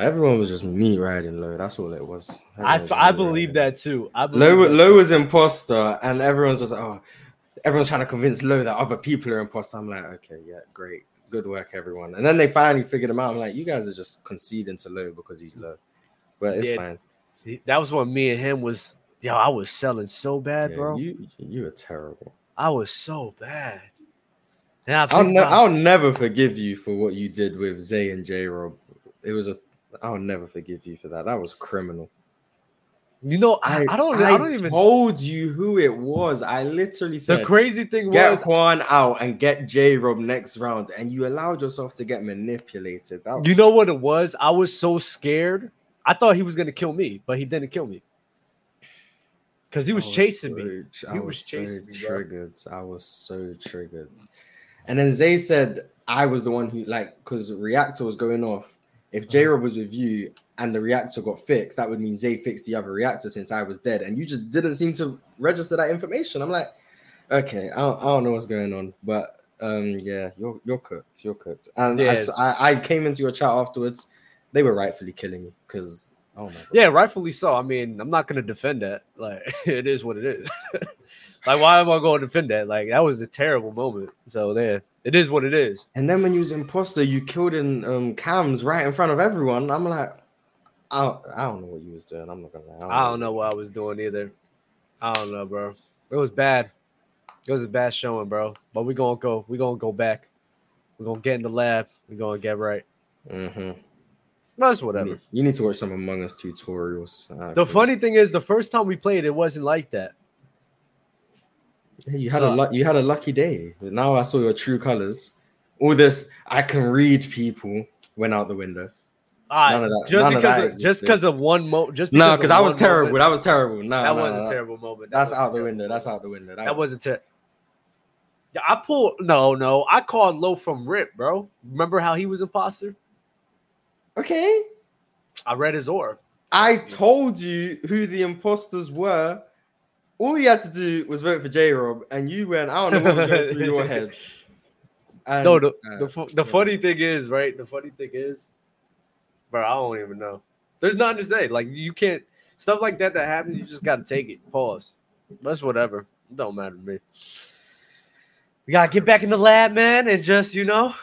everyone was just me riding low. That's all it was. I, was I believe riding. that too. I believe Low, that low was imposter, and everyone's just oh, everyone's trying to convince Low that other people are imposter. I'm like, okay, yeah, great, good work, everyone. And then they finally figured him out. I'm like, you guys are just conceding to Low because he's low, but it's Yeah. fine. That was when me and him was. Yo, I was selling so bad, Yeah, bro. you you are terrible. I was so bad. And I I'll, ne- I'll never forgive you for what you did with Zay and J Rob. It was a. I'll never forgive you for that. That was criminal. you know, I, I don't. I, don't even. told you who it was. I literally said The crazy thing get was, Juan out and get J Rob next round, and you allowed yourself to get manipulated. That you know what it was? I was so scared. I thought he was gonna kill me, but he didn't kill me. Cause he was I chasing me. Oh, I He was, was so chasing me, bro. triggered. I was so triggered. And then Zay said I was the one who like because reactor was going off. If J Uh-huh. Rob was with you and the reactor got fixed, that would mean Zay fixed the other reactor since I was dead, and you just didn't seem to register that information. I'm like, okay, I don't, I don't know what's going on, but um, yeah, you're you're cooked. You're cooked. And I Yeah. I, I came into your chat afterwards. They were rightfully killing you because oh. Yeah, rightfully so. I mean, I'm not gonna defend that. Like, it is what it is. like, why am I going to defend that? Like, that was a terrible moment. So there, it is what it is. And then when you was imposter, you killed in um cams right in front of everyone. I'm like, I don't, I don't know what you was doing. I'm not gonna lie. I don't know what I was doing either. I don't know, bro. It was bad. It was a bad showing, bro. But we're gonna go. We're gonna go back. We're gonna get in the lab. We're gonna get right. Mm-hmm. That's You, whatever. need, you need to watch some Among Us tutorials. uh, The funny thing is, the first time we played, it wasn't like that. You had so- a luck. You had a lucky day. Now I saw your true colors. All this, I can read people, went out the window. All right, None of that- just because that of, just because of one moment. just No, because I was terrible. moment- That was terrible. No, that no, was no, a terrible moment. That That's out the terrible. window. That's out the window. That wasn't terrible. Yeah, I pulled no, no. I called low from Rip, bro. Remember how he was imposter? okay. I read his aura. I told you who the imposters were. All you had to do was vote for J Rob, and you went. I don't know what was going through your head. And, No, the uh, the, fu- the funny thing is, right? The funny thing is, bro, I don't even know. There's nothing to say. Like you can't stuff like that that happens. You just gotta take it. Pause. That's whatever. It don't matter to me. We gotta get back in the lab, man, and just you know.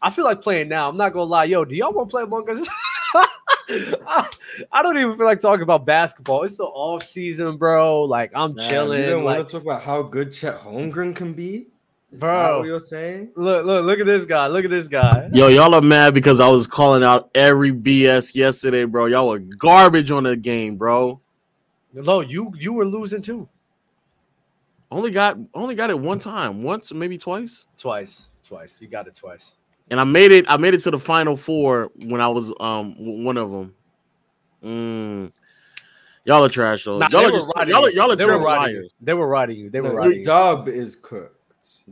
I feel like playing now. I'm not gonna lie, yo. Do y'all want to play Among Us? I, I don't even feel like talking about basketball. It's the off season, bro. Like I'm Nah, chilling. You don't like, want to talk about how good Chet Holmgren can be, Is that Bro. what you're saying? look, look, look at this guy. Look at this guy. Yo, y'all are mad because I was calling out every BS yesterday, bro. Y'all were garbage on the game, bro. Lo, you you were losing too. Only got only got it one time, once maybe twice, Twice, twice. You got it twice. And I made it. I made it to the final four when I was um one of them. Mm. Y'all are trash though. Nah, y'all are just riding y'all are, you. y'all are They were terrible riding you. liars. They were riding you. They were No, riding you. Dub is cooked.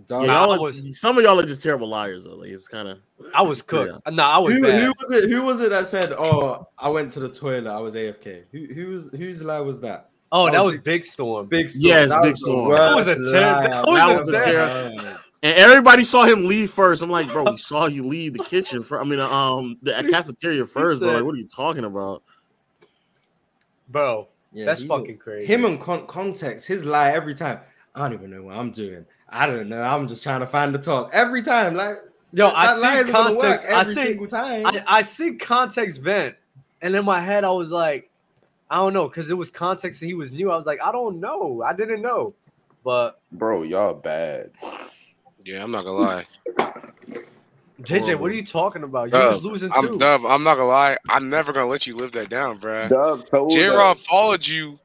Dub. Yeah, y'all was- some of y'all are just terrible liars though. Like it's kind of I was cooked. No, I was who, bad. who was it? Who was it that said, "Oh, I went to the toilet. I was AFK." Who who was whose lie was that? oh, that that was was Big Storm. Big Storm. Yes, That Big was Storm. That was a ter- lie that was a ever ter- heard. And everybody saw him leave first. I'm like, bro, we saw you leave the kitchen. For, I mean, um, the cafeteria first, bro. Like, what are you talking about? Bro, Yeah, that's he- fucking crazy. Him and con- context, his lie every time. I don't even know what I'm doing. I don't know. I'm just trying to find the talk every time. Like, Yo, that I lie see isn't gonna work context. I every see, single time. I, I see context vent, and in my head, I was like, I don't know, because it was context and he was new. I was like, I don't know. I didn't know. But Bro, y'all bad. Yeah, I'm not gonna lie. JJ, what are you talking about? You Dub, was losing I'm too. Dub. I'm not gonna lie. I'm never gonna let you live that down, bruh. J us. Rob followed you.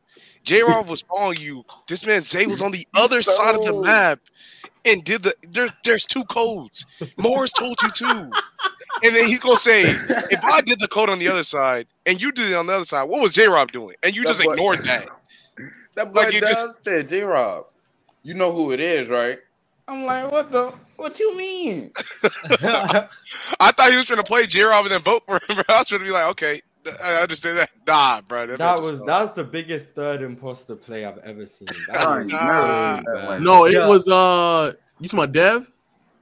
J Rob was following you. This man Zay was on the other side of the map and did the there, there's two codes. Morris told you too. And then he's gonna say, if I did the code on the other side and you did it on the other side, what was J Rob doing? And you That's just what- ignored that. That boy Like, you just- said, J Rob, you know who it is, right? I'm like, what the what you mean? I thought he was trying to play J Rob and then vote for him. Bro. I was trying to be like, okay, th- I understand that. Nah, bro. that man was that's the biggest third imposter play I've ever seen. That was Nah. so bad. No, it Yeah. was uh, you talking about Dev?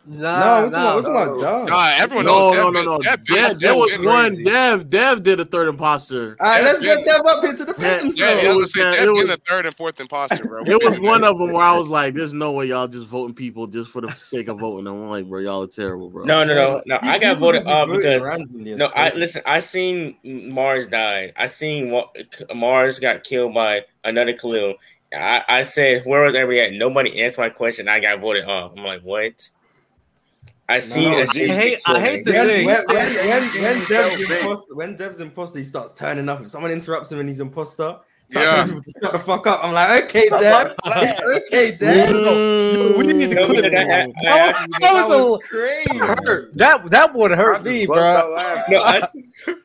No, Nah, we're talking about, we're talking about Dub. Nah, everyone No, knows no, Dev no, been- no. Dev been Dev, that's there so was so one. crazy. Dev, Dev did a third imposter. All right, let's Yeah, get Dev up here to defend Yeah, Yeah, himself. yeah, I was It gonna was say that- Dev it been was- the third and fourth imposter, bro. It was one of them where I was like, "There's no way y'all just voting people just for the sake of voting." I'm like, "Bro, y'all are terrible, bro." No, no, no, no. I got People voted just be off voting because randomly, it's no. I crazy. listen. I seen Mars died. I seen Wa- Mars got killed by another Khalil. I, I said, "Where was everybody at?" Nobody answered my question. I got voted off. I'm like, "What?" I seen. no, a I Jason hate- I hate the when, thing. when, when, when, when Dev's so imposter, when Dev's imposter, he starts turning up. If someone interrupts him and he's imposter, starts Yeah. telling people to shut the fuck up. I'm like, okay, Dev. okay, Dev. Mm, we need to No, clip because I had- it. That was- That that was a- was crazy. hurt. That that would hurt me, bro. No, I. No,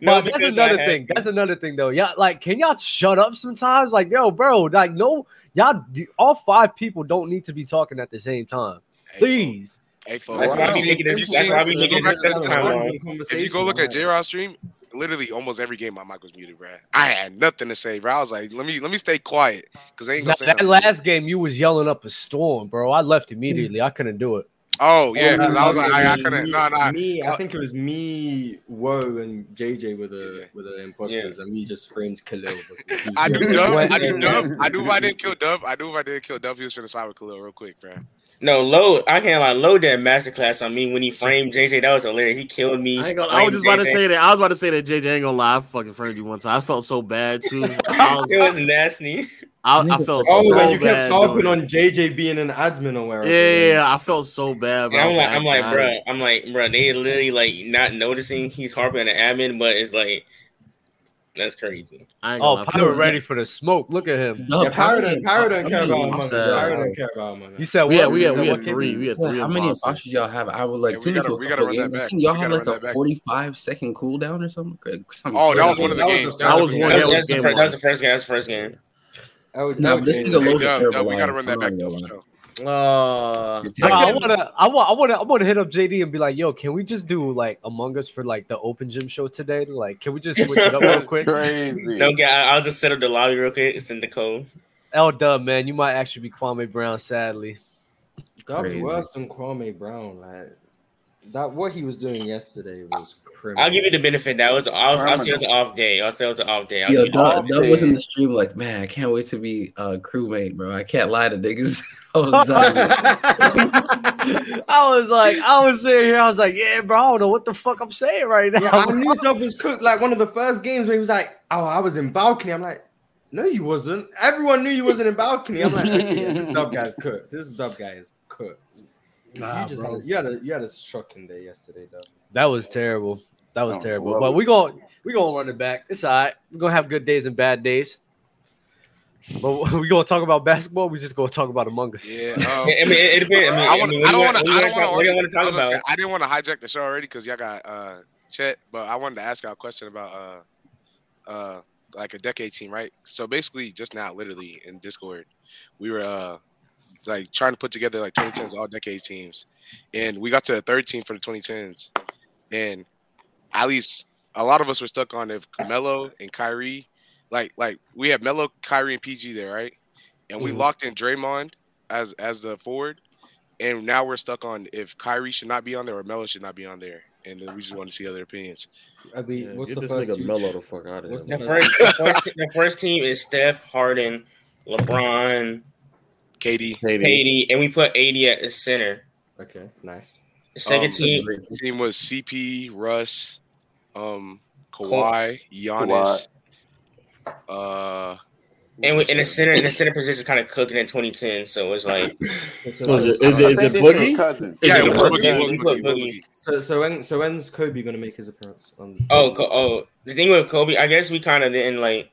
No, that's another I had- thing. That's another thing, though. Yeah, like, can y'all shut up sometimes? Like, yo, bro, like, no, y'all, all five people don't need to be talking at the same time. Hey, Please. Hey, folks. That's why have we making it- that's why we if making you go back to discussion the time Discord, long. If you go look at J Rod stream, literally almost every game my mic was muted, bro. I had nothing to say, bro. I was like, let me let me stay quiet because they ain't Now, gonna say that nothing. last game, you was yelling up a storm, bro. I left immediately. I couldn't do it. Oh yeah, because I was like, I, I couldn't. me, Nah, nah. me, I Uh, think it was me, Woe, and JJ with the Yeah. with the imposters, and we just framed Khalil. because he was I knew very- Dub. I knew Dub. I knew if I didn't kill Dub. I knew if I didn't kill Dub, he was finna side with Khalil real quick, bro. No, low. I can't lie. Low did a masterclass on me when he framed JJ. That was hilarious. He killed me. I, ain't gonna, I was framed just about to say that. I was about to say that JJ ain't gonna lie. I fucking framed you one time. I felt so bad too. I, was, It was nasty. I, I felt Oh, so when you kept talking on JJ being an admin or whatever. Yeah, yeah, yeah, I felt so bad. but I I'm like, I'm like, bro, I'm like, bro, they literally like not noticing he's harping on the admin, but it's like that's crazy. I ain't Oh, gonna. Pirate ready for the smoke. Look at him. No, Yeah, Pyro don't, Pyro don't I care about I Among Us. said- Pyro don't care about Among You Us. said We what? had, we had, we had three. We had three. how many imposters. imposters y'all have? I would like Yeah, we tune gotta- into a we gotta couple run that games. I back. y'all have like a that back. 45 second cooldown or something. something Oh, that was one of the That was games. the That was first one. game. That That was, was that's, the game first, that was the first game. That's the first game. I Nah, this JJ. nigga Hey, Lowe's a Dub, terrible we gotta run that back though gonna for lie. sure. Uh, You're I wanna, I want, I wanna, I wanna hit up JD and be like, "Yo, can we just do like Among Us for like the open gym show today? Like, can we just switch it up real quick?" Crazy. No, guy, I'll just set up the lobby real quick. It's in the code. L Dub, man, you might actually be Kwame Brown. Sadly, Dub's Crazy. worse than Kwame Brown. Like that, what he was doing yesterday was criminal. I'll give you the benefit. That was. I'll, I'll say it was an off day. I'll say it was an off day. I'll Yo, give you the- Doug, Doug was in the stream like, man, I can't wait to be a crewmate, bro. I can't lie to niggas. I was. I was like, I was sitting here, I was like, "Yeah, bro, I don't know what the fuck I'm saying right now." Yeah, I knew Dub was cooked. Like one of the first games where he was like, "Oh, I was in balcony." I'm like, "No, you wasn't." Everyone knew you wasn't in balcony. I'm like, okay, yeah, "This Dub guy's cooked. This Dub guy is cooked." Nah, you just bro. had a, you had a you had a shocking day yesterday, though. That was terrible. That was Oh, terrible. But it. we going we gonna run it back. It's all right. We're gonna have good days and bad days. But we gonna talk about basketball. We just gonna talk about Among Us. Yeah. I Um, mean, it, it depends. I mean, I, I, want, mean, I what don't want to. I don't want what do you want to to. talk about? I didn't want to hijack the show already because y'all got uh Chet, but I wanted to ask y'all a question about uh uh like a decade team, right? So basically, just now, literally in Discord, we were uh like trying to put together like 2010s all decades teams, and we got to the third team for the 2010s, and at least a lot of us were stuck on if Melo and Kyrie, like like we have Melo, Kyrie, and PG there, right? And we Mhm. locked in Draymond as as the forward, and now we're stuck on if Kyrie should not be on there or Melo should not be on there, and then we just want to see other opinions. I mean, Yeah, what's get the this first nigga two? Melo the fuck out of What's here. The the first, the first, the first team is Steph, Harden, LeBron, KD Katie. Katie, and we put AD at the center. Okay, nice. The second Um, team, team was CP, Russ, um, Kawhi, Giannis, Kawhi. uh, and we, in the center, in the center position kind of cooking in 2010. So it's like So, So is it, so, is it, is it think Boogie? was Cousins. Is yeah, it it Boogie? Boogie, it was We Boogie, put it was Boogie. Boogie. so, so when so when's Kobe gonna make his appearance? On, oh, oh, the thing with Kobe, I guess we kind of didn't like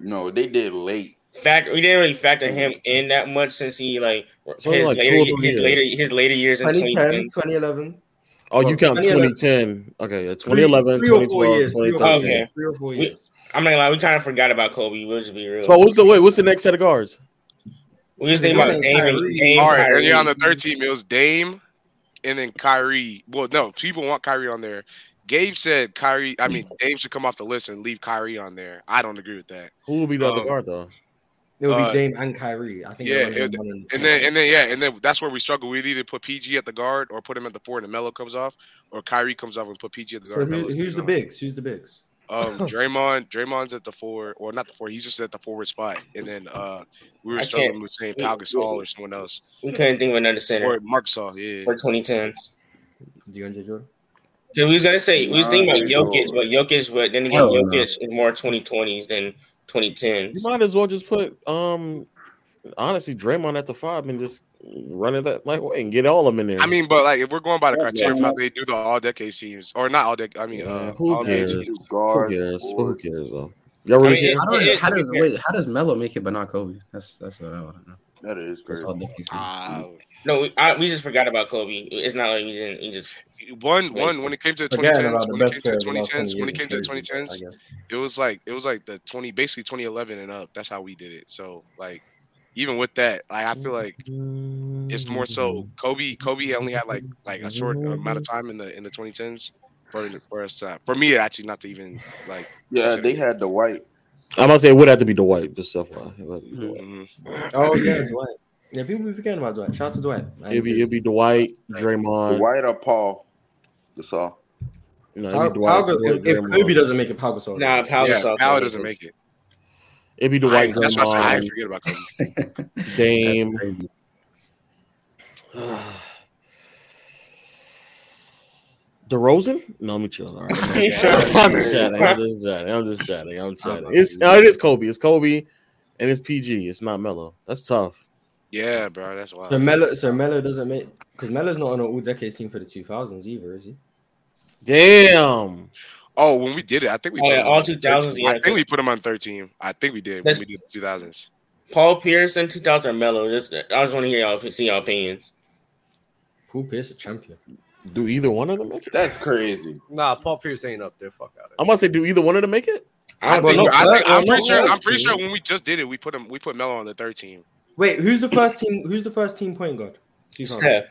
No, they did late. Factor. We didn't really factor him in that much since he like It's his like later, or his later, years. his later years in 2010, 2010. 2011. Oh, you count 2010. Okay, yeah, 2011, three or four 2012, years. Three or four, 2013. Okay. Three or four We- years. I'm not gonna lie, we kind of forgot about Kobe. We'll just be real. So what's the wait? What's the next set of guards? we just think about Kyrie. Dame and Dame. All right, and Kyrie. yeah, on the third team, it was Dame, and then Kyrie. Well, no, people want Kyrie on there. Gabe said Kyrie. I mean, Dame should come off the list and leave Kyrie on there. I don't agree with that. Who will be the other Um, guard though? It would Uh, be Dame and Kyrie. I think. yeah, they're it- one and And then and then yeah, and then that's where we struggle. We'd either put PG at the guard or put him at the four and the Melo comes off, or Kyrie comes off and put PG at the so guard. who, who's the on. bigs? Who's the bigs? Um, Draymond, Draymond's at the four, or not the four. He's just at the forward spot, and then uh, we were I struggling with saying we- Pau we- Gasol or someone else, We couldn't think of another center or Marc Gasol. Yeah, for 2010s. DeAndre Jordan. So we was gonna say we was thinking about they Jokic, go- but Jokic, but then again, Hell no. Jokic is more 2020s than 2010s. You might as well just put um honestly Draymond at the five and just run it that like way and get all of them in there. I mean, but like if we're going by the Yeah. criteria of how they do the all decade teams, or not all decade, I mean, uh, who all cares? NBA teams. who Guard, cares? Who cares though? Y'all really I mean, care? How does, It- how does it- wait? How does Melo make it, but not Kobe? That's that's what I want to know. That is crazy. all Dickie said. Uh, No, we, I, we just forgot about Kobe. It's not like we didn't. We just one, one when it came to the Forgetting 2010s, about the when it best came to the of the 2010s, 20 when it came to the 2010s, it was like it was like the 20 basically 2011 and up that's how we did it so like even with that like i feel like it's more so kobe kobe only had like like a short amount of time in the in the 2010s for for us uh, for me actually not to even like Yeah, they had the white. I'm gonna say it would have to be Dwight. Just stuff. It would have to be Dwight. Mhm. Oh yeah, Dwight. Yeah, people be forgetting about Dwight. Shout out to Dwight. It'd be it'd be Dwight, The Draymond. white or Paul. That's all. No, Pau- it'd be Pau Dwight. Gasol- Dwight, if Kobe doesn't make it, Pau Gasol. nah. Pau yeah Gasol Power can't doesn't make make it It'd be I, Dwight, that's why I I forget about kobe Dame. That's crazy. DeRozan? No, let me chill. All right. I'm just chatting. I'm just chatting. I'm just chatting. I'm chatting. It's no, it is Kobe. It's Kobe, and it's PG. It's not Melo. That's tough. yeah bro that's why. So Melo, so Melo doesn't make because Melo's not on an all decades team for the 2000s either, is he? Damn. oh when we did it i think we Oh, put yeah, him all on 2000s, 13. yeah, i think we put him on 13 i think we did when we did the 2000s Paul Pierce in 2000 or Melo. Just I just want to hear y'all see y'all opinions. Paul Pierce, a champion. Do either one of them make it? That's crazy. Nah, Paul Pierce ain't up there. Fuck out of I'm gonna say, do either one of them make it? I Well, think, no, I think well, I'm pretty sure. I'm pretty sure when we just did it, we put him. We put Melo on the third team. Wait, who's the first team? Who's the first team point guard? 2000. Steph.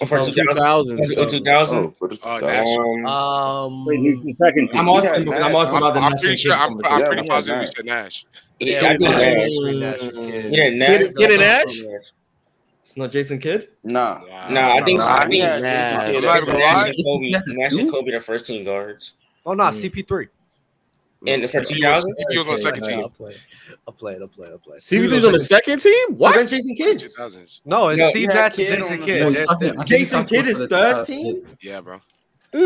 Oh, for 2000. 2000. Oh, 2000. Oh, but it's Uh, 2000. Nash. Um, Um, Wait, who's the second team? I'm asking had because I'm asking about the I'm pretty sure. I'm, team I'm Yeah, pretty positive we said Nash. yeah, Yeah, I we think had Nash. Nash. Nash was Kidd. Yeah, Nash. Kidd- Kidd and Nash? It's not Jason Kidd. Nah. Nah, I think. Nah, I I think we Nash. Jason Kidd not at even gonna Nash and Kobe. You Nash and? Kobe, the first team guards. Oh no, Mm. CP3. And for 2000, he was on the second team. I'll play. I'll play it. I'll play it. I'll play it. CP3's on the second team? What? What? Jason Kidd. No, it's No, Steve Nash and Jason Kidd. No, he's They're- talking- I think he's Jason Kidd is for third uh, team. Yeah, bro. No.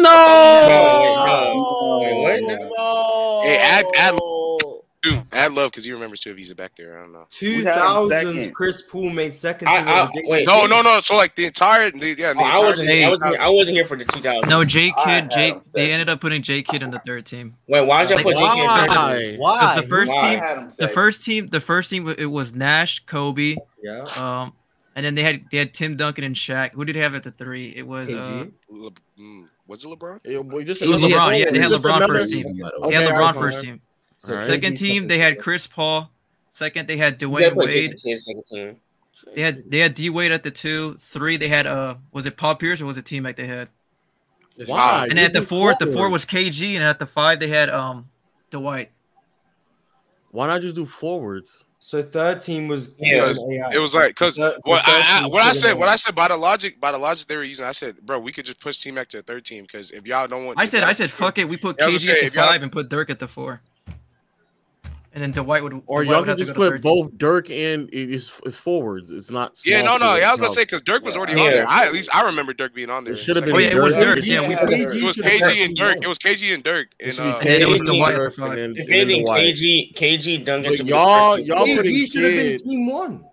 No. No. Hey, add- add- Dude, add love because he remembers two of these are back there. I don't know. Two had him thousands. second. Chris Paul made second I- team. I- over Jason wait. No, no, no. So like the entire, the, yeah, the Oh, I wasn't. I wasn't. I wasn't here for the 2000. No, J I Kidd, had Jake. They ended up putting J Kidd on the third team. Wait, why did y'all Like, put JK in third? Why? Why? Because the first Why? Team, the first team, the first team, it was Nash, Kobe, Yeah. um, and then they had they had Tim Duncan and Shaq. Who did they have at the three? It was uh, Le, mm, was it LeBron? Yeah, It was LeBron, yeah, they had LeBron first team. they had LeBron first team. So Alright. Second team, they had Chris Paul. Second, they had Dwyane Wade. Jason Kidd second team. They had they had D Wade at the two. Three, they had uh, was it Paul Pierce or was it T Mac? They had. Why? And at the do four, the four was KG, and at the five, they had um, Dwight. Why not just do forwards? So third team was Yeah, was It was like because So- so what I, I what I said what I said by the logic by the logic they were using I said bro we could just push T Mac to the third team because if y'all don't want I said, I said, fuck it. We put Yeah, I was KG say, at the five and put Dirk at the four. And then Dwight would. Or Dwight y'all would can just put third both Dirk and it's, it's forwards. It's not. Yeah, no, no. Yeah, I was gonna say because Dirk was already Yeah. on there. I at least I remember Dirk being on there. It should have been Oh yeah, it was Dirk. Dirk. Yeah, we Yeah, put. KG It was KG and Dirk. team It was KG and Dirk. It And, should be uh, And it was Dwight the Dirk, five. and then- If and then anything, Dwight. KG, KG Duncan. But should be y'all- y'all KG should have been team one.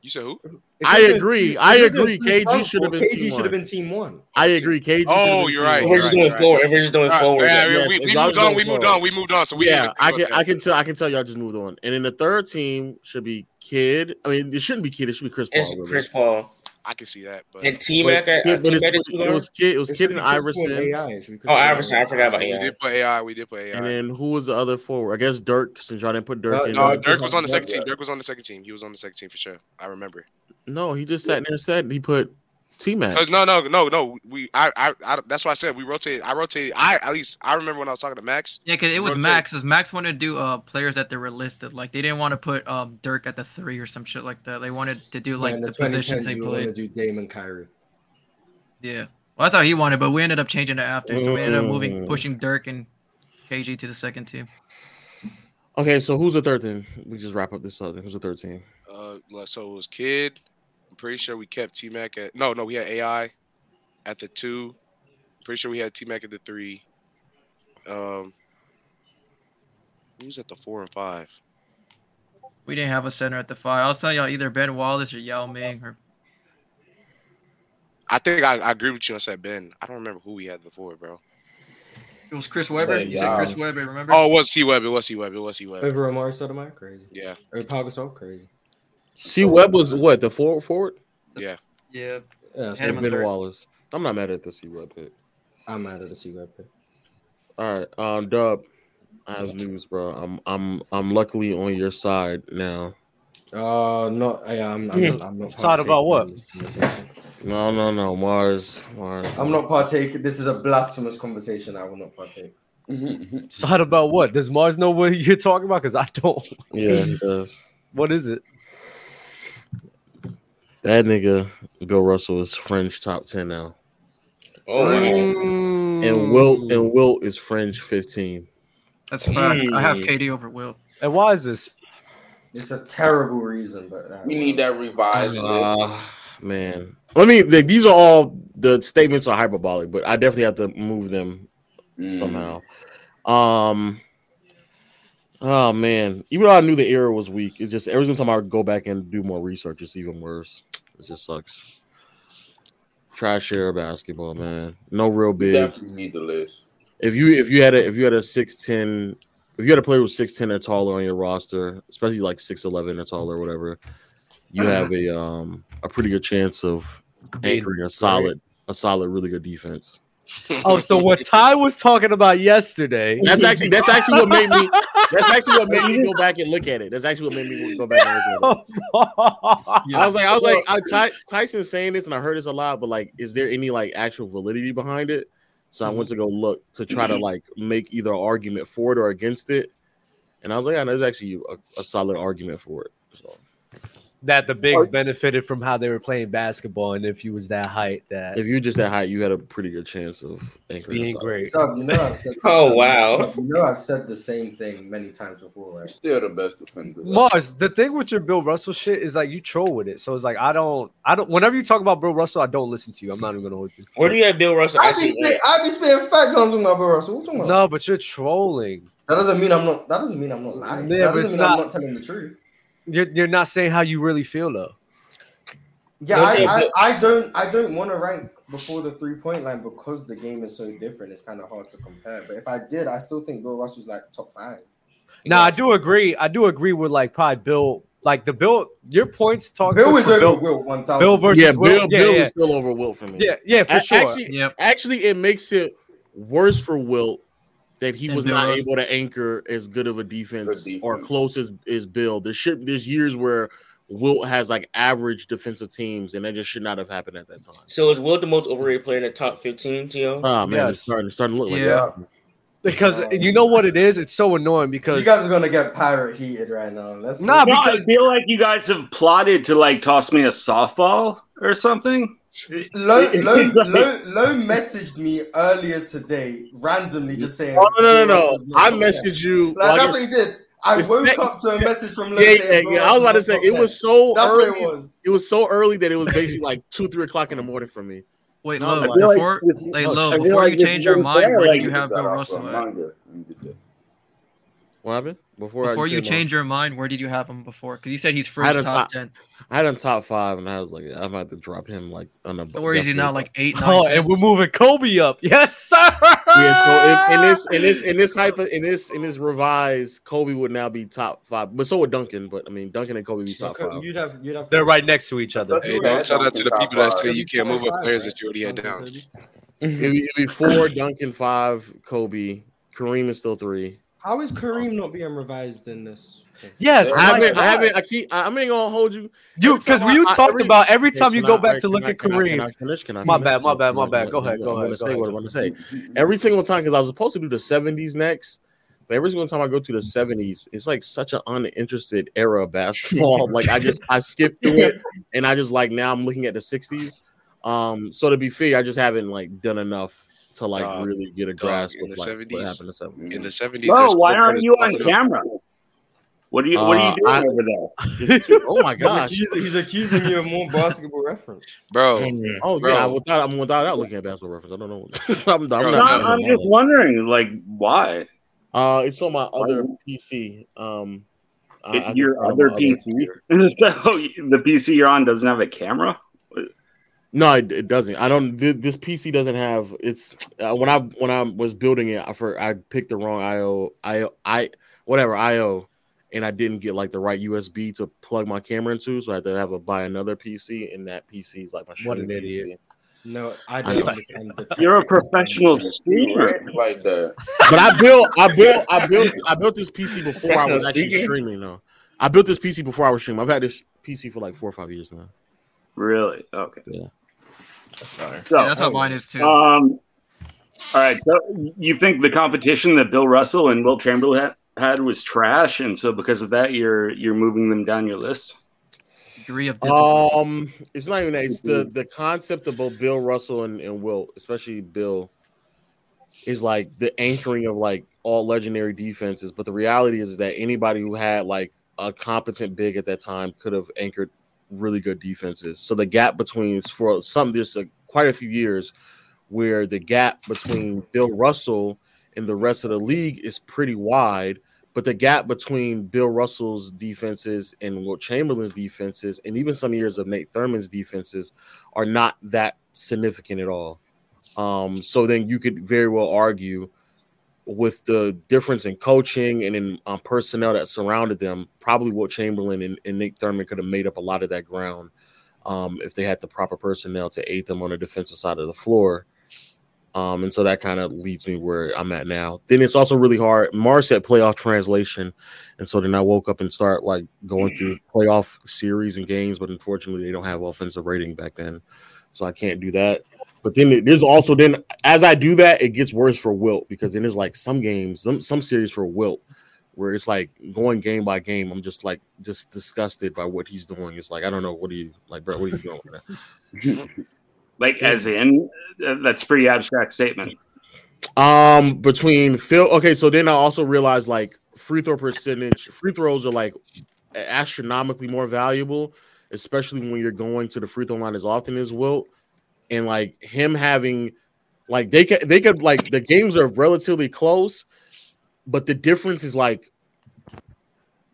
you said who? If I agree. I agree. three KG should have been KG team should have one. been team one. I agree. KG. Oh, you're right, we're just Right, doing forward. We're just doing forward. yeah, we, we moved on. We moved on. We moved on. So we yeah, I can, I can tell, I can tell y'all just moved on. And then the third team should be Kidd. I mean, it shouldn't be Kidd. It should be Chris Paul. Chris Paul I can see that, but and T But, Mac. Kidd- T but it's- Mac it, was guards. Kidd. It was It Kidd should and be Chris Iverson. AI. It should be Chris Oh, Paul Iverson. I forgot about we AI. did put AI. We did put AI. And then who was the other forward? I guess Dirk. Since y'all didn't put Dirk Uh, in. no, Yeah, Dirk was on the Dirk, second team. yeah. Dirk was on the second team. He was on the second team for sure. I remember. No, he just sat there and said he put T Mac. Cause no, no, no, no. We, I, I, I, that's why I said we rotate. I rotate. I at least I remember when I was talking to Max. Yeah, because it was Rotate. Max. 'cause Max wanted to do uh players that they were listed. Like they didn't want to put um Dirk at the three or some shit like that. They wanted to do like in the, the positions 2010s, they you want to played. do Damon Kyrie. Yeah, well, that's how he wanted, but we ended up changing it after. So we ended up moving, Mm. pushing Dirk and KG to the second team. Okay, so who's the third team? We just wrap up this other. Who's the third team? Uh, like, so it was Kidd. I'm pretty sure we kept T Mac at. No, no, we had AI at the two. Pretty sure we had T Mac at the three. Um, who's at the four and five? We didn't have a center at the five. I was telling y'all either Ben Wallace or Yao Ming or I think I, I agree with you. I said Ben. I don't remember who we had before, bro. it was Chris Webber. Yeah, you said Chris Webber, remember? Oh, it was C Web. It was C Web. It was C Web. Over Amar'e Stoudemire, crazy. Yeah, Or Pau Gasol, crazy. C Web was what the forward forward. yeah. yeah. Yeah, so Ben. Wallace. I'm not mad at the C Web pick. I'm mad at the C Web pick. All right, um, Dub. I have news, bro. I'm I'm I'm luckily on your side now. Uh, no, Yeah, I'm. I'm, not, I'm not. Side about what? partaking in this conversation. No, no, no, Mars, Mars. I'm not partaking. This is a blasphemous conversation. I will not partake. Side about what? Does Mars know what you're talking about? Because I don't. Yeah, he does. What is it? That nigga, Bill Russell, is fringe top ten now, Oh, wow. Mm. and Wilt and Wilt is fringe fifteen. That's facts. I have Mm. KD over Will. And why is this? It's a terrible reason, but uh, We need that revised. list. Uh, man, let me. Like, these are all the statements are hyperbolic, but I definitely have to move them Mm. somehow. Um. Oh man, even though I knew the era was weak, it just every time I go back and do more research, it's even worse. It just sucks. Trash era basketball, man. No real We big. definitely need the list. If you if you had a if you had a six ten, if you had a player with six ten or taller on your roster, especially like six eleven or taller, or whatever, you have a um a pretty good chance of anchoring a solid a solid really good defense. Oh, so what Ty was talking about yesterday? That's actually that's actually what made me that's actually what made me go back and look at it. That's actually what made me go back and look at it. I was like, I was like, I, Ty, Tyson's saying this, and I heard this a lot, but like, is there any like actual validity behind it? So I went to go look to try to like make either an argument for it or against it, and I was like, yeah, there's actually a, a solid argument for it. So that the bigs benefited from how they were playing basketball, and if you was that height, that if you just that height, you had a pretty good chance of anchoring. being solid- great. Dub, you know I've said. Oh, wow. You know I've said the same thing many times before, right? Still the best defender. Mars, the thing with your Bill Russell shit is like you troll with it. So it's like I don't, I don't. Whenever you talk about Bill Russell, I don't listen to you. I'm not even gonna hold you. Where do you have Bill Russell? I be Actually, spit, I be spitting facts when I'm talking about Bill Russell. What you talking about? No, but you're trolling. That doesn't mean I'm not. That doesn't mean I'm not lying. Yeah, that doesn't mean not- I'm not telling the truth. You're you're not saying how you really feel though. Yeah, I, Okay, I, but- I don't I don't want to rank before the three point line because the game is so different. It's kind of hard to compare. But if I did, I still think Bill Russell's like top five. Now I do agree. I do agree with like probably Bill. Like the Bill, your points talk. Bill was for over Bill. Will one thousand. Bill versus Yeah, Will. Bill, Yeah, Bill yeah. is still over Wilt for me. Yeah, yeah, for A- sure. Actually, Yep. actually, it makes it worse for Wilt that he And was Bill not Russell. able to anchor as good of a defense, Good or close as, as Bill. There should there's years where Wilt has like average defensive teams, and that just should not have happened at that time. so is Wilt the most overrated player in the top 15, Tio? Oh man, Yes. it's starting it's starting to look like Yeah. that. Because you know what it is. It's so annoying because You guys are gonna get pirate heated right now. Let's Nah, let's- I because- feel like you guys have plotted to like toss me a softball or something. Low, It's low, like- low, low messaged me earlier today, randomly just saying. Oh no no no no! I messaged you. Like, like, that's what he did. I it's woke that- up to a message from Low yeah, yeah, yeah. I was about to say not it was 10. so That's early. what it was. It was so early that it was basically like two, three o'clock in the morning for me. Wait, No, Lo, I like before, if- like, I Lo, before like you change your mind, where like, you have Bill Russell at? manga. You did that. What happened before? Before I you came on? change your mind, where did you have him before? Because you said he's first top top- ten. I had him top five, and I was like, I'm about to drop him like on a. So where is he now? Like eight, oh, nine. oh, 10? and we're moving Kobe up. Yes, sir. Yeah, so in, in this in this in this hyper in this in this revised, Kobe would now be top five, but so would Duncan. But I mean, Duncan and Kobe be top five. You'd have, you'd have. They're right next to each other. Hey, don't tell that to the people that say you can't move up players that you already had down. It'd be, it'd be four, Duncan five, Kobe, Kareem is still three. How is Kareem not being revised in this? Yes, I like haven't, I that. haven't, I keep, I I ain't gonna hold you. You because time you I- talked every- about every time you go I- back hey, to look I- at can I- Can I Kareem. finish? Can I My finish? bad, my bad, my Let- bad. let- Go ahead, let- go I'm ahead, gonna say what I'm gonna say. Every single time, because I was supposed to do the 70s next, but every single time I go to the 70s, it's like such an uninterested era of basketball. like I just I skipped through it, and I just like now I'm looking at the 60s. Um, so to be fair, I just haven't like done enough to like Dog, really get a dog, grasp in of the like 70s what happened in the 70s. In the seventies, Bro, why aren't you on camera? What are you What are Uh, you doing I- over there? oh my He's gosh. accusing, he's accusing you of more basketball reference. bro? Oh Bro. yeah, without I'm without out looking at basketball reference. I don't know. I'm, I'm Bro, No, not. I'm just wondering, like, why? Uh, it's on my other PC. Um, I- I Your find other my PC. so the PC you're on doesn't have a camera. No, it, it doesn't. I don't. thi- This PC doesn't have. It's uh, when I when I was building it, I for I picked the wrong IO I I whatever IO, and I didn't get like the right USB to plug my camera into, so I had to have a buy another PC, and that PC is like my What an streaming idiot. No, I I don't know. understand the You're a professional streamer. like that. But I built I built I built I built this PC before I was actually streaming. though. I built this PC before I was streaming. I've had this PC for like four or five years now. Really? Okay. Yeah. So, Yeah, that's how mine is too. Um, all right. So you think the competition that Bill Russell and Wilt Chamberlain had, had was trash, and so because of that, you're you're moving them down your list? Degree of difficulty. Um, it's not even that. It's the the concept of both Bill Russell and, and Wilt, especially Bill, is like the anchoring of like all legendary defenses. But the reality is that anybody who had like a competent big at that time could have anchored really good defenses. So the gap between for some there's a, quite a few years where the gap between Bill Russell and the rest of the league is pretty wide. But the gap between Bill Russell's defenses and Wilt Chamberlain's defenses, and even some years of Nate Thurmond's defenses, are not that significant at all. Um, so then you could very well argue with the difference in coaching and in um, personnel that surrounded them, probably Wilt Chamberlain and, and Nate Thurmond could have made up a lot of that ground um, if they had the proper personnel to aid them on the defensive side of the floor. Um, and so that kind of leads me where I'm at now. Then it's also really hard. Mars had playoff translation. And so then I woke up and start like going through playoff series and games, but unfortunately they don't have offensive rating back then. So I can't do that. But then there's also then as I do that, it gets worse for Wilt because then there's like some games, some some series for Wilt where it's like going game by game. I'm just like just disgusted by what he's doing. It's like I don't know what are you like, bro. What are you doing? Like, as in, uh, that's a pretty abstract statement. Um, between Phil, okay, so then I also realized like free throw percentage, free throws are like astronomically more valuable, especially when you're going to the free throw line as often as Wilt, and like him having, like they could they could like the games are relatively close, but the difference is like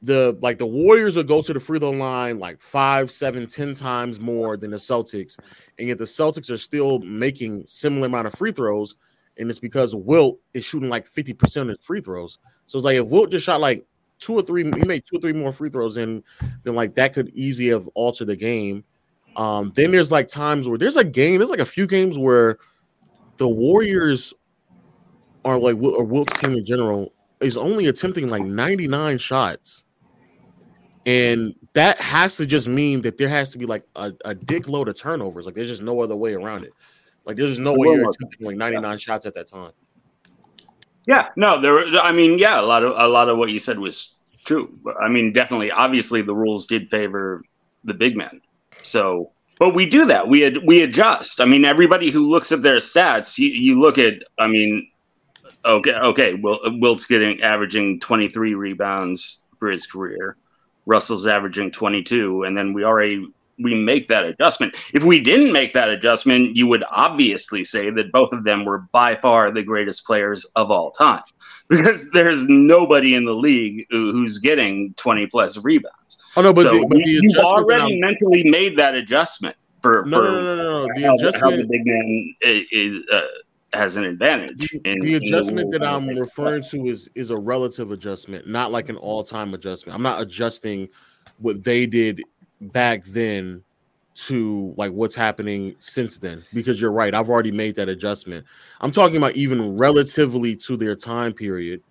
the like the Warriors will go to the free throw line like five, seven, ten times more than the Celtics, and yet the Celtics are still making similar amount of free throws, and it's because Wilt is shooting like fifty percent of his free throws. So it's like if Wilt just shot like two or three, he made two or three more free throws, and then like that could easily have altered the game. Um, then there's like times where there's a game, there's like a few games where the Warriors are like or Wilt's team in general is only attempting like 99 shots. And that has to just mean that there has to be like a, a dick load of turnovers. Like there's just no other way around it. Like there's just no way you're attempting like 99 shots at that time. Yeah, no, there. were- I mean, yeah, a lot of a lot of what you said was true. I mean, definitely, obviously, the rules did favor the big men. So, but we do that. We ad, we adjust. I mean, everybody who looks at their stats, you, you look at. I mean, okay, okay. Well, Wilt's getting averaging twenty three rebounds for his career. Russell's averaging twenty two, and then we already we make that adjustment. If we didn't make that adjustment, you would obviously say that both of them were by far the greatest players of all time, because there's nobody in the league who's getting 20 plus rebounds. Oh no, but so the, but the you, you've already mentally made that adjustment for, No, for no, no, no, no. The how, how the big man i- is, uh, has an advantage. in- the in adjustment rules that I'm referring to is is a relative adjustment, not like an all time adjustment. I'm not adjusting what they did back then to like what's happening since then because you're right. I've already made that adjustment. I'm talking about even relatively to their time period.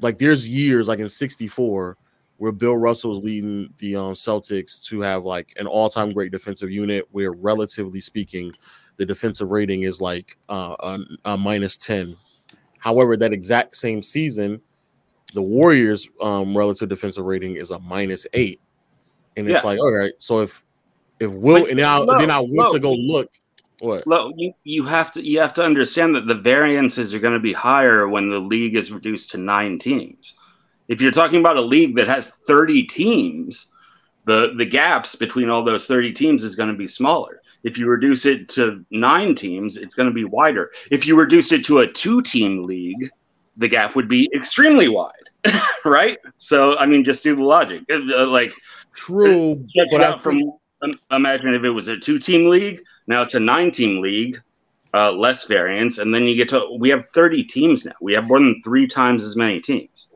like there's years like in 64 where Bill Russell is leading the um, Celtics to have like an all-time great defensive unit where relatively speaking the defensive rating is like uh, a, a minus 10 however that exact same season the Warriors um, relative defensive rating is a minus 8 and it's Yeah. like all right so if if Will But and now low, then I went low. to go look what Look, you, you have to you have to understand that the variances are going to be higher when the league is reduced to nine teams. If you're talking about a league that has 30 teams, the the gaps between all those 30 teams is going to be smaller. If you reduce it to nine teams, it's going to be wider. If you reduce it to a two team league, the gap would be extremely wide, right? So, I mean, just do the logic. Uh, Like, true but it I out from imagine if it was a two team league. Now it's a nine team league, uh, less variance, and then you get to we have thirty teams now. We have more than three times as many teams.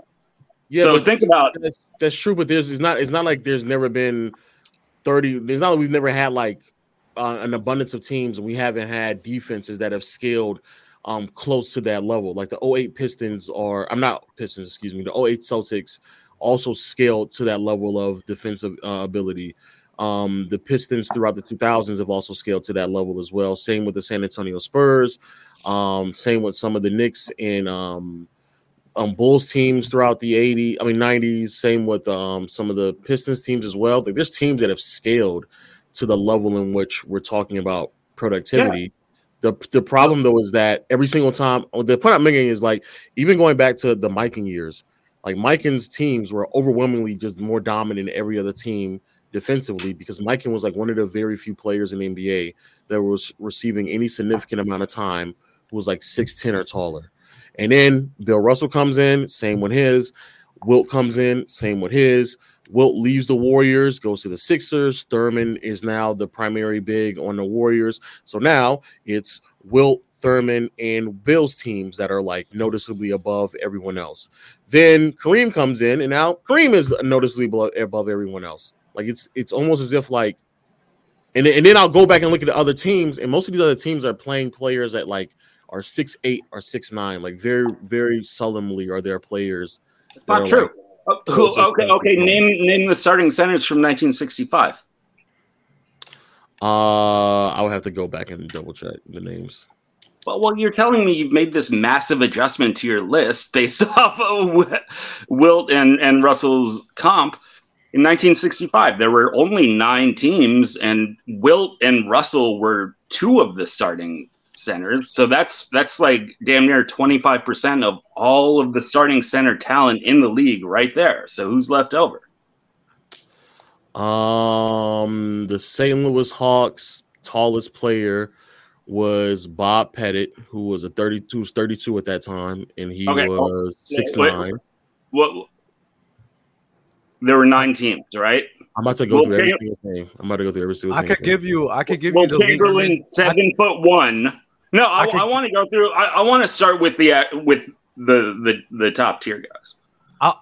Yeah, so but think about that's that's true, but there's it's not it's not like there's never been thirty. There's not like we've never had like uh, an abundance of teams, and we haven't had defenses that have scaled um close to that level. Like the 08 Pistons or I'm not Pistons, excuse me. The 08 Celtics also scaled to that level of defensive uh, ability. Um, the Pistons throughout the 2000s have also scaled to that level as well. Same with the San Antonio Spurs. Um, same with some of the Knicks and um, um Bulls teams throughout the 80, I mean 90s. Same with um some of the Pistons teams as well. Like, there's teams that have scaled to the level in which we're talking about productivity. The, the problem though is that every single time oh, the point I'm making is like even going back to the Mikan years, like Mikan's teams were overwhelmingly just more dominant than every other team defensively because Mikan was like one of the very few players in the NBA that was receiving any significant amount of time who was like 6'10 or taller. And then Bill Russell comes in, same with his. Wilt comes in, same with his. Wilt leaves the Warriors, goes to the Sixers. Thurmond is now the primary big on the Warriors. So now it's Wilt, Thurmond, and Bill's teams that are like noticeably above everyone else. Then Kareem comes in, and now Kareem is noticeably above everyone else. Like it's it's almost as if like, and and then I'll go back and look at the other teams, and most of these other teams are playing players that like are six eight or six nine. Like very very solemnly are there players. that not true. like, who, okay, okay. Name name the starting centers from 1965. Uh, I would have to go back and double check the names. Well, well, you're telling me you've made this massive adjustment to your list based off of Wilt and, and Russell's comp. In 1965, there were only nine teams, and Wilt and Russell were two of the starting centers. So that's that's like damn near 25% of all of the starting center talent in the league right there. So who's left over? Um, the St. Louis Hawks tallest player was Bob Pettit, who was a 32, was 32 at that time, and he Okay, was six nine. What? There were nine teams, right? I'm about to go Will through every single name. I'm about to go through every single I could give you. I could give Will you the league Chamberlain, rating. seven foot one. No, I, I I want to go through. I, I want to start with the uh, with the the, the top tier guys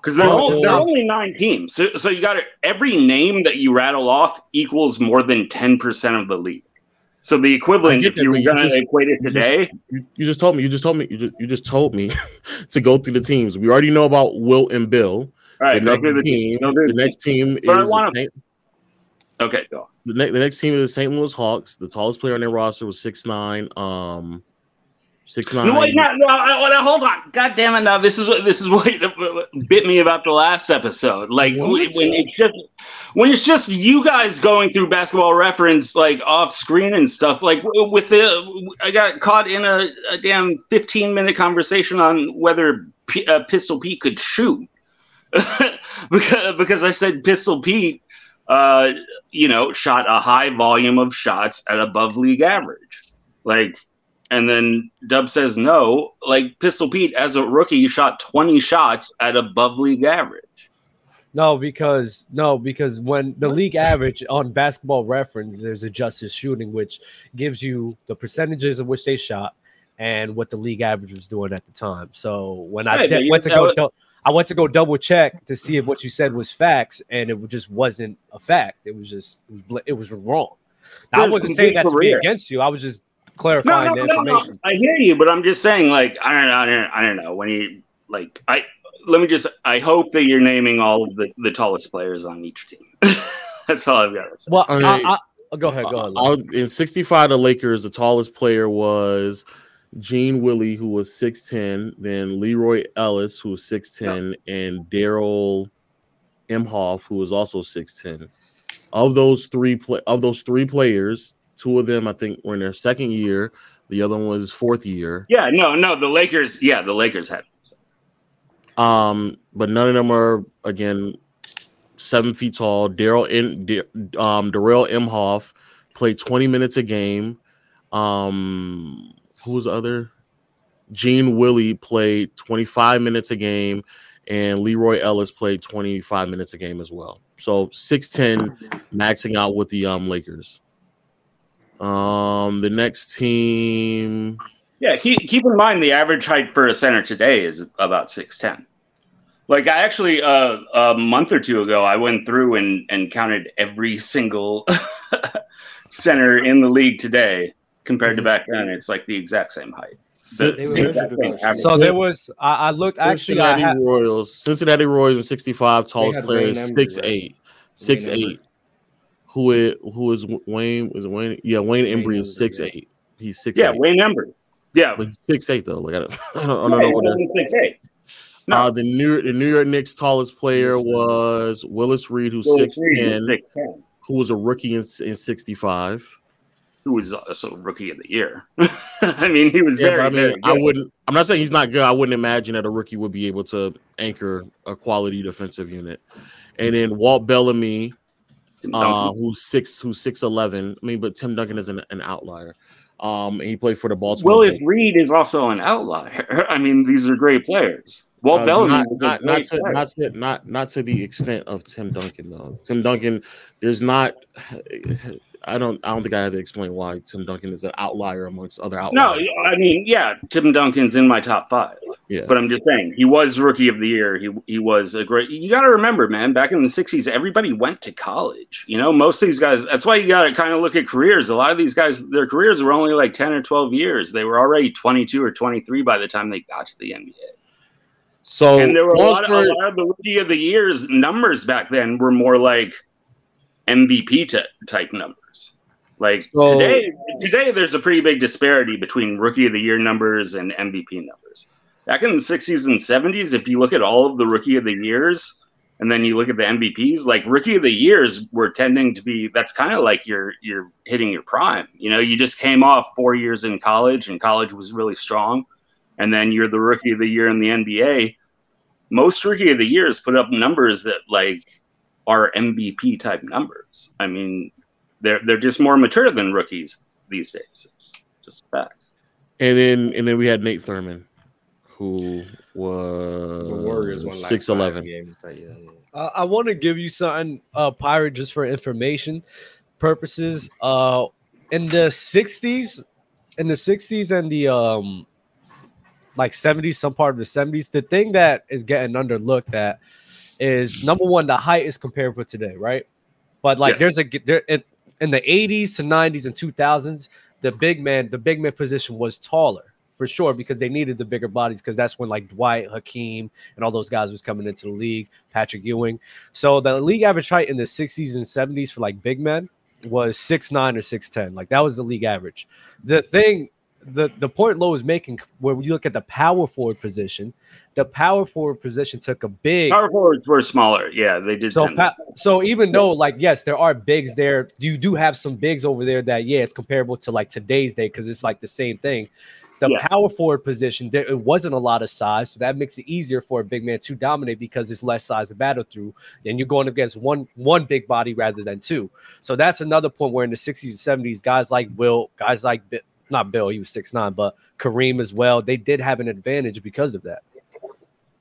because there, I'll- are there are only nine teams. So, so you got to every name that you rattle off equals more than ten percent of the league. So the equivalent, get if you but were you going to just- equate it you just- today, You, you just told me. You just told me. You just, you just told me to go through the teams. We already know about Wilt and Bill. All right, the, next the team, teams. The the next team But is wanna- Saint- Okay, go. the, ne- the next team is the St. Louis Hawks. The tallest player on their roster was six nine. Um, six nine. No, wait, no, no, no, no, hold on. God damn it! Now this is what this is what bit me about the last episode. Like when it's just when it's just you guys going through basketball reference like off screen and stuff. Like with the, I got caught in a, a damn fifteen minute conversation on whether P, uh, Pistol Pete could shoot because because I said Pistol Pete, uh, you know, shot a high volume of shots at above league average, like. And then Dub says no. Like Pistol Pete, as a rookie, you shot 20 shots at above league average. No, because no, because when the league average on basketball reference, there's adjusted shooting, which gives you the percentages of which they shot and what the league average was doing at the time. So when I Right, but de- went to go, I went to go double check to see if what you said was facts, and it just wasn't a fact. It was just it was, bl- it was wrong. Now, I wasn't saying that to complete be against you. I was just clarifying no, the no, no. information. I hear you, but I'm just saying, like, I don't know, I don't, I don't know. When you like, I let me just. I hope that you're naming all of the, the tallest players on each team. That's all I've got to say. Well, I mean- I, I, go ahead, go ahead. I was- in 65, the Lakers, the tallest player was Gene Wiley, who was 6'10, then Leroy Ellis, who was 6'10, and Darrall Imhoff, who was also 6'10. Of those three play of those three players, two of them I think were in their second year, the other one was fourth year. Yeah, no, no. The Lakers. Yeah, the Lakers had. Um, but none of them are again seven feet tall. Daryl in um Darrall Imhoff played 20 minutes a game. Um, who was the other? Gene Wiley played 25 minutes a game, and Leroy Ellis played 25 minutes a game as well. So 6'10 maxing out with the um Lakers. Um, the next team. Yeah, keep, keep in mind the average height for a center today is about six ten. Like I actually uh, a month or two ago, I went through and, and counted every single center in the league today compared to back then. It's like the exact same height. The- the exact same average. So there was I, I looked actually I Cincinnati had, Royals. Cincinnati Royals in 65, tallest had player Wayne is Embry, six right? eight. Six Wayne eight. Who is who is Wayne? Is it Wayne? Yeah, Wayne Wayne Embry is Embry, six yeah. eight. He's six yeah, eight. Wayne Embry. Yeah, But he's six eight though. Like I don't, I don't, I yeah, know what that- six eight. No. Uh, the New the New York Knicks tallest player was Willis Reed, who's Willis six Reed was ten, 6'10", who was a rookie in, in sixty five. Who was also rookie of the year. I mean, he was Yeah, very, I mean, very I wouldn't. I'm not saying he's not good. I wouldn't imagine that a rookie would be able to anchor a quality defensive unit. And then Walt Bellamy, uh, who's six, who's six eleven. I mean, but Tim Duncan is an, an outlier. Um, he played for the Baltimore. Willis. Reed is also an outlier. I mean, these are great players. Walt Uh, Bellamy not, not, not, to, player. not to not not to the extent of Tim Duncan though. Tim Duncan, there's not. I don't. I don't think I have to explain why Tim Duncan is an outlier amongst other No. I mean, yeah, Tim Duncan's in my top five. yeah, But I'm just saying, he was rookie of the year. He he was a great. You got to remember, man. Back in the '60s, everybody went to college. You know, most of these guys. That's why you got to kind of look at careers. A lot of these guys, their careers were only like 10 or 12 years. They were already 22 or 23 by the time they got to the NBA. so and there were a lot, of, a lot of the rookie of the years numbers back then were more like MVP t- type numbers. Like So- today, today there's a pretty big disparity between rookie of the year numbers and MVP numbers. Back in the 60s and 70s, if you look at all of the rookie of the years and then you look at the MVPs, like rookie of the years were tending to be that's kind of like you're you're hitting your prime. You know, you just came off four years in college and college was really strong, and then you're the rookie of the year in the NBA. Most rookie of the years put up numbers that like are MVP type numbers. I mean, they're they're just more mature than rookies these days. It's just a fact. and then and then we had Nate Thurmond, who was The Warriors won like six five eleven. games that year. Uh, I want to give you something, uh, pirate, just for information purposes. Uh, in the '60s, in the '60s and the um, like '70s, some part of the '70s, the thing that is getting underlooked at is number one, the height is comparable with today, right? But like, Yes. there's a there in, in the '80s to '90s and 2000s, the big man, the big man position was taller for sure because they needed the bigger bodies because that's when like Dwight, Hakeem, and all those guys was coming into the league. Patrick Ewing. So the league average height in the 60s and 70s for like big men was six nine or six ten. Like that was the league average. The thing, the the point Low is making, where you look at the power forward position, the power forward position took a big. Power forwards were smaller. Yeah, they did. So, pa- so even though like yes, there are bigs there, you do have some bigs over there that yeah, it's comparable to like today's day because it's like the same thing. The Yeah. power forward position, there it wasn't a lot of size, so that makes it easier for a big man to dominate because it's less size to battle through. And you're going against one one big body rather than two. So that's another point where in the 60s and 70s, guys like Will, guys like not Bill, he was six nine, but Kareem as well, they did have an advantage because of that.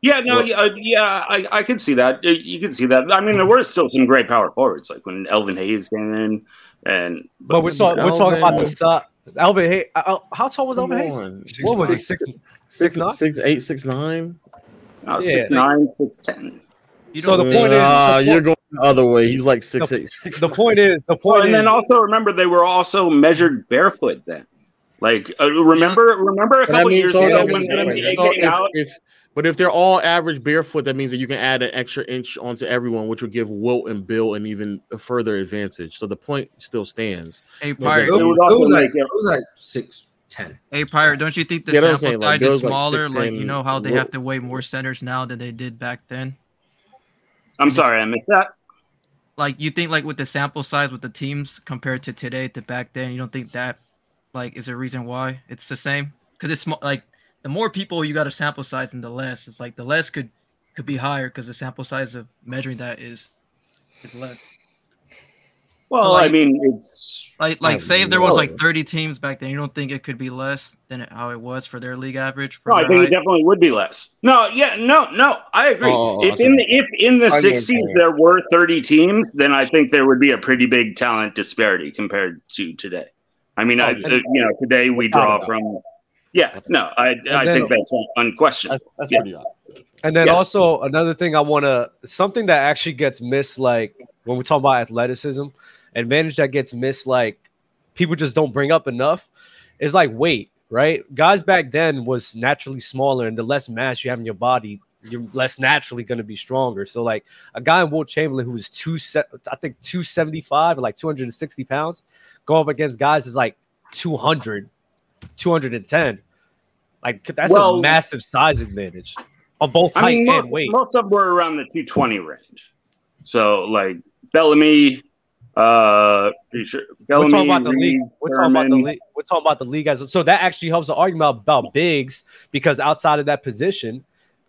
Yeah, no, yeah, uh, yeah, I, I can see that. Uh, You can see that. I mean, there were still some great power forwards, like when Elvin Hayes came in, and But we're, talking we're talking about the Alvin- size. Alvin, hey, uh, how tall was Elvin Alvin Hayes? on. What was he? Six- Six, Six, six nine? six, eight, six, nine. uh, Yeah. six nine, six ten. You So the point is- Ah, the you're point- going the other way. He's like six, The point is, the point. Well, point and is, then also remember they were also measured barefoot then. Like uh, remember, remember a But I couple mean, years so ago when means, the NBA so came if, out. if, But if they're all average barefoot, that means that you can add an extra inch onto everyone, which would give Wilt and Bill an even a further advantage. So the point still stands. Hey, Was Pirate, It It was, it was like make it- it was like six ten. hey, Pirate, don't you think the Yeah, sample what I'm like, size there is was, like, smaller? Like, you know how they Wilt. have to weigh more centers now than they did back then? I'm sorry, I missed that. Like, you think, like, with the sample size with the teams compared to today to back then, you don't think that, like, is there a reason why it's the same? Because it's sm- like the more people you got a sample size and the less. It's like the less could could be higher because the sample size of measuring that is is less. Well, So, I mean, it's Like, like Oh, say if there was like 30 teams back then, you don't think it could be less than how it was for their league average? For No, I their think it definitely would be less. No, yeah, no, no, I agree. Oh, oh, oh if I in the if in the I '60s understand. there were 30 teams, then I think there would be a pretty big talent disparity compared to today. I mean, I, Oh, uh, you know, today we draw from. Yeah, no, I I then- think that's unquestioned. That's that's Yeah. pretty obvious. And then Yeah. also another thing I want to something that actually gets missed, like when we talk about athleticism, advantage that gets missed, like people just don't bring up enough, is like weight, right? Guys back then was naturally smaller, and the less mass you have in your body, you're less naturally going to be stronger. So like a guy in Wilt Chamberlain who was two, I think two seventy five or like two hundred and sixty pounds, go up against guys is like 200, 210. Like that's Well- a massive size advantage on both I height mean, and most, weight. most of them were around the 220 range. So like Bellamy, uh, sure We're Bellamy, talking about the league. We're talking about the league. We're talking about the league as so that actually helps the argument about bigs because outside of that position,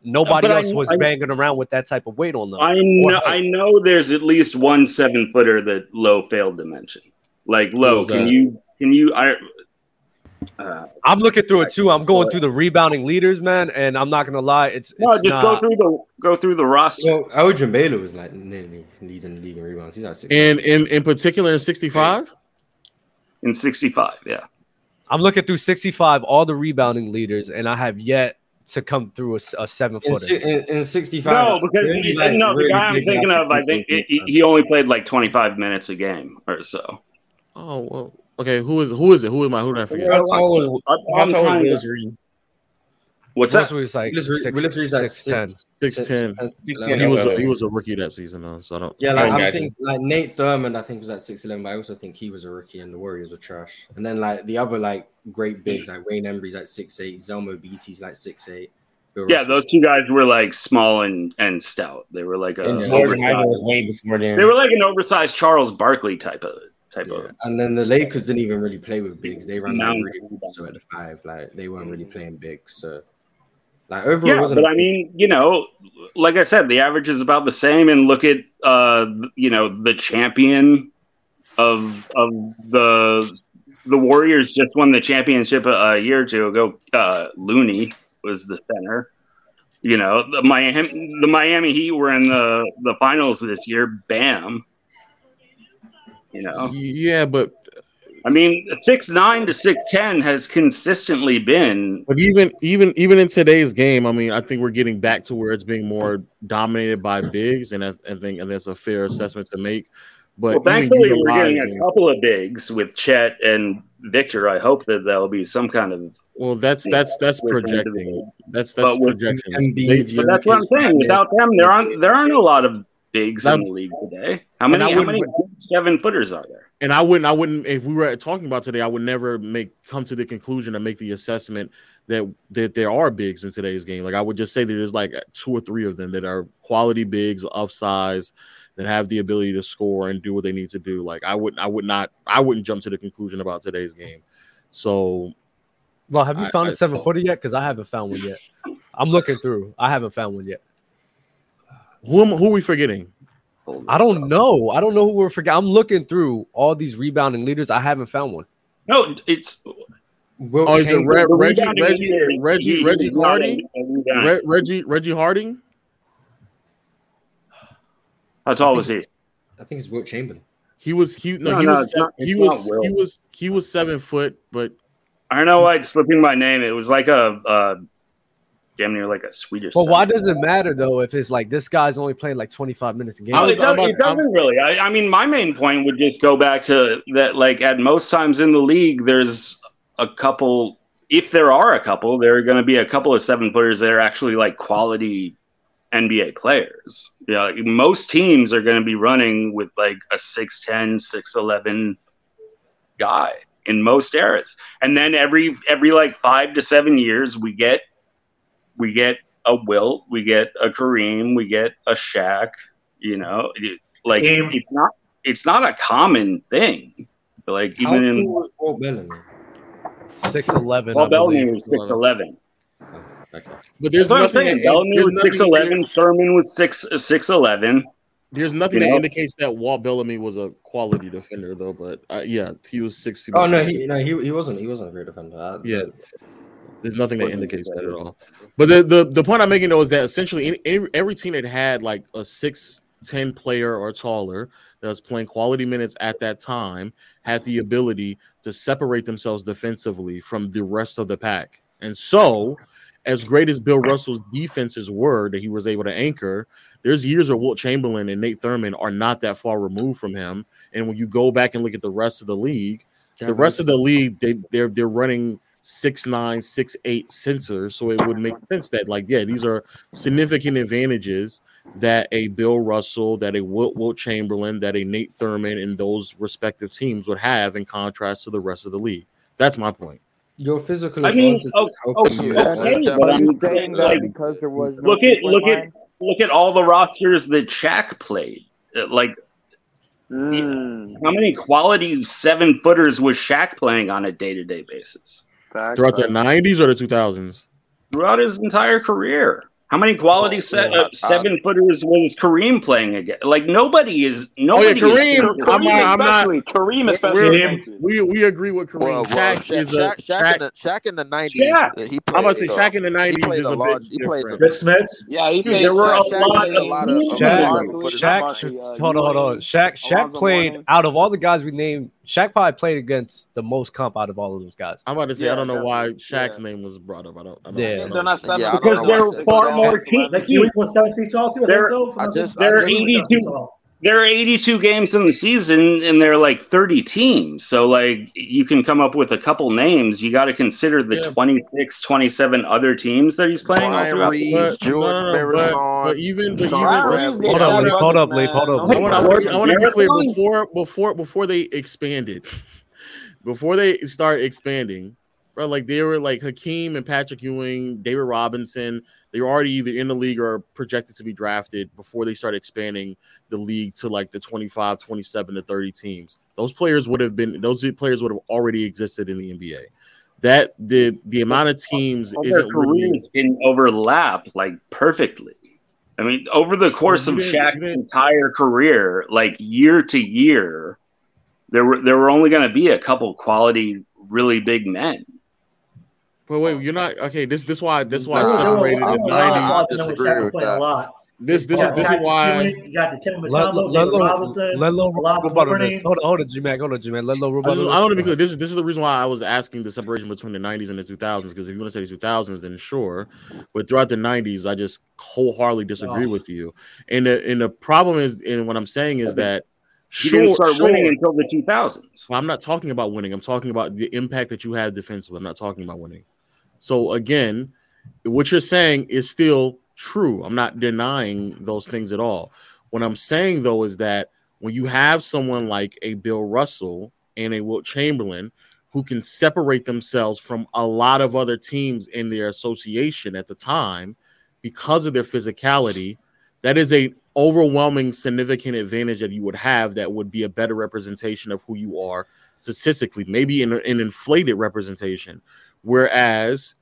nobody But I- else was I- banging around with that type of weight on them. I know, I know there's at least one seven footer that Low failed to mention. Like Low, can that? you can you I uh, I'm looking through it too. I'm going through the rebounding leaders, man, and I'm not gonna lie, it's, no, it's just not. go through the go through the roster. Well, Elgin Baylor was like nearly leading the league in rebounds. He's not six. And in in particular in 65, in 65, yeah. I'm looking through 65, all the rebounding leaders, and I have yet to come through a seven in, footer. si- in, in 65. No, because the only, he, like, no, the really guy I'm thinking of, I think be- he, he only played like 25 minutes a game or so. oh well, okay. Who is who is it? Who am I? Who did I forget? How tall was I'm how tall was trying to- Willis Reed? What's Most that? was like Willis Reed- six, Willis Reed's like six, ten. six- Six ten. six- He was a, he was a rookie that season though, so I don't. Yeah, like I I'm think like Nate Thurmond, I think was at six eleven, but I also think he was a rookie and the Warriors were trash. And then like the other like great bigs, like Wayne Embry's like six eight, Zelmo Beaty's like six eight. Yeah, those two guys were like small and and stout. They were like a Yeah. George oversized- Mikan was way before then. they were like an oversized Charles Barkley type of type Yeah. of. And then the Lakers didn't even really play with bigs. They ran like Mound. really so at the five, like they weren't really playing bigs. So like overall, Yeah, but I mean, you know, like I said, the average is about the same. And look at, uh, you know, the champion of of the the Warriors just won the championship a, a year or two ago. Uh, Looney was the center. You know, the Miami the Miami Heat were in the the finals this year. Bam. You know, Yeah, but I mean, six nine to six ten has consistently been but even even even in today's game, I mean, I think we're getting back to where it's being more dominated by bigs, and that's, I think and that's a fair assessment to make. But Well, even thankfully, we're getting a couple of bigs with Chet and Victor. I hope that there'll be some kind of. well, that's that's that's We're trying to projecting. That's that's But with projection. Embiid, But that's what I'm saying. Without them, there aren't there aren't a lot of bigs in the league today. How many how wouldn't- many seven footers are there? And I wouldn't, I wouldn't, if we were talking about today, I would never make come to the conclusion and make the assessment that that there are bigs in today's game. Like I would just say that there's like two or three of them that are quality bigs, upsize, that have the ability to score and do what they need to do. Like I wouldn't, I would not, I wouldn't jump to the conclusion about today's game. So Well, have you I- found I- a seven footer yet? Because I haven't found one yet. I'm looking through. I haven't found one yet. who am, who are we forgetting? Hold I don't up. know. I don't know who we're forgetting. I'm looking through all these rebounding leaders. I haven't found one. No, it's Wilt Oh, is it Chamberlain- Re- Reggie, Reggie, Reggie, Reggie Harding, a- a rebounding. Re- Reggie, Reggie Harding. How tall was he? I think it's Wilt Chamberlain. He was he no, No, he no, was not- he was not Will. he was he was seven foot, but I don't know why it's slipping my name. It was like a uh, damn near like a Swedish. But why does it matter though if it's like this guy's only playing like 25 minutes a game? I No, was it, does, about- it doesn't really. I, I mean, my main point would just go back to that. Like at most times in the league, there's a couple if there are a couple, there are going to be a couple of seven footers that are actually like quality NBA players. You know, most teams are going to be running with like a 6'10, 6'11 guy in most eras. And then every every like 5 to 7 years we get we get a Wilt, we get a Kareem, we get a Shaq, you know, like Game. it's not it's not a common thing. Like How even in cool was Walt Bellamy? Six eleven. Paul Bellamy was 6'11. Okay. But there's That's nothing. that- Bellamy was six eleven. Thurmond was six six eleven. There's nothing You that know? indicates that Walt Bellamy was a quality defender, though. But uh, yeah, he was six. he Oh no, 60. he no he, he wasn't he wasn't a great defender. I- Yeah. There's nothing that indicates that at all. But the, the the point I'm making though is that essentially any, every team that had like a six ten player or taller that was playing quality minutes at that time had the ability to separate themselves defensively from the rest of the pack. And so, as great as Bill Russell's defenses were that he was able to anchor, there's years where Wilt Chamberlain and Nate Thurmond are not that far removed from him. And when you go back and look at the rest of the league, the rest of the league they they're they're running six nine six eight sensors so it would make sense that like yeah these are significant advantages that a bill russell that a wilt, wilt chamberlain that a nate thurmond and those respective teams would have in contrast to the rest of the league. That's my point. Your physical I mean, oh, oh, you. okay, but But I'm saying like, because there was no look at split look at look at all the rosters that Shaq played. Uh, Like Mm, how many quality seven footers was Shaq playing on a day to day basis facts, throughout the 90s or the 2000s throughout his entire career? How many quality se- yeah, uh, seven footers was Kareem playing again? Like nobody is oh yeah nobody. kareem is, i'm not, I'm not especially. Kareem especially. we're- thank you. we, we agree with kareem Well, well, Shaq Shaq, is a Shaq, Shaq, Shaq- in the, Shaq in the 90s, Shaq. uh, he played, i'm about to say Shaq in the 90s played is a a large- bit he played different. Rik Smits. Yeah, he Dude, played. there were a Shaq, Shaq lot played of a lot of. Shaq- Uh, Shaq, Shaq, hold on, hold on. Shaq, Shaq played out of all the guys we named. Shaq probably played against the most comp out of all of those guys. I'm about to say Yeah, I don't know why definitely. Shaq's name was brought up. I don't. I don't Yeah. I They're don't- seven. Yeah, because know there why are far more all. teams. Like he was seven feet tall too. I There- think, though. I just- There are I just- 82 there are 82 games in the season and there are like 30 teams so like you can come up with a couple names you got to consider the Yeah. 26 27 other teams that he's playing all Brian throughout the Reeves. But, George no, no, no, but, but even but Sean even Bryant Reeves. Reeves Hold up, Leaf, hold up, man. Leaf, hold up, Don't Leaf. I want, I want, I want to be clear before before before they expanded, before they start expanding, bro. Like they were like Hakeem and Patrick Ewing, David Robinson. They were already either in the league or projected to be drafted before they started expanding the league to like the 25, 27 to 30 teams. Those players would have been those players would have already existed in the NBA. That the the amount of teams All their isn't really careers didn't overlap like perfectly i mean over the course of Shaq's entire career like year to year there were there were only going to be a couple quality really big men But wait, oh. you're not okay. This this why this why I Nah, separated I- the I- ninety. I disagree with that. a lot. This this You is this is why you got the Tim Let, Mutombo, let, David let, Robinson. let Lil Alonzo rebuttal this. Mourning. Hold on, hold on, G-Mac. Hold on, G-Mac. Let Lil I, rebuttal just, this. I want to be clear. This is this is the reason why I was asking the separation between the '90s and the 2000s. Because if you want to say the 2000s, then sure. But throughout the '90s, I just wholeheartedly disagree Oh. with you. And the and the problem is, and what I'm saying is that you sure, didn't start sure. winning until the 2000s Well, I'm not talking about winning. I'm talking about the impact that you had defensively. I'm not talking about winning. So again, what you're saying is still true. I'm not denying those things at all. What I'm saying though is that when you have someone like a Bill Russell and a Wilt Chamberlain who can separate themselves from a lot of other teams in their association at the time because of their physicality, that is a overwhelming significant advantage that you would have that would be a better representation of who you are statistically, maybe in an inflated representation. Whereas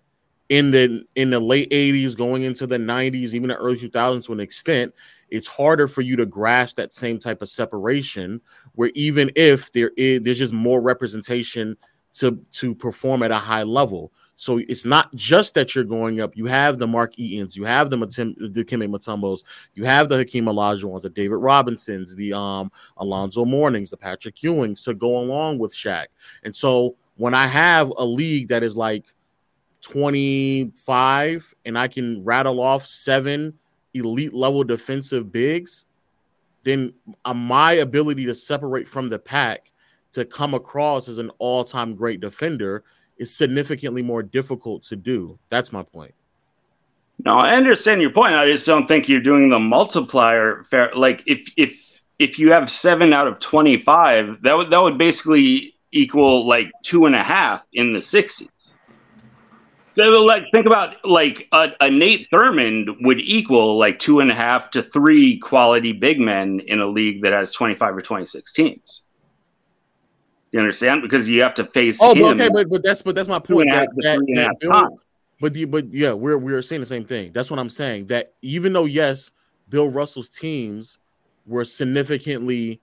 in the in the late 80s, going into the 90s, even the early 2000s to an extent, it's harder for you to grasp that same type of separation. Where even if there is there's just more representation to to perform at a high level. So it's not just that you're going up. You have the Mark Eatons, you have the Matim, the Kime Mutombos, you have the Hakeem Olajuwons, the David Robinsons, the um Alonzo Mournings, the Patrick Ewings to go along with Shaq. And so when I have a league that is like 25 and I can rattle off seven elite level defensive bigs, then uh, my ability to separate from the pack to come across as an all-time great defender is significantly more difficult to do. That's my point. No, I understand your point. I just don't think you're doing the multiplier fair. Like if if if you have seven out of twenty five, that would that would basically equal like two and a half in the sixties. So like think about like a, a Nate Thurmond would equal like two and a half to three quality big men in a league that has twenty five or twenty six teams. You understand? Because you have to face Oh, but okay, but but that's but that's my point. and a half That, that, three and a that Bill, but the, but yeah, we're we're saying the same thing. That's what I'm saying. That even though yes, Bill Russell's teams were significantly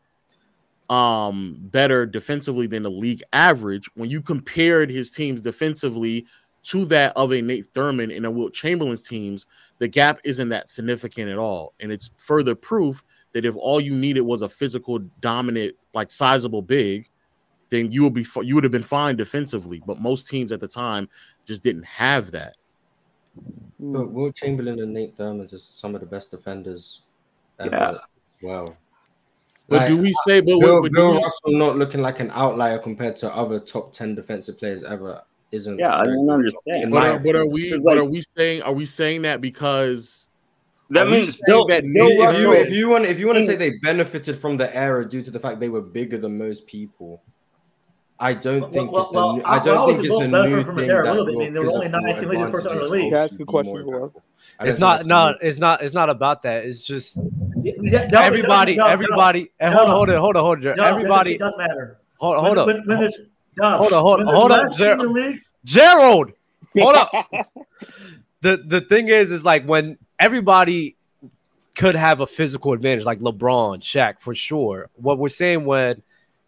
um better defensively than the league average, when you compared his teams defensively to that of a Nate Thurmond and a Wilt Chamberlain's teams, the gap isn't that significant at all. And it's further proof that if all you needed was a physical, dominant, like sizable big, then you would be you would have been fine defensively. But most teams at the time just didn't have that. But Wilt Chamberlain and Nate Thurmond are some of the best defenders ever Yeah. as well. But do we say? But, Bill, but do Bill we- Russell not looking like an outlier compared to other top ten defensive players ever isn't. Yeah, I don't understand. In But my are, but are we? It's But are we saying? Are we saying that because That means saying Bill- that Bill Nate- if you if you want if you want to say they benefited from the era due to the fact they were bigger than most people, I don't think well, it's well, a new, I- I don't well, think it's a new from the thing era a that little bit. I mean, there were only physical nine teams in the first advantages round of the league. help Can ask you you a be question, more Laura? impactful. I don't It's not no, it's not it's not about that. It's just Yeah, that- everybody, that- that- everybody. that- and hold on, hold on, hold on, hold on. that- Everybody, It does matter. hold, When- hold up, when- when there's- Dubs, hold on, hold on, there's hold up, less teams in the Ger- Gerald. Hold up. the the thing is, is like when everybody could have a physical advantage, like LeBron, Shaq, for sure. What we're saying when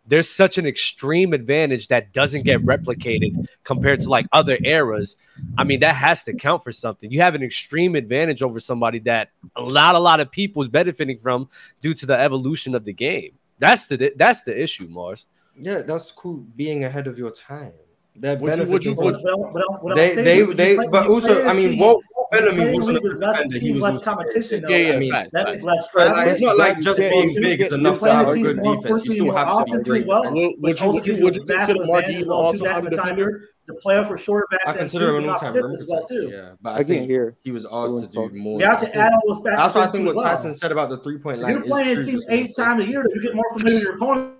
there's such an extreme advantage that doesn't get replicated compared to like other eras. I mean, that has to count for something. You have an extreme advantage over somebody that a lot, a lot of people is benefiting from due to the evolution of the game. That's the that's the issue, Marz. Yeah, that's cool. Being ahead of your time. They're Would you- would you- benefiting. would- from- Well, well, what I'm they, they, they, but also, I mean, team- Walt when you Bellamy wasn't a good defender. He was less competition, though. Yeah, yeah, I mean, facts, that facts. means less But, it's not like just You're being big is enough to have a good defense. You still have to be great well. Would- would you- would you- would you a massive consider Mark advantage Eaton along all-time two back in the time defender? The playoff for shorter back I consider him an all-time fit rim as well, too. yeah. But I I can't think hear. he was asked to do more. You have I to think- add all those factors That's why I think what as well. Tyson said about the three-point If line you're is playing a team eight the times a year, you get more familiar with your opponent.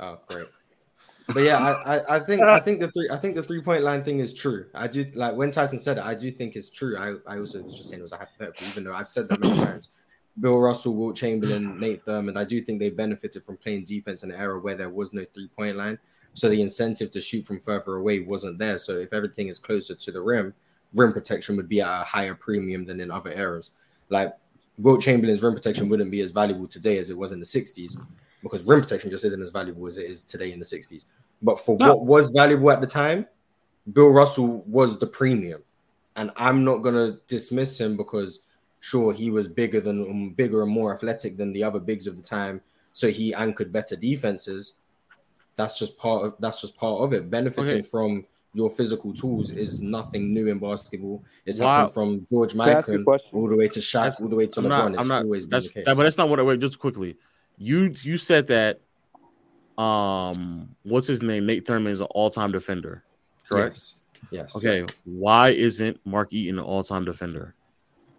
Oh, great. But yeah, I, I, I think I think the three I think the three point line thing is true. I do like when Tyson said it, I do think it's true. I, I also was just saying it was a hypothetical, even though I've said that many times. Bill Russell, Wilt Chamberlain, Nate Thurmond, I do think they benefited from playing defense in an era where there was no three point line. So the incentive to shoot from further away wasn't there. So if everything is closer to the rim, rim protection would be at a higher premium than in other eras. Like Wilt Chamberlain's rim protection wouldn't be as valuable today as it was in the 60s because rim protection just isn't as valuable as it is today in the 60s. But for No. what was valuable at the time, Bill Russell was the premium. And I'm not gonna dismiss him because sure he was bigger than um, bigger and more athletic than the other bigs of the time, so he anchored better defenses. That's just part of that's just part of it. Benefiting Okay. from your physical tools is nothing new in basketball. It's Wow. happened from George Can I ask you a Mikan question? all the way to Shaq, That's- all the way to I'm LeBron. not. it's I'm not. always been That's the case. that, but that's not what I wait. Just quickly, you you said that. Um, what's his name? Nate Thurmond is an all-time defender, correct? Yes. Yes. Okay. Why isn't Mark Eaton an all-time defender?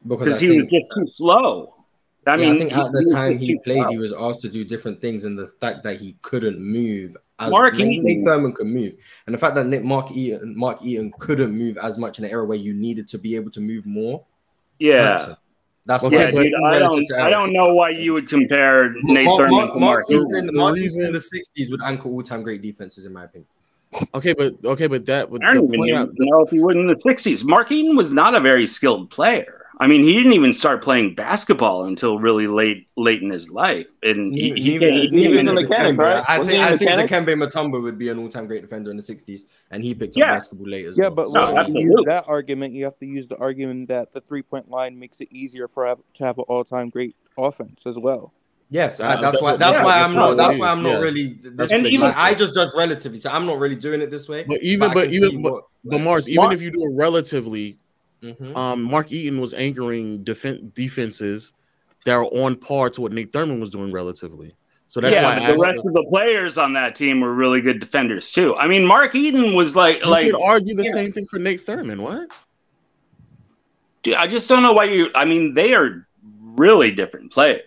Because he was think just too slow. I I mean, I think at the was time he played, slow. he was asked to do different things, and the fact that he couldn't move as Mark Nate, Eaton- Nate Thurmond could move, and the fact that Nick, Mark Eaton, Mark Eaton couldn't move as much in an era where you needed to be able to move more. Yeah. Hurts him. that's Okay, why. Yeah, dude, I don't, I don't know why you would compare Nate Mark, Thurmond Mark, to Mark Mark Eaton, Eaton. The Mark Eaton in the '60s would anchor all-time great defenses, in my opinion. Okay, but okay, but that would I don't even point out- know if he would in the '60s. Mark Eaton was not a very skilled player. I mean, he didn't even start playing basketball until really late, late in his life, and he, he, neither, he, neither he- did mechanic, Dikembe. right? I Wasn't think he a I think? Dikembe Mutombo would be an all-time great defender in the '60s, and he picked up basketball later. Yeah, well. but So, No, when you use that argument, you have to use the argument that the three point line makes it easier for to have an all time great offense as well. Yes, Uh, that's, that's why. That's yeah, why I'm not. That's why I'm not yeah. really. This And way. even- Like, I just judge relatively, so I'm not really doing it this way. But even I but even see but, what- but Marz, even if you do it relatively, Mhm. um, Mark Eaton was anchoring defen- defenses that are on par to what Nate Thurmond was doing relatively. So that's yeah, why the rest of the players on that team were really good defenders too. I mean, Mark Eaton was like, you like could argue the yeah. same thing for Nate Thurmond. What? Dude, I just don't know why you. I mean, they are really different players.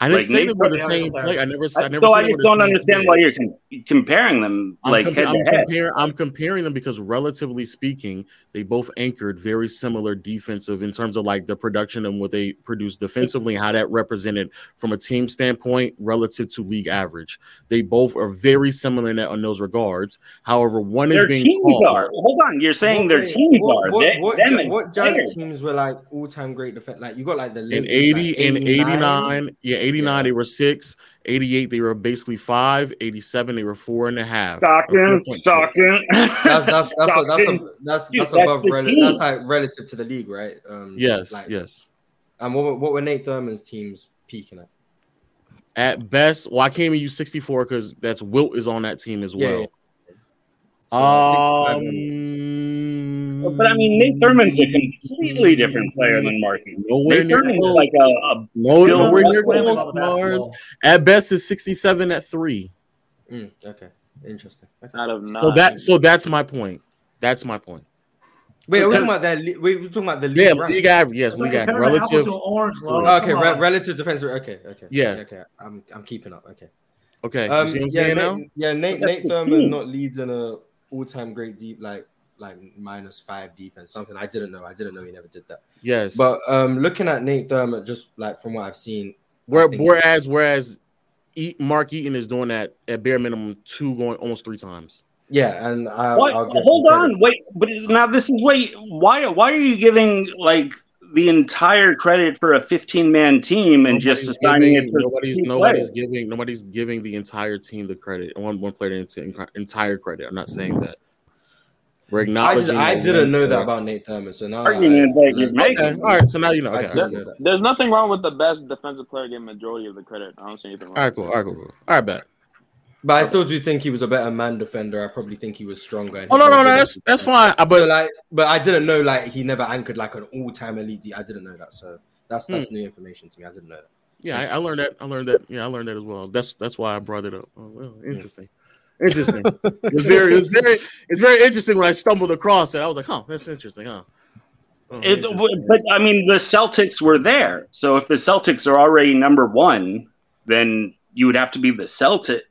I didn't Like, say Nate they were the same player. I never. I never. so said I just don't understand why you're com- comparing them I'm, like compa- head I'm to head. comparing. I'm comparing them because, relatively speaking, they both anchored very similar defensive in terms of like the production and what they produced defensively and how that represented from a team standpoint relative to league average. They both are very similar in, that, in those regards. However, one is Their being teams called. are. Hold on, you're saying What- their wait, teams what, are. What, They- what, them what jazz players. teams were like all time great defense? Like you got like the in 80 like in 89. 89 yeah 89 they were six 88 they were basically five 87 they were four and a half Stockton, Stockton. That's that's that's a, that's a, Stockton. that's Dude, that's that's above rel- that's like relative to the league, right? Um, yes like, yes And what were- what were Nate Thurmond's teams peaking at? at best well i can't even use 64 because that's wilt is on that team as well yeah. So, um But I mean, Nate Thurmond's a completely different player than Marky. nowhere Nate near Thurmond's close. like a, a no, Bill nowhere near close Marz. at best is 67 at three Mm, okay, interesting. Okay. Out of nine. so that so that's my point that's my point Wait, we Because- talking about that? le- Wait, we're talking about the league. yeah rank? league average yes It's like league average comparing an apple relative orange. Oh, okay, re- relative defensive. Okay, okay. Yeah. okay. I'm I'm keeping up. Okay. okay Um, you see what i'm yeah, Nate, now yeah, Nate Nate the Thurmond not leads in a all time great deep like like minus five defense. Something I didn't know. I didn't know he never did that. yes But um, looking at Nate Thurmond, just like from what I've seen, Where, whereas whereas E- Mark Eaton is doing that at bare minimum two going almost three times. yeah, and I, What? I'll give Hold on, wait. But now this is wait. Why? Why are you giving like the entire credit for a 15 man team and just Nobody's assigning giving- it to nobody's nobody's players? giving nobody's giving the entire team the credit. One one player into entire credit. I'm not saying that. We're I just I didn't know that about Nate Thurmond. So now Argument I, that you're I- making. Okay, all right. So now you know. Okay, all know. There's nothing wrong with the best defensive player getting majority of the credit. I don't see anything wrong. all right, cool. All right, cool. cool. All right, bet. But I still do think he was a better man defender. I probably think he was stronger. Oh he no, no, no. That's that's fine. Uh, so But like, but I didn't know like he never anchored like an all time elite. D- I didn't know that. So that's that's Hmm. new information to me. I didn't know that. yeah, I, I learned that. I learned that. Yeah, I learned that as well. That's that's why I brought it up. Oh, well, interesting. Interesting. it's very, it's very, it's very interesting when I stumbled across it. I was like, "Huh, that's interesting, huh?" Oh, It, interesting. but I mean, the Celtics were there. So if the Celtics are already number one, then you would have to be the Celtic.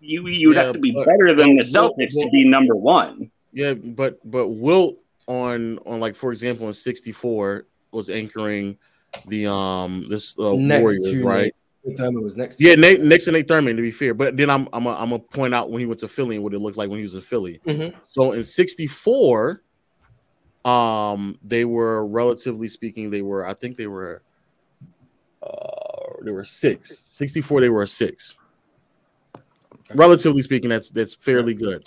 You you would Yeah, have to be but- better than the but- but- Celtics to be number one. Yeah, but but Wilt on on like for example in '64 was anchoring the um this uh, Next Warriors, to right? Thurmond was next. Yeah. Nate, Nixon, Nate Thurmond. To be fair, but then I'm I'm gonna point out when he went to Philly and what it looked like when he was in Philly. Mhm. So in '64, um, they were relatively speaking, they were I think they were uh they were six. 64, they were a six. Relatively speaking, that's that's fairly good.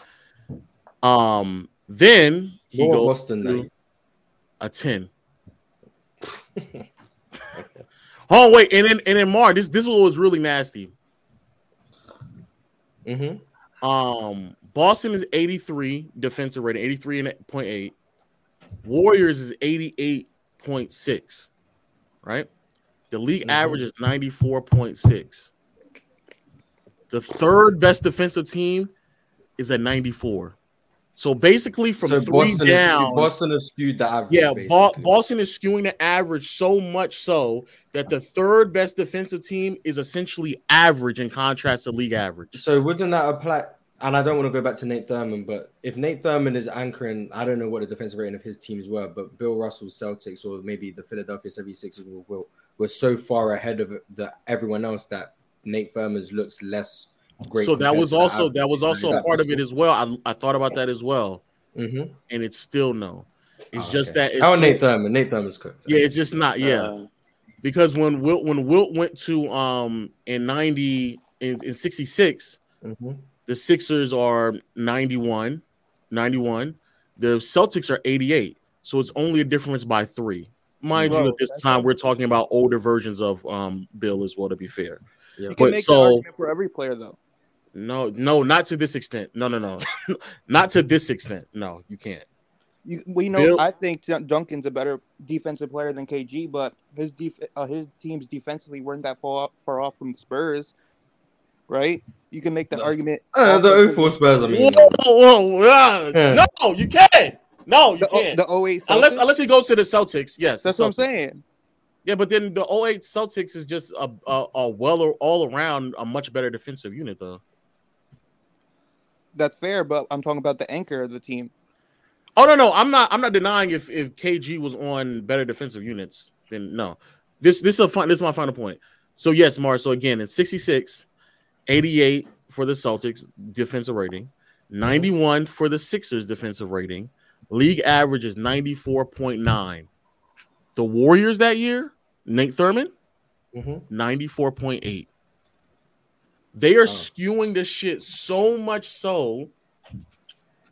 Um, then he What goes to a 10. Oh wait, and then and then Mar, this this is what was really nasty. Mm-hmm. Um, Boston is 83 defensive rating, 83.8. Warriors is 88.6. Right? The league Mhm. average is 94.6. The third best defensive team is at 94. So basically, from so three Boston, down, skewed, Boston have skewed the average. yeah, basically. Boston is skewing the average so much so that the third best defensive team is essentially average in contrast to league average. So wouldn't that apply? And I don't want to go back to Nate Thurmond, but if Nate Thurmond is anchoring, I don't know what the defensive rating of his teams were, but Bill Russell's Celtics or maybe the Philadelphia 76ers will, will were so far ahead of the everyone else that Nate Thurmond's looks less great. so that was also average. that was also a part of it as well. I, I thought about that as well, Mhm. and it's still no. It's Oh, just okay. that it's oh so- Nate Thurmond, Nate Thurmond's cooked. yeah, it's just not yeah. Uh, because when Wilt when Wilt went to um in 90 in, in 66 Mhm. the Sixers are 91 91 the Celtics are 88 so it's only a difference by 3 mind you at this time we're talking about older versions of um Bill as well to be fair Yeah. You can But make so- that argument for every player though. No no not to this extent no no no not to this extent no you can't You, well, you know, Bill- I think Duncan's a better defensive player than KG, but his def- uh, his teams defensively weren't that far far off from the Spurs. right? You can make the argument. Uh, the 04 Spurs, I mean. Whoa, whoa, whoa, Yeah. No, you can't. No, you The, O- can't. the 08 unless unless he goes to the Celtics. Yes, That's the what I'm saying. Yeah, but then the 08 Celtics is just a, a, a well all around a much better defensive unit though. That's fair, but I'm talking about the anchor of the team. Oh no, no, I'm not. I'm not denying if if KG was on better defensive units. Then no, this this is a fun. This is my final point. So yes, Marz. So again, it's 66, 88 for the Celtics defensive rating, 91 for the Sixers defensive rating. League average is 94.9. The Warriors that year, Nate Thurmond, Mhm. 94.8. They are oh. skewing the shit so much so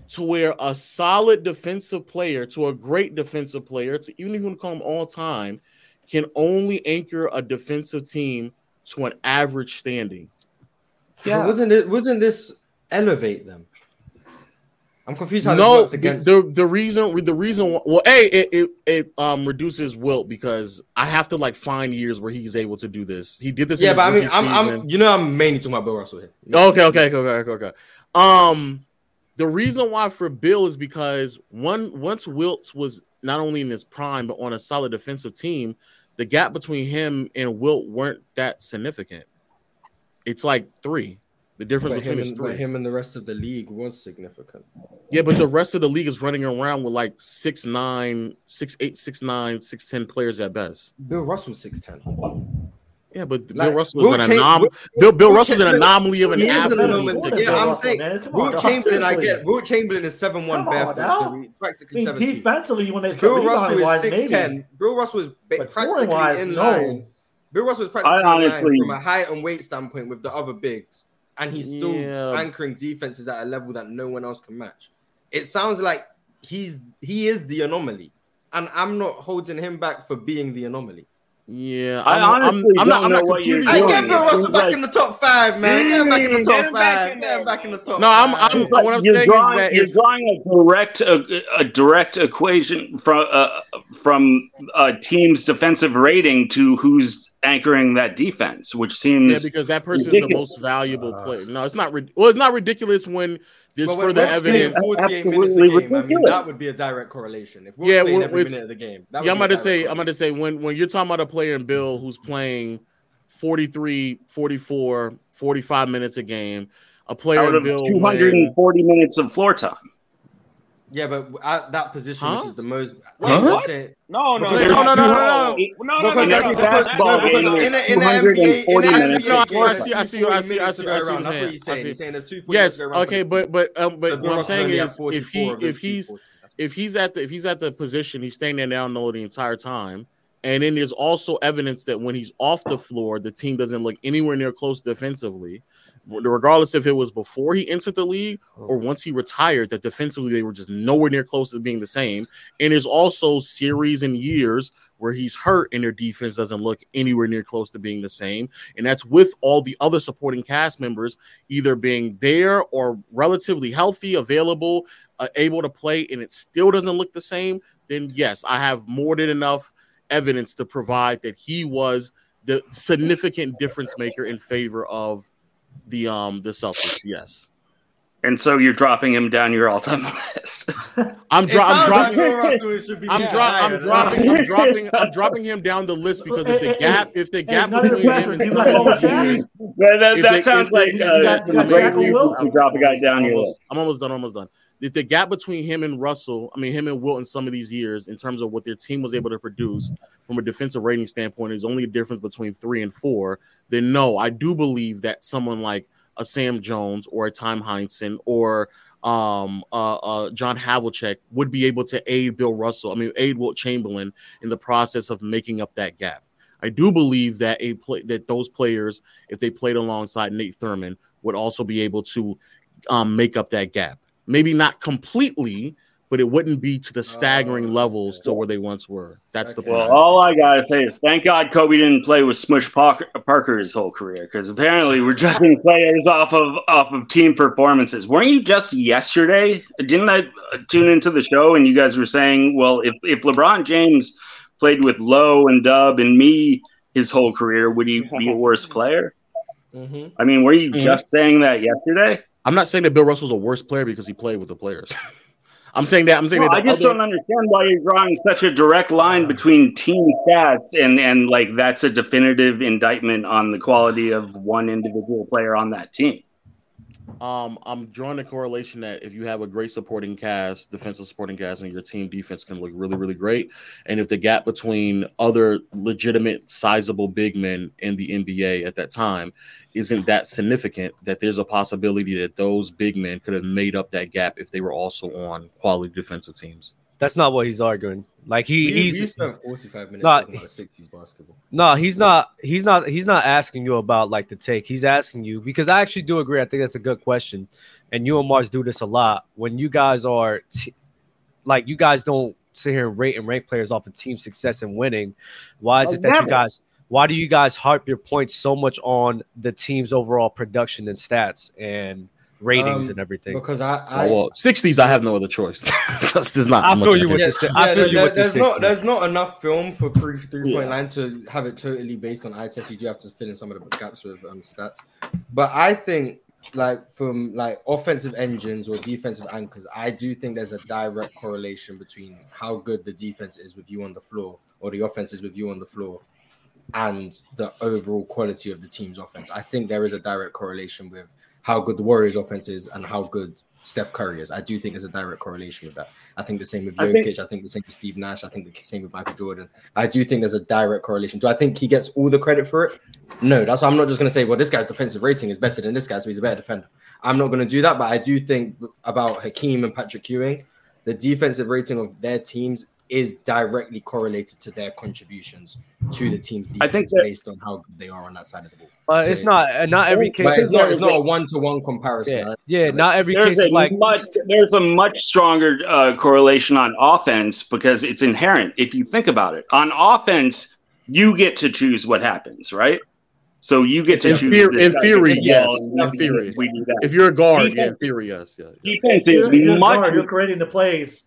to where a solid defensive player to a great defensive player, to even if you want to call them all time, can only anchor a defensive team to an average standing. But wasn't it? Wasn't this elevate them? I'm confused how no, this the, against. the the reason the reason well, a it, it it um reduces wilt because I have to like find years where he's able to do this. He did this. yeah, but I mean, I'm. I'm, you know, I'm mainly talking about Bill Russell here. Okay, okay, okay, okay, okay. Um, the reason why for Bill is because one once Wilt was not only in his prime but on a solid defensive team, the gap between him and Wilt weren't that significant. It's like three. The difference But between is and, three. him and the rest of the league was significant. Yeah, but the rest of the league is running around with like six nine, six eight, six nine, six ten players at best. Bill Russell's six ten. Yeah, but Like, Bill Russell Will is an Cham- anom- Will- Bill Bill Will Russell's an anomaly of an He is an athlete. Yeah, six- I'm Russell, saying Will. Chamberlain. I get Wilt Chamberlain is seven one Come on, barefoot, now. I practically mean, seventeen. defensively, when they Bill Russell is six ten. Bill Russell is ba- practically scoring-wise, in no. line. Bill Russell is practically in line from a height and weight standpoint with the other bigs, and he's still Yeah. anchoring defenses at a level that no one else can match. It sounds like he's he is the anomaly, and I'm not holding him back for being the anomaly. Yeah, I I'm, I'm, honestly I'm not. don't I'm not what you're. Hey, doing. get Bill Russell back like- in the top five, man. Get him back in the Mm, top get him back five. in Get him back in the top. No, I'm. I'm like what I'm you're saying drawing, is that you're if drawing a direct a, a direct equation from uh, from a team's defensive rating to who's anchoring that defense, which seems yeah, seems because that person is the most valuable uh, player. No, it's not. Well, it's not ridiculous when there's But when further evidence. 48 minutes a Absolutely game, I mean, that would be a direct correlation. If Wilt's Yeah, playing well, every minute of the game, that Yeah, I'm would about to say. I'm about to say when when you're talking about a player in Bill who's playing 43, 44, 45 minutes a game, a player out in of Bill when, 240 minutes of floor time. Yeah, but at that position, Huh? which is the most. Wait, I'm what? saying- No, no, Because no, no, no, no, no, no, no, Because, no, because, no, In no, basketball no, because no, in, no. a, in the NBA, in 240 the NBA, No, I see, I see, I see, I see, I see, to I see what you're That's what he's saying. I saying. see. He's saying there's two Yes, to go around. okay, but but um, but But what I'm saying is if he if he's if he's at the if he's at the position, he's staying there down low the entire time. And then there's also evidence that when he's off the floor, the team doesn't look anywhere near close defensively. Regardless if it was before he entered the league or once he retired, that defensively they were just nowhere near close to being the same. And there's also series and years where he's hurt and their defense doesn't look anywhere near close to being the same. And that's with all the other supporting cast members either being there or relatively healthy, available, uh, able to play, and it still doesn't look the same. Then yes, I have more than enough evidence to provide that he was the significant difference maker in favor of the um the Celtics. Yes, And so you're dropping him down your all-time list. I'm, It dro- I'm sounds like dropping. Bill Russell should be I'm, much dro- I'm dropping, I'm dropping, I'm dropping him down the list because if the gap, if the gap none of the between him and You some got of these Shaq? years, that that, that they- sounds they- like if uh, you got- some you got great Jackal to drop a guy down I'm your list. I'm almost done. Almost done. If the gap between him and Russell, I mean him and Wilt in some of these years, in terms of what their team was able to produce from a defensive rating standpoint, is only a difference between three and four. Then no, I do believe that someone like a Sam Jones or a Time Heinsohn or um uh, uh John Havlicek would be able to aid Bill Russell. I mean aid Wilt Chamberlain in the process of making up that gap. I do believe that a play that those players, if they played alongside Nate Thurmond, would also be able to um, make up that gap. Maybe not completely, but it wouldn't be to the staggering Oh, levels to where they once were. That's the Okay. point. Well, all I gotta say is thank God Kobe didn't play with Smush Parker, Parker his whole career because apparently we're judging players off of off of team performances. Weren't you just yesterday? Didn't I uh, tune into the show and you guys were saying, well, if if LeBron James played with Lowe and Dub and me his whole career, would he be a worse player? Mhm. I mean, were you Mhm. just saying that yesterday? I'm not saying that Bill Russell's a worse player because he played with the players. I'm saying that. I'm saying No, that. I just other- don't understand why you're drawing such a direct line between team stats and and like that's a definitive indictment on the quality of one individual player on that team. Um, I'm drawing a correlation that if you have a great supporting cast, defensive supporting cast, and your team defense can look really, really great, and if the gap between other legitimate, sizable big men in the NBA at that time isn't that significant, that there's a possibility that those big men could have made up that gap if they were also on quality defensive teams. That's not what he's arguing. Like he We, we he's spent 45 minutes Nah, talking about 60s basketball. No, he's not. He's not. He's not asking you about like the take. He's asking you because I actually do agree. I think that's a good question, and you and Marz do this a lot when you guys are t- like you guys don't sit here and rate and rank players off of team success and winning. Why is Oh, it that you guys? Why do you guys harp your points so much on the team's overall production and stats and ratings Um, and everything? Because I, I Oh, well, 60s, I have no other choice. Because there's not. I much feel you can- with Yeah, the si- I yeah, feel there- you with the there's not there's not enough film for pre three point Yeah. line to have it totally based on eye test. You do have to fill in some of the gaps with um, stats. But I think like from like offensive engines or defensive anchors, I do think there's a direct correlation between how good the defense is with you on the floor or the offense is with you on the floor and the overall quality of the team's offense. I think there is a direct correlation with how good the Warriors offense is and how good Steph Curry is. I do think there's a direct correlation with that. I think the same with I Jokic. think- I think the same with Steve Nash. I think the same with Michael Jordan. I do think there's a direct correlation. Do I think he gets all the credit for it? No, that's why I'm not just going to say, well, this guy's defensive rating is better than this guy, so he's a better defender. I'm not going to do that, but I do think about Hakeem and Patrick Ewing, the defensive rating of their teams is directly correlated to their contributions to the team's defense I think that- based on how good they are on that side of the ball. But So it's not. uh, Not every case. But it's not. It's not a one to one comparison. Yeah, right? yeah. Not every There's case a like much there's a much stronger uh, correlation on offense because it's inherent. If you think about it, on offense, you get to choose what happens, right? So you get to In, choose. theor- in theory, yes. In theory, we do that. if you're a guard, yeah, in theory, yes, yeah, yeah. defense is If you're much guard, you're creating the plays.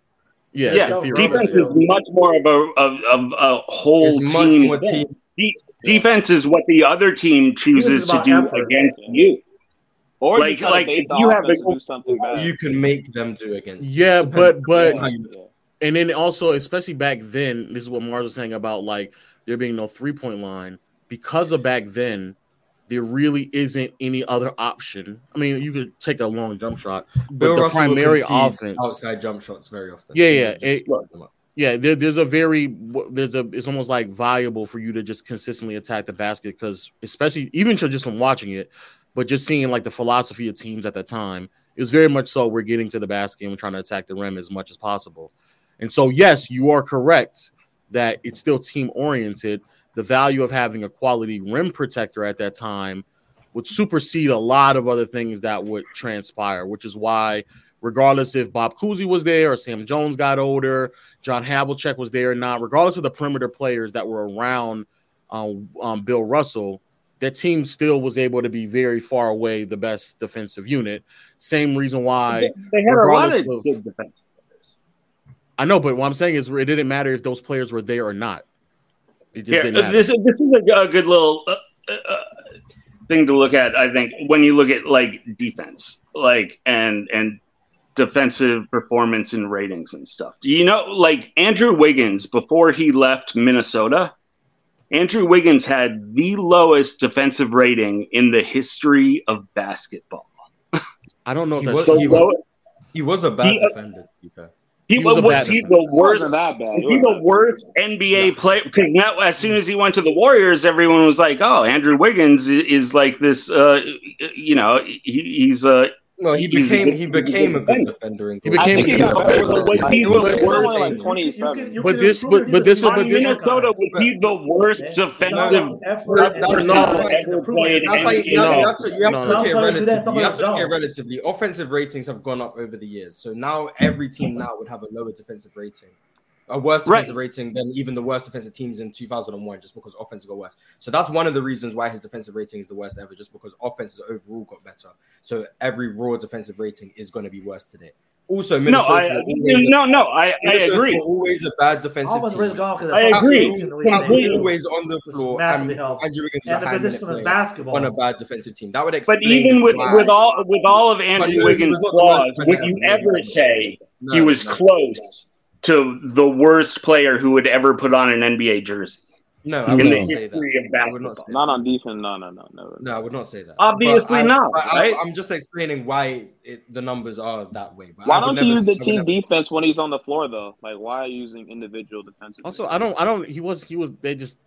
Yeah, yeah, in defense is much more of a of, of a whole It's much team. more team. De- defense is what the other team chooses to do effort. against you. Or Like- you try like, if you have to do something bad. You can make them do against. you. Yeah, Depends but but how you- Yeah. and then also, especially back then, this is what Mars was saying about like there being no three point line because of back then. There really isn't any other option. I mean, you could take a long jump shot, but Bill the Russell primary offense, outside jump shots very often. Yeah, yeah, it- lock them up. yeah, there, there's a very there's a it's almost like valuable for you to just consistently attack the basket because especially even just from watching it, but just seeing like the philosophy of teams at the time, it was very much so we're getting to the basket and we're trying to attack the rim as much as possible. And so yes, you are correct that it's still team oriented. The value of having a quality rim protector at that time would supersede a lot of other things that would transpire, which is why regardless if Bob Cousy was there or Sam Jones got older, John Havlicek was there or not, regardless of the perimeter players that were around um, um, Bill Russell, that team still was able to be very far away the best defensive unit. Same reason why They, they had a lot of of- good defense. I know, but what I'm saying is it didn't matter if those players were there or not. It just Here, didn't this, this is a, a good little uh, uh, uh, thing to look at. I think when you look at like defense, like and and defensive performance and ratings and stuff. You know, like Andrew Wiggins before he left Minnesota. Andrew Wiggins had the lowest defensive rating in the history of basketball. I don't know if He that's was, true. he, was, he was a bad He- uh, defender. To be fair. He, He was was, a bad he the worst. wasn't that bad. Was he the worst NBA player? Because now, as soon as he went to the Warriors, everyone was like, "Oh, Andrew Wiggins is, is like this." Uh, you know, he, he's uh, No, he became he he's a good became a good defender. defender. In He became a good defender. he- was he he was only worse? like You can- 27. But this- but- but this is- but this- Minnesota. Was he the worst defensive That's, effort. that's, that's, who ever played that's why you, you have, to you have No, to look at it Sometimes you do that, relatively. You have to look at relatively. Offensive ratings have gone up over the years, so now every team now would have a lower defensive rating, a worse Right. defensive rating than even the worst defensive teams in 2001, just because offense got worse. So that's one of the reasons why his defensive rating is the worst ever, just because offenses overall got better. So every raw defensive rating is going to be worse today. Also, No, Minnesota I, always no, no, I, I agree. always a bad defensive Almost team. really gone because I agree. season, at least, they Completely. did. always on the floor, massively and helped. Andrew Wiggins And the position was basketball. on a bad defensive team. That would explain. But even with with all with all of Andrew But he was Wiggins' flaws, would you ever say No, he was no. close to the worst player who would ever put on an NBA jersey No, I in would the not say that. of I would not basketball? say Not on defense. No, no, no, never. No, I would not say that. Obviously I- not, I, right? I, am just explaining why it, the numbers are that way. But Why don't you use the team never- defense when he's on the floor though? Like, why are you using individual defensive? Also, I don't, I don't. He was, he was. They just.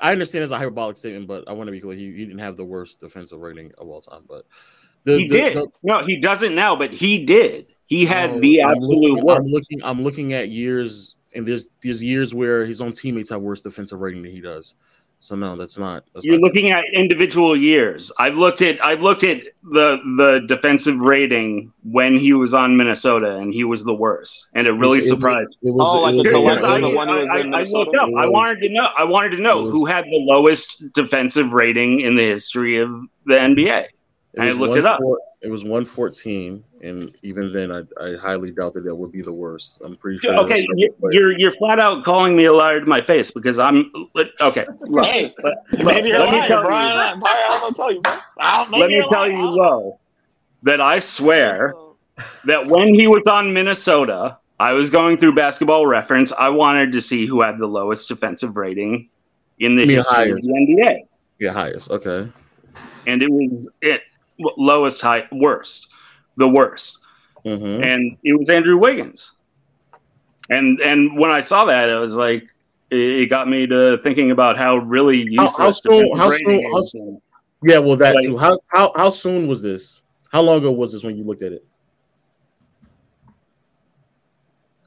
I understand it's a hyperbolic statement, but I want to be clear. He, he didn't have the worst defensive rating of all time, but the, he the- did. the- no, he doesn't now, but he did. He had no, the I'm absolute looking, worst. I'm looking. I'm looking at years, and there's there's years where his own teammates have worse defensive rating than he does. So no, that's not. That's You're not looking at individual years. I've looked at I've looked at the the defensive rating when he was on Minnesota, and he was the worst, and it really It was- surprised. It was, Oh, like it was- collective I, the one who was I- in I Minnesota? looked up. I wanted to know. I wanted to know was- who had the lowest defensive rating in the history of the NBA. It I looked it up. 114 It was 114, and even then, I, I highly doubt that that would be the worst. I'm pretty sure. Okay, you- you're you're flat out calling me a liar to my face because I'm okay. Look, Hey, let, let- maybe you're let me tell Brian. you, Brian, I'm gonna tell you. I don't- let me tell lying. you, I low, that I swear that when he was on Minnesota, I was going through Basketball Reference. I wanted to see who had the lowest defensive rating in the I mean, history of highest. the NBA, yeah, highest. Okay, and it was it lowest, high, worst, the worst. Mhm. and it was Andrew Wiggins. And and when I saw that, it was like it, it got me to thinking about how really How, useless how soon? How soon? How is. soon? Yeah, well, that Like- too. How how how soon was this? How long ago was this when you looked at it?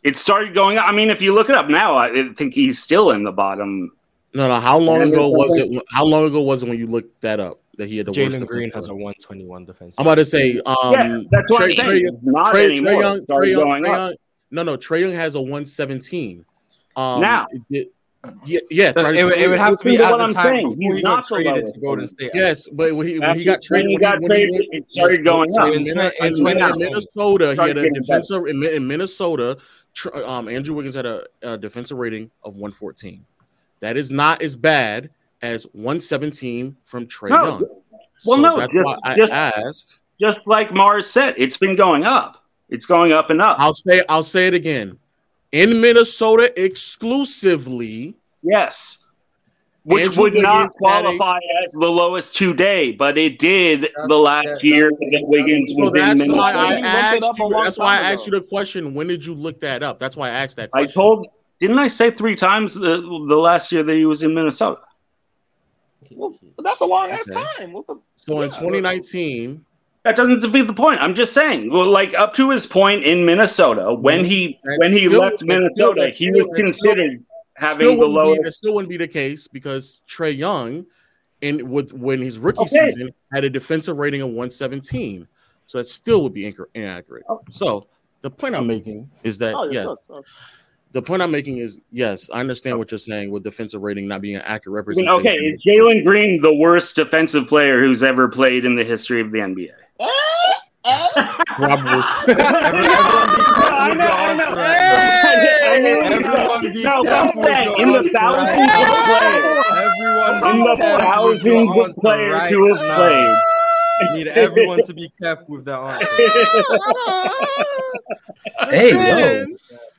It started going. up. I mean, if you look it up now, I think he's still in the bottom. No, no. How long ago was it? How long ago was it when you looked that up that he had the worst? Jalen Green has a 121 defense. I'm about to say, um, yeah, that's what Trey, I'm saying. Trey, not Trey, anymore. Trey Young, Trey Young, going Trey up. Young. No, no. Trey Young has a 117. Um, Now. it- yeah, yeah. So it, would- it would have to be Listen to at the I'm time saying. before he got not the traded to Golden. State. Yes, but when he, when he After- got when he got when he went- it started going so up. In, In in in, in 2020. Minnesota, he had a defensive in, in Minnesota. Um, Andrew Wiggins had a, a defensive rating of 114. That is not as bad as 117 from Trey No, Young. well, So no, that's just- why I just- asked. Just like Mars said, it's been going up. It's going up and up. I'll say I'll say it again. In Minnesota exclusively, Yes. Which Andrew would not Wiggins a- qualify as the lowest today, but it did the last that- year that Wiggins so was in that's why I You looked it asked you. That's why I asked you the question. When did you look that up? That's why I asked that I told, didn't I say three times the, the last year that he was in Minnesota? Well, that's a long ass Okay. time. What the? so in 2019, That doesn't defeat the point. I'm just saying. Well, like up to his point in Minnesota, when he That's when he still- left that's still- Minnesota, he still- was that's still- considered having still the wouldn't be, that lowest. still wouldn't be the case because Trey Young, in with when his rookie Okay. season, had a defensive rating of 117. So that still would be inc- inaccurate. Oh. So the point I'm making is that Oh, yeah, yes, sure, sure. The point I'm making is yes, I understand oh. what you're saying with defensive rating not being an accurate I mean, representation. okay, is Jalen Green the worst defensive player who's ever played in the history of the NBA? Probably. I know, I know. I mean, Everyone be no, careful I'm saying, with in the thousands of players, in the careful with your thousands of players who have now. Played. Need everyone to be careful with their answer. Hey, yo.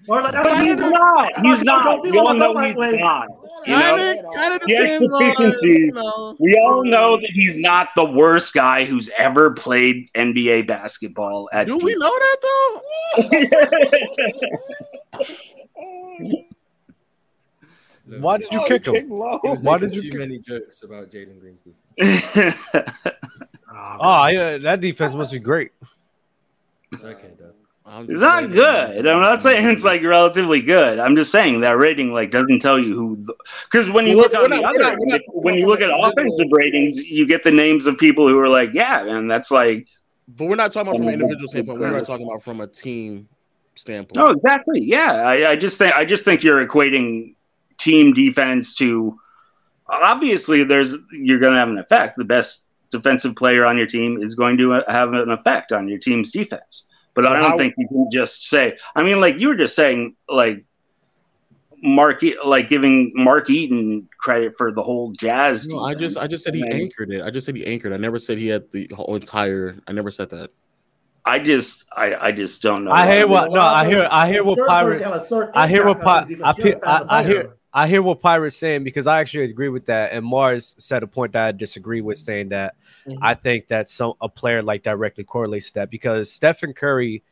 Or like, But he's not. He's not. We all know he's not. You know? Kinda, kinda He has on, deficiencies. We all know that he's not the worst guy who's ever played NBA basketball. At Do we know that though? Why did you Oh, kick kick him? low. He was Why did you too kick- many jokes about Jalen Green's defense. Oh, yeah, that defense must be great. Okay, though. It's not good. I'm not saying it's like relatively good. I'm just saying that rating like doesn't tell you who. Because when you Well, look we're on not- the other, not- not- when you look at from an individual- offensive ratings, you get the names of people who are like, yeah, man, that's like But we're not talking about from an individual standpoint. We're not talking about from a team standpoint. no, exactly. Yeah, I, I just think I just think you're equating team defense to obviously there's you're going to have an effect. The best defensive player on your team is going to uh, have an effect on your team's defense. But I don't how- think you can just say. I mean, like you were just saying, like Mark, like giving Mark Eaton credit for the whole Jazz. No, I just I just said he And anchored it. I just said he anchored. I never said he had the whole entire. I never said that. I just, I, I just don't know. I hear what no, I hear I hear what Certain pirates players have a certain I hear what impact on pi- the defense. I, You pe- understand the I, I hear I hear what pirates saying because I actually agree with that. And Mars said a point that I disagree with, saying that mm-hmm. I think that some a player like directly correlates to that because Stephen Curry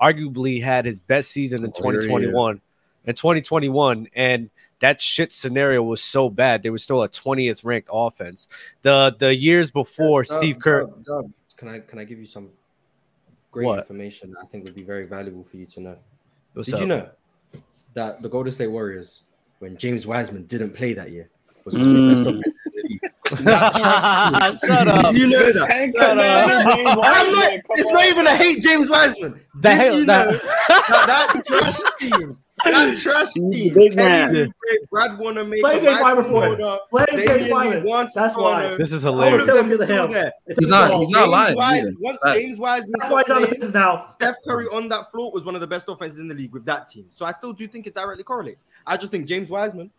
arguably had his best season in Oh, here he is. 2021 in 2021 and that shit scenario was so bad they were still a 20th ranked offense the the years before Dub, steve kerr Dub, Dub, can I can I give you some great What? information that I think would be very valuable for you to know? What's Did you know that the Golden State Warriors, when James Wiseman didn't play that year, was one of the best Mm. offenses in the league? That. Shut up. Did you know that? Shut up. I'm not, it's not even a hate James Wiseman. The Did hell- you that- know that, that trash team, that trash team, big Kelly man. Oubre, Brad Wanamaker, Play James Michael Wyman for Play James Damian Wyman. That's why. This is all of hilarious them Give it to still him. there. He's not. He's not lying. Wise- either. once Fact. James Wiseman That's why he's on the business now. Steph Curry on that floor was one of the best offenses in the league with that team. So I still do think it directly correlates. I just think James Wiseman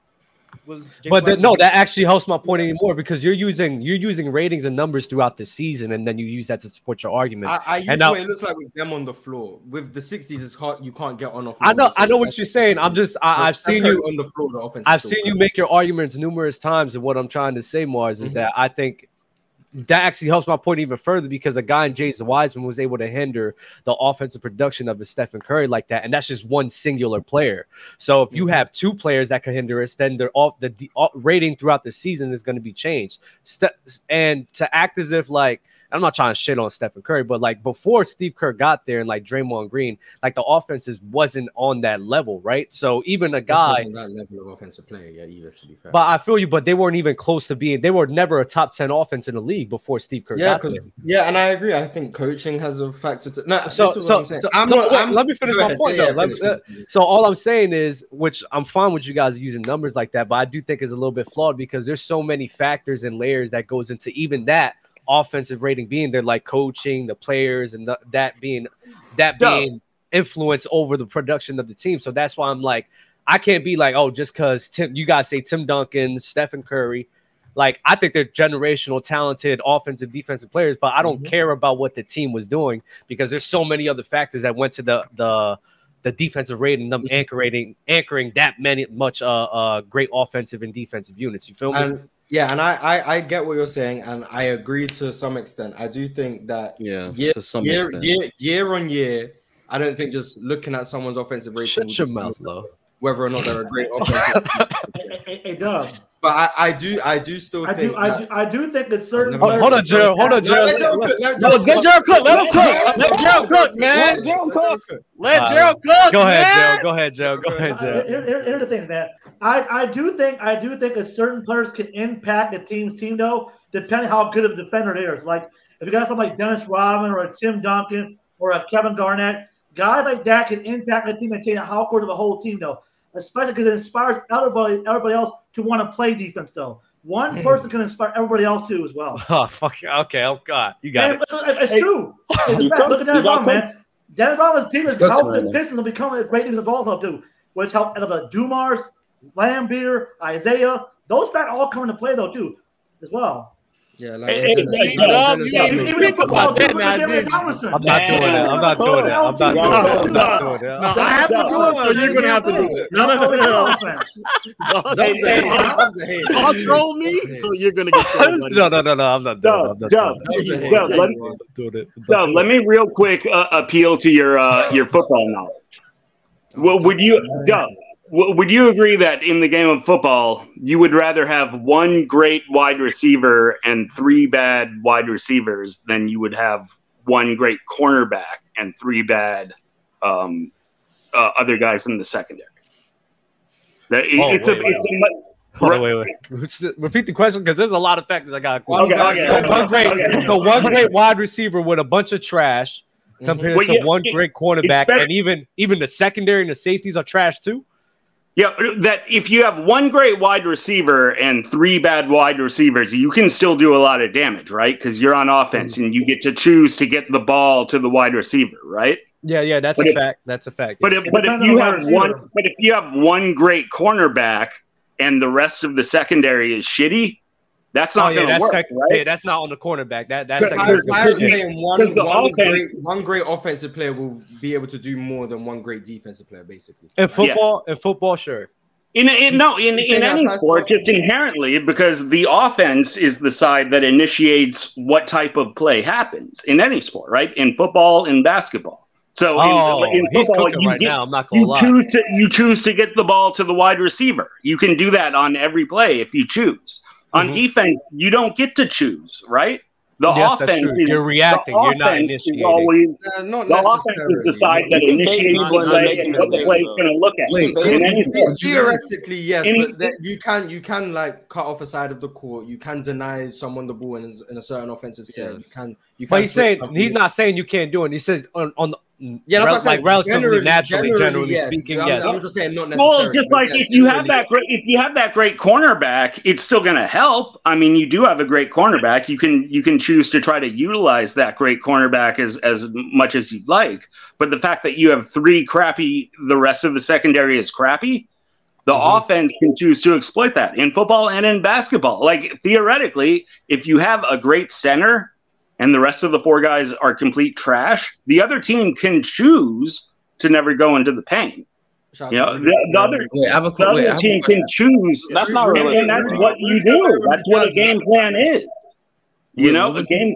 was. James but the, Wiseman no that actually helps my point anymore because you're using you're using ratings and numbers throughout the season and then you use that to support your argument I, I use and now what it looks like with them on the floor. With the 60s, it's hard. You can't get on off. I know, I know what you're saying. I'm just, I, I've seen you on the floor. The offense. I've seen you make your arguments numerous times, and what I'm trying to say, Mars, is Mhm. that I think that actually helps my point even further because a guy in Jason Wiseman was able to hinder the offensive production of a Stephen Curry like that, and that's just one singular player. So if you Mhm. have two players that can hinder us, then they're off the the uh, rating throughout the season is going to be changed. Ste- and to act as if like I'm not trying to shit on Stephen Curry, but like before Steve Kerr got there and like Draymond Green, like the offenses wasn't on that level, right? So even a guy that level of offensive player yet either. To be fair, but I feel you, but they weren't even close to being. They were never a top ten offense in the league before Steve Kerr yeah, got because there. yeah, and I agree. I think coaching has a factor. To, no, So, this is what so, I'm saying. so I'm no, not. wait, I'm, let me finish my ahead. point Yeah, though. yeah, me- so all I'm saying is, which I'm fine with you guys using numbers like that, but I do think is a little bit flawed because there's so many factors and layers that goes into even that offensive rating being there, like coaching, the players, and the, that being that Yeah. being influence over the production of the team. So that's why I'm like, I can't be like, oh, just because Tim, you guys say Tim Duncan, Stephen Curry. Like I think they're generational, talented offensive, defensive players, but I don't Mhm. care about what the team was doing because there's so many other factors that went to the the the defensive rating, them anchoring anchoring that many much uh uh great offensive and defensive units. You feel me? And yeah, and I, I I get what you're saying, and I agree to some extent. I do think that Yeah, year, to some year, extent. year year on year, I don't think just looking at someone's offensive rating Shut your mouth, Lo. whether or not they're a great offensive. Hey, hey, hey, Doug. But I, I do I do still I think do, I do, I do think that certain Hold- players. hold on, Gerald. Hold on, No, let Gerald. Gerald cook, let No, Gerald get cook. Gerald cook. Let him cook. Let Gerald cook, man. Let Gerald cook. Let Uh, Gerald cook. Go ahead, man. Joe. Go ahead, Joe. Go ahead, Uh, Joe. here- here- Here's the thing, man. I, I do think I do think that certain players can impact a team's team though, depending how good of a defender they are. Like if you got someone like Dennis Rodman or a Tim Duncan or a Kevin Garnett, guys like that can impact a team and change how good of a whole team though. Especially because it inspires everybody everybody else to want to play defense though. One hmm. person can inspire everybody else too as well. Oh fuck. Okay. Oh god. You got And it. it's, it's true. It's a You fact. Look at you Dennis Rodman, man. Dennis Rodman's defense cooking helped right the now. Pistons to become a great defense also too, which helped out of a Dumars, Laimbeer, Isaiah. Those facts all come into play though too, as well. Yeah, like Hey, hey, Dennis- hey, like Dub, Dennis you Rodman. ain't football, that, man, at David dude. Thomason. I'm not doing it. I'm not doing it. I'm not doing it. I'm not doing it. No, I have to do it, so you're gonna have to do it. No, no, no, no, no. no. Dub's a hater. Dub's a hater. Don't troll me, so you're gonna get trolled. No, no, no, no. I'm not doing it. I'm Dub, Dub, doing it. Dub's a Dub, hater. let, I'm not doing it. I'm not Dub, doing let me real quick uh, appeal to your uh, your football knowledge. Well, would you, Dub? W- Would you agree that in the game of football, you would rather have one great wide receiver and three bad wide receivers than you would have one great cornerback and three bad um, uh, other guys in the secondary? That it- Oh, it's wait, a wait, it's a mu- Hold on, wait, wait. Repeat the question because there's a lot of factors I got. Okay, okay, So one great, okay. so one great wide receiver with a bunch of trash compared Well, to yeah, one it- great cornerback, and even even the secondary and the safeties are trash too. Yeah, that if you have one great wide receiver and three bad wide receivers, you can still do a lot of damage, right? Because you're on offense and you get to choose to get the ball to the wide receiver, right? Yeah, yeah, that's But a if- fact. That's a fact. But yes. if, but if you have one, but if you have one great cornerback and the rest of the secondary is shitty, that's oh, not oh, yeah, going to that's work, sec- right? yeah, that's not on the cornerback. That that's Because- secondary. I was saying one, one, offense- great, one great offensive player will be able to do more than one great defensive player, basically. in football, in football, sure. In, in no, in, in any sport, just inherently, because the offense is the side that initiates what type of play happens in any sport, right? In football, in basketball. So Oh, in, in oh, football, cooking you right get- now, I'm not gonna you lie. choose to you choose to get the ball to the wide receiver. You can do that on every play if you choose. On Mhm. defense, you don't get to choose, right? The Yes, offense is, You're reacting. the You're not offense is initiating. always Uh, not the offense is the side that You initiates the play and what the mistakes, play is going to look at. Wait, In wait, any wait, sport. Theoretically, yes, Any- but that you can you can like cut off a side of the court. You can deny someone the ball in, in a certain offensive set. You can you can. But he's saying he's not saying you can't do it. He says on on the Yeah, that's rel- what I'm like relatively Generally- naturally, generally, generally yes. speaking, I'm- yes. I'm just saying not necessarily. Well, just like yeah, if you have that great, if you have that great cornerback, it's still going to help. I mean, you do have a great cornerback. You can you can choose to try to utilize that great cornerback as as much as you'd like. But the fact that you have three crappy, the rest of the secondary is crappy. The Mm-hmm. offense can choose to exploit that in football and in basketball. Like theoretically, if you have a great center and the rest of the four guys are complete trash, the other team can choose to never go into the paint. Shout You know, the, the other, Wait, have a the wait, other have team question. can choose. That's not and, realistic. and that's bro. what you do. That's what a game plan is. You Wait, know, what a would you- game.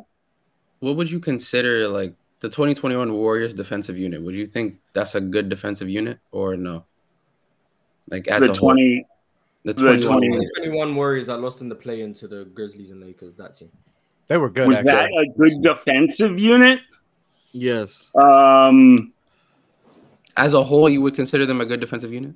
What would you consider like the 2021 Warriors defensive unit? Would you think that's a good defensive unit or no? Like as The a whole, twenty. the the 21 20 Warriors. 21 Warriors that lost in the play into the Grizzlies and Lakers. That team. They were good. Was actually. that a good defensive unit? Yes. Um, As a whole, you would consider them a good defensive unit?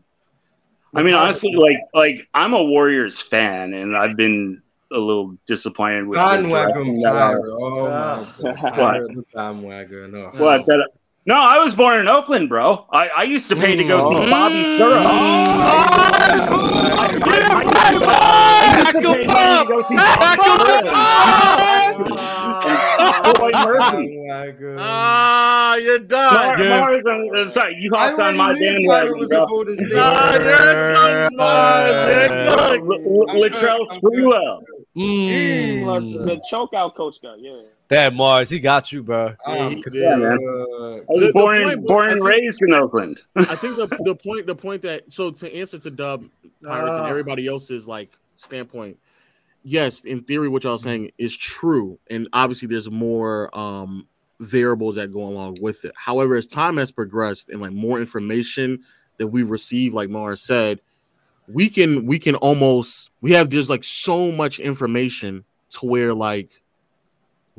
I mean, honestly, like, like I'm a Warriors fan, and I've been a little disappointed with the Bandwagon direction that our- Oh my god. What? Pirate the bandwagon. Oh. What? That, no, I was born in Oakland, bro. I, I used to pay to go see Bobby Sturrow. Back him Boy Murphy. Bandwagon. Ah, you're done. Mar- Yeah. Mars, uh, uh, sorry, you I hopped on my knew Pirate bandwagon, bro. Ah, you're done, Mars. You're done. L- L- Latrell Sprewell. Mm. Mm, the choke out coach guy, yeah. Damn Mars, he got you, bro. Um, Yeah, man. I The- was the born, point, born I and think- raised in Oakland. I think the, the point the point that so to answer to Dub Pirates and Ah. everybody else's like standpoint, yes, in theory, what y'all saying is true, and obviously there's more um variables that go along with it. However, as time has progressed and like more information that we've received, like Mars said, we can we can almost we have there's like so much information to where like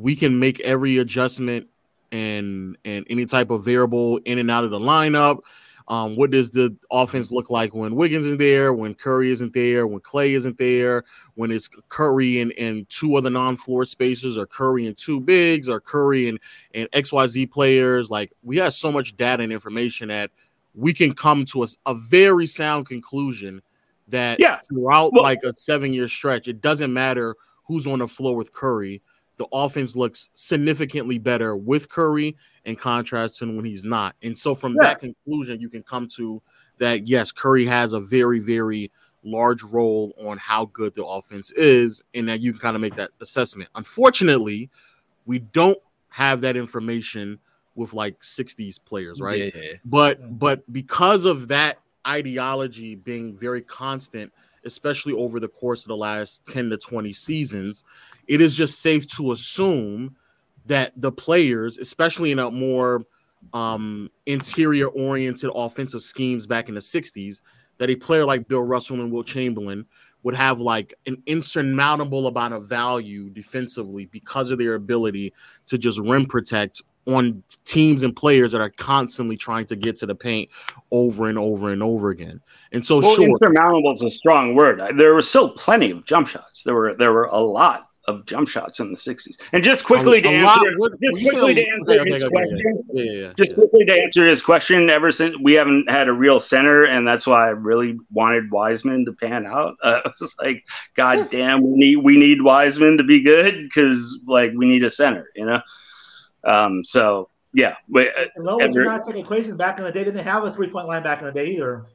we can make every adjustment and and any type of variable in and out of the lineup. Um, what does the offense look like when Wiggins is there, when Curry isn't there, when Clay isn't there, when it's Curry and, and two other non-floor spacers, or Curry and two bigs, or Curry and, and XYZ players? Like we have so much data and information that we can come to a, a very sound conclusion that Yeah. throughout Well- like a seven-year stretch, it doesn't matter who's on the floor with Curry. The offense looks significantly better with Curry in contrast to when he's not. And so from Yeah. that conclusion, you can come to that yes, Curry has a very, very large role on how good the offense is, and that you can kind of make that assessment. Unfortunately, we don't have that information with like 60s players, right? Yeah. But but because of that ideology being very constant, especially over the course of the last 10 to 20 seasons, it is just safe to assume that the players, especially in a more um, interior oriented offensive schemes back in the 60s, that a player like Bill Russell and Wilt Chamberlain would have like an insurmountable amount of value defensively because of their ability to just rim protect on teams and players that are constantly trying to get to the paint over and over and over again. And so, well, sure, insurmountable is a strong word. There were still plenty of jump shots. There were there were a lot of jump shots in the '60s. And just quickly to answer, just when you say quickly to answer his question. Just quickly to answer his question, ever since we haven't had a real center, and that's why I really wanted Wiseman to pan out. Uh, I was like, God damn, we need we need Wiseman to be good because like we need a center, you know. Um, so Yeah, but uh, And Low, would you Everett- not take equation back in the day? They didn't have a three point line back in the day either.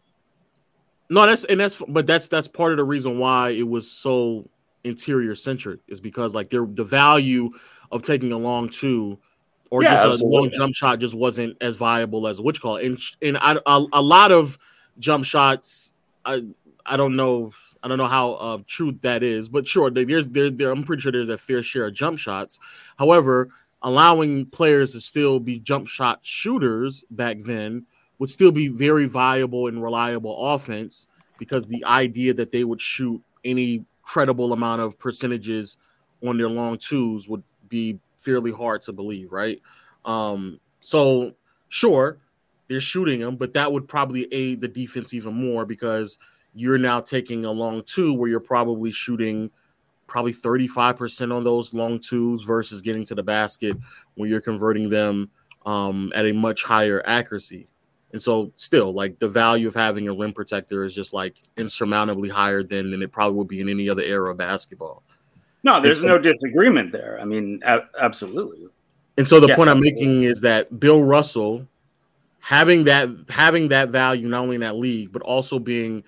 No, that's and that's but that's that's part of the reason why it was so interior centric is because like there the value of taking a long two or Yeah, just a long jump shot just wasn't as viable as what you call. And and I, a, a lot of jump shots, I I don't know I don't know how uh, true that is, but sure there's there, there I'm pretty sure there's a fair share of jump shots. However, allowing players to still be jump shot shooters back then would still be very viable and reliable offense because the idea that they would shoot any credible amount of percentages on their long twos would be fairly hard to believe, right? Um, so sure, they're shooting them, but that would probably aid the defense even more because you're now taking a long two where you're probably shooting probably 35% on those long twos versus getting to the basket when you're converting them um, at a much higher accuracy. And so, still, like the value of having a rim protector is just like insurmountably higher than than it probably would be in any other era of basketball. no, there's so- no disagreement there. I mean, a- absolutely. And so the Yeah. point I'm making is that Bill Russell having that having that value not only in that league, but also being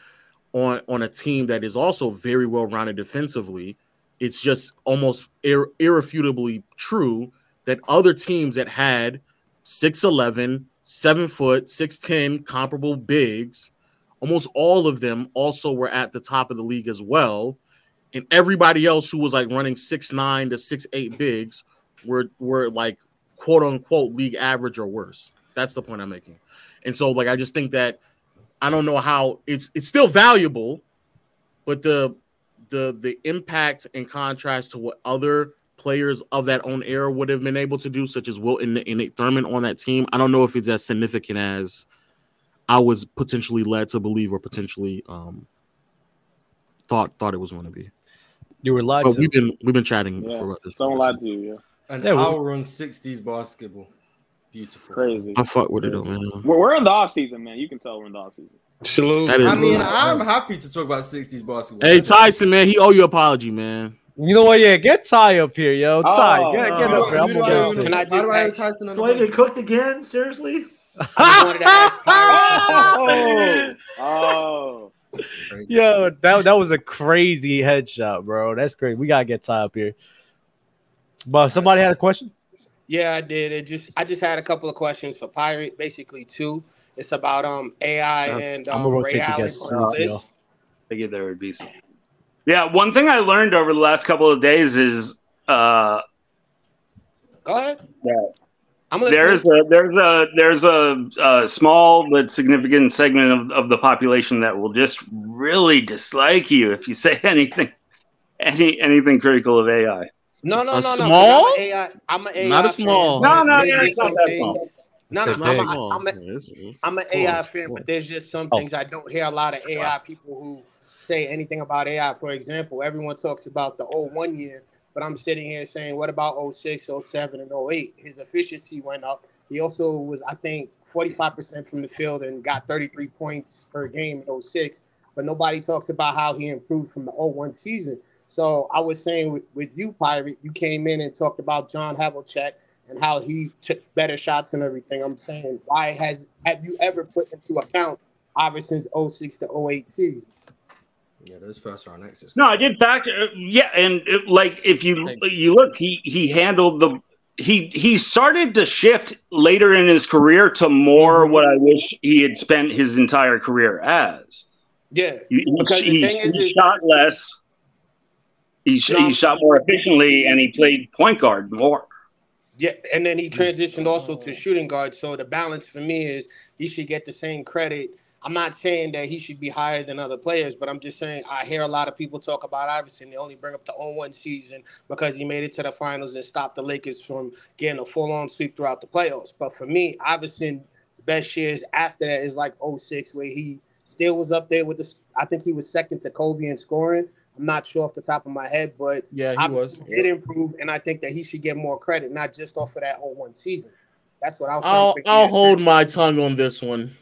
on on a team that is also very well rounded defensively, it's just almost ir- irrefutably true that other teams that had 6'11, 7 foot, 6'10 comparable bigs, almost all of them also were at the top of the league as well. And everybody else who was like running 6'9 to 6'8 bigs were were like quote unquote league average or worse. That's the point I'm making. And so like I just think that I don't know how it's it's still valuable, but the the the impact and contrast to what other players of that own era would have been able to do, such as Wilt and, and Nate Thurmond on that team, I don't know if it's as significant as I was potentially led to believe or potentially um thought thought it was going to be. You were lied But to. we've been we've been chatting Yeah. for this. Someone lied to you. Yeah. An Yeah, we- hour on 60s basketball. Beautiful. Crazy. I fuck with it though, man. We're, we're in the off season, man. You can tell we're in the off season. Salute. I mean. I'm happy to talk about 60s basketball. Hey Tyson, man, he owe you an apology, man. You know what? Yeah, get Ty up here, yo. Oh. Ty, Oh, get, get Who up here. I'm gonna get Can I How do I owe ask- Tyson on So the I get cooked again? Seriously? I wanted to ask Kyrie Oh, oh. Yo, that, that was a crazy headshot, bro. That's great. We gotta get Ty up here. But somebody had a question. Yeah, I did. It just I just had a couple of questions for Pirate, basically two. It's about um AI Yeah, and I'm um, gonna Ray rotate the Allen. guests. on this. yo. Figured there would be some. Yeah, one thing I learned over the last couple of days is uh, Go ahead. that I'm there's a there's a there's a, a small but significant segment of, of the population that will just really dislike you if you say anything any anything critical of AI. no, no, A no, no. 'cause small? I'm an AI. I'm an AI. Not a small. but No, no, there's yeah, just it's not some that things- small. No, Say no, I'm, a, I'm, a, It's- it's- I'm an AI fan, of but there's just some Oh. things I don't hear a lot of AI people who say anything about AI. For example, everyone talks about the 01 year, but I'm sitting here saying, what about 06, 07, and 08? His efficiency went up. He also was, I think, 45% from the field and got 33 points per game in 06. But nobody talks about how he improved from the 01 season. So I was saying with, with you, Pirate, you came in and talked about John Havlicek and how he took better shots and everything. I'm saying, why has have you ever put into account Iverson's 06 to 08 season? Yeah, those first round exits. No, I did factor. uh, Yeah, and it, like if you you look, he he handled the he he started to shift later in his career to more what I wish he had spent his entire career as. Yeah, He, he- because the he- is, he shot less. He, sh- he shot more efficiently, and he played point guard more. Yeah, and then he transitioned also to shooting guard. So the balance for me is he should get the same credit. I'm not saying that he should be higher than other players, but I'm just saying I hear a lot of people talk about Iverson. They only bring up the 0-1 season because he made it to the finals and stopped the Lakers from getting a full-on sweep throughout the playoffs. But for me, Iverson, best years after that is like 06, where he still was up there with the. I think he was second to Kobe in scoring. I'm not sure off the top of my head, but Yeah, he Iverson was. did improve, and I think that he should get more credit, not just off of that 0-1 season. That's what I was. I'll bring I'll hold my tongue on this one.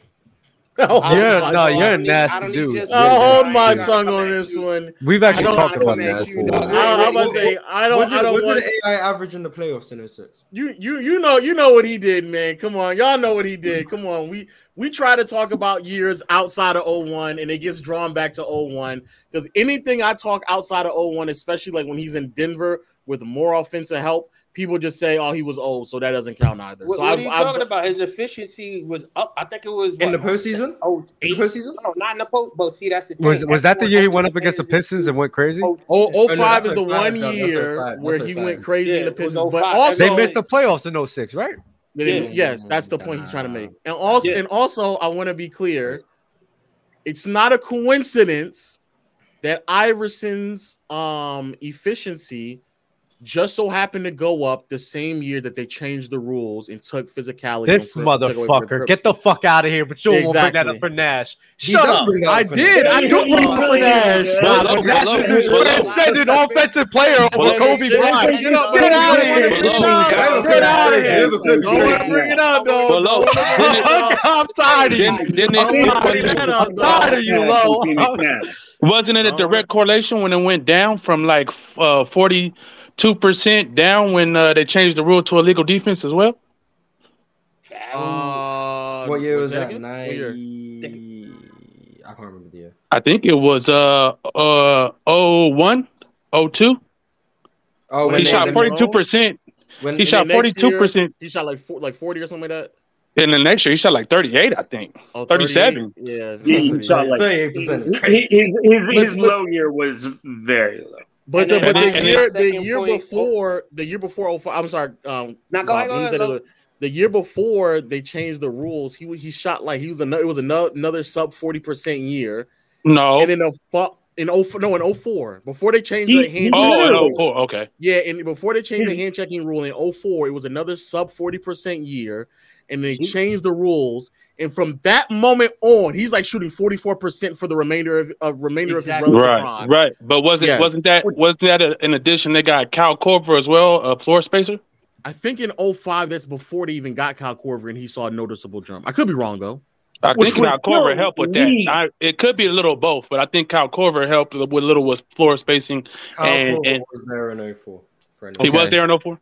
Oh, You're- no, God. you're a I nasty don't dude. I'll hold my Yeah. tongue on this one. We've actually talked about don't- nasty. I, I'm about to say I don't. What did, I don't what want did AI average in the playoffs in 06? you. You you know you know what he did, man. Come on, y'all know what he did. Mm-hmm. Come on, we we try to talk about years outside of 01 and it gets drawn back to 01 because anything I talk outside of 01, especially like when he's in Denver with more offensive help, people just say, "Oh, he was old," so that doesn't count either. What, so what I've, are you I've- talking about? His efficiency was up. I think it was In what, the postseason? Oh, In the postseason? No, not in the post. But see, that's the thing. Was was that the year he went up against the phases- Pistons and went crazy? Oh, Oh, no, 05 that's is the 05, one no, year 05, where he 05. went crazy Yeah, in the it was Pistons, but also They missed the playoffs in 06, right? Yeah, yes, that's the point he's trying to make. And also, Yeah. and also, I want to be clear: it's not a coincidence that Iverson's um efficiency just so happened to go up the same year that they changed the rules and took physicality. This and took from- motherfucker. Get the fuck out of here, but you won't bring that up for Nash. Shut up. I did. I do bring up for Nash. Nah, Below, look, Nash is a below. transcendent offensive player over Kobe Bryant. Get up, they- get out of here. Get out of here. Don't want to bring it up, though. Below. Don't wanna bring it up. I'm tired of you. Didn't, didn't I'm it, not bringing wasn't, that up, I'm tired of you, Nash, Lo. Wasn't it a direct correlation when it went down from like uh, 42% down when uh, they changed the rule to illegal defense as well? Uh, What year was say that? again? Nine... Year? I can't remember the year. I think it was uh uh 01, 02. Oh, When He they- shot when forty they- two percent. He shot then forty next two year, percent. He shot like four, like forty or something like that. And the next year he shot like thirty eight, I think. Oh, 37. 38? Yeah, Yeah, he shot like 38% his, his, his, his But- but- low year was very low. But the, but the year the year point- before the year before oh five, I'm sorry um Now go ahead, go ahead, go. this. the year before they changed the rules he he shot like he was another it was another, another sub 40 percent year No. and in a fu- in oh no in 04 before they changed He- the hand oh, No. no, four. Okay. yeah and before they changed the hand checking rule in 04 it was another sub 40 percent year and they changed the rules and from that moment on he's like shooting 44 percent for the remainder of, of remainder Exactly. of his relative Right, prime. right. But wasn't Yeah. wasn't that wasn't that a, in addition they got Cal Korver as well, a floor spacer? I think in 05, that's before they even got Kyle Korver and he saw a noticeable jump. I could be wrong though. I Which think was Kyle Korver still helped with that. I, it could be a little both, but I think Kyle Korver helped with a little was floor spacing. Kyle And- Korver and- was there in 04. He Okay. was there in 04?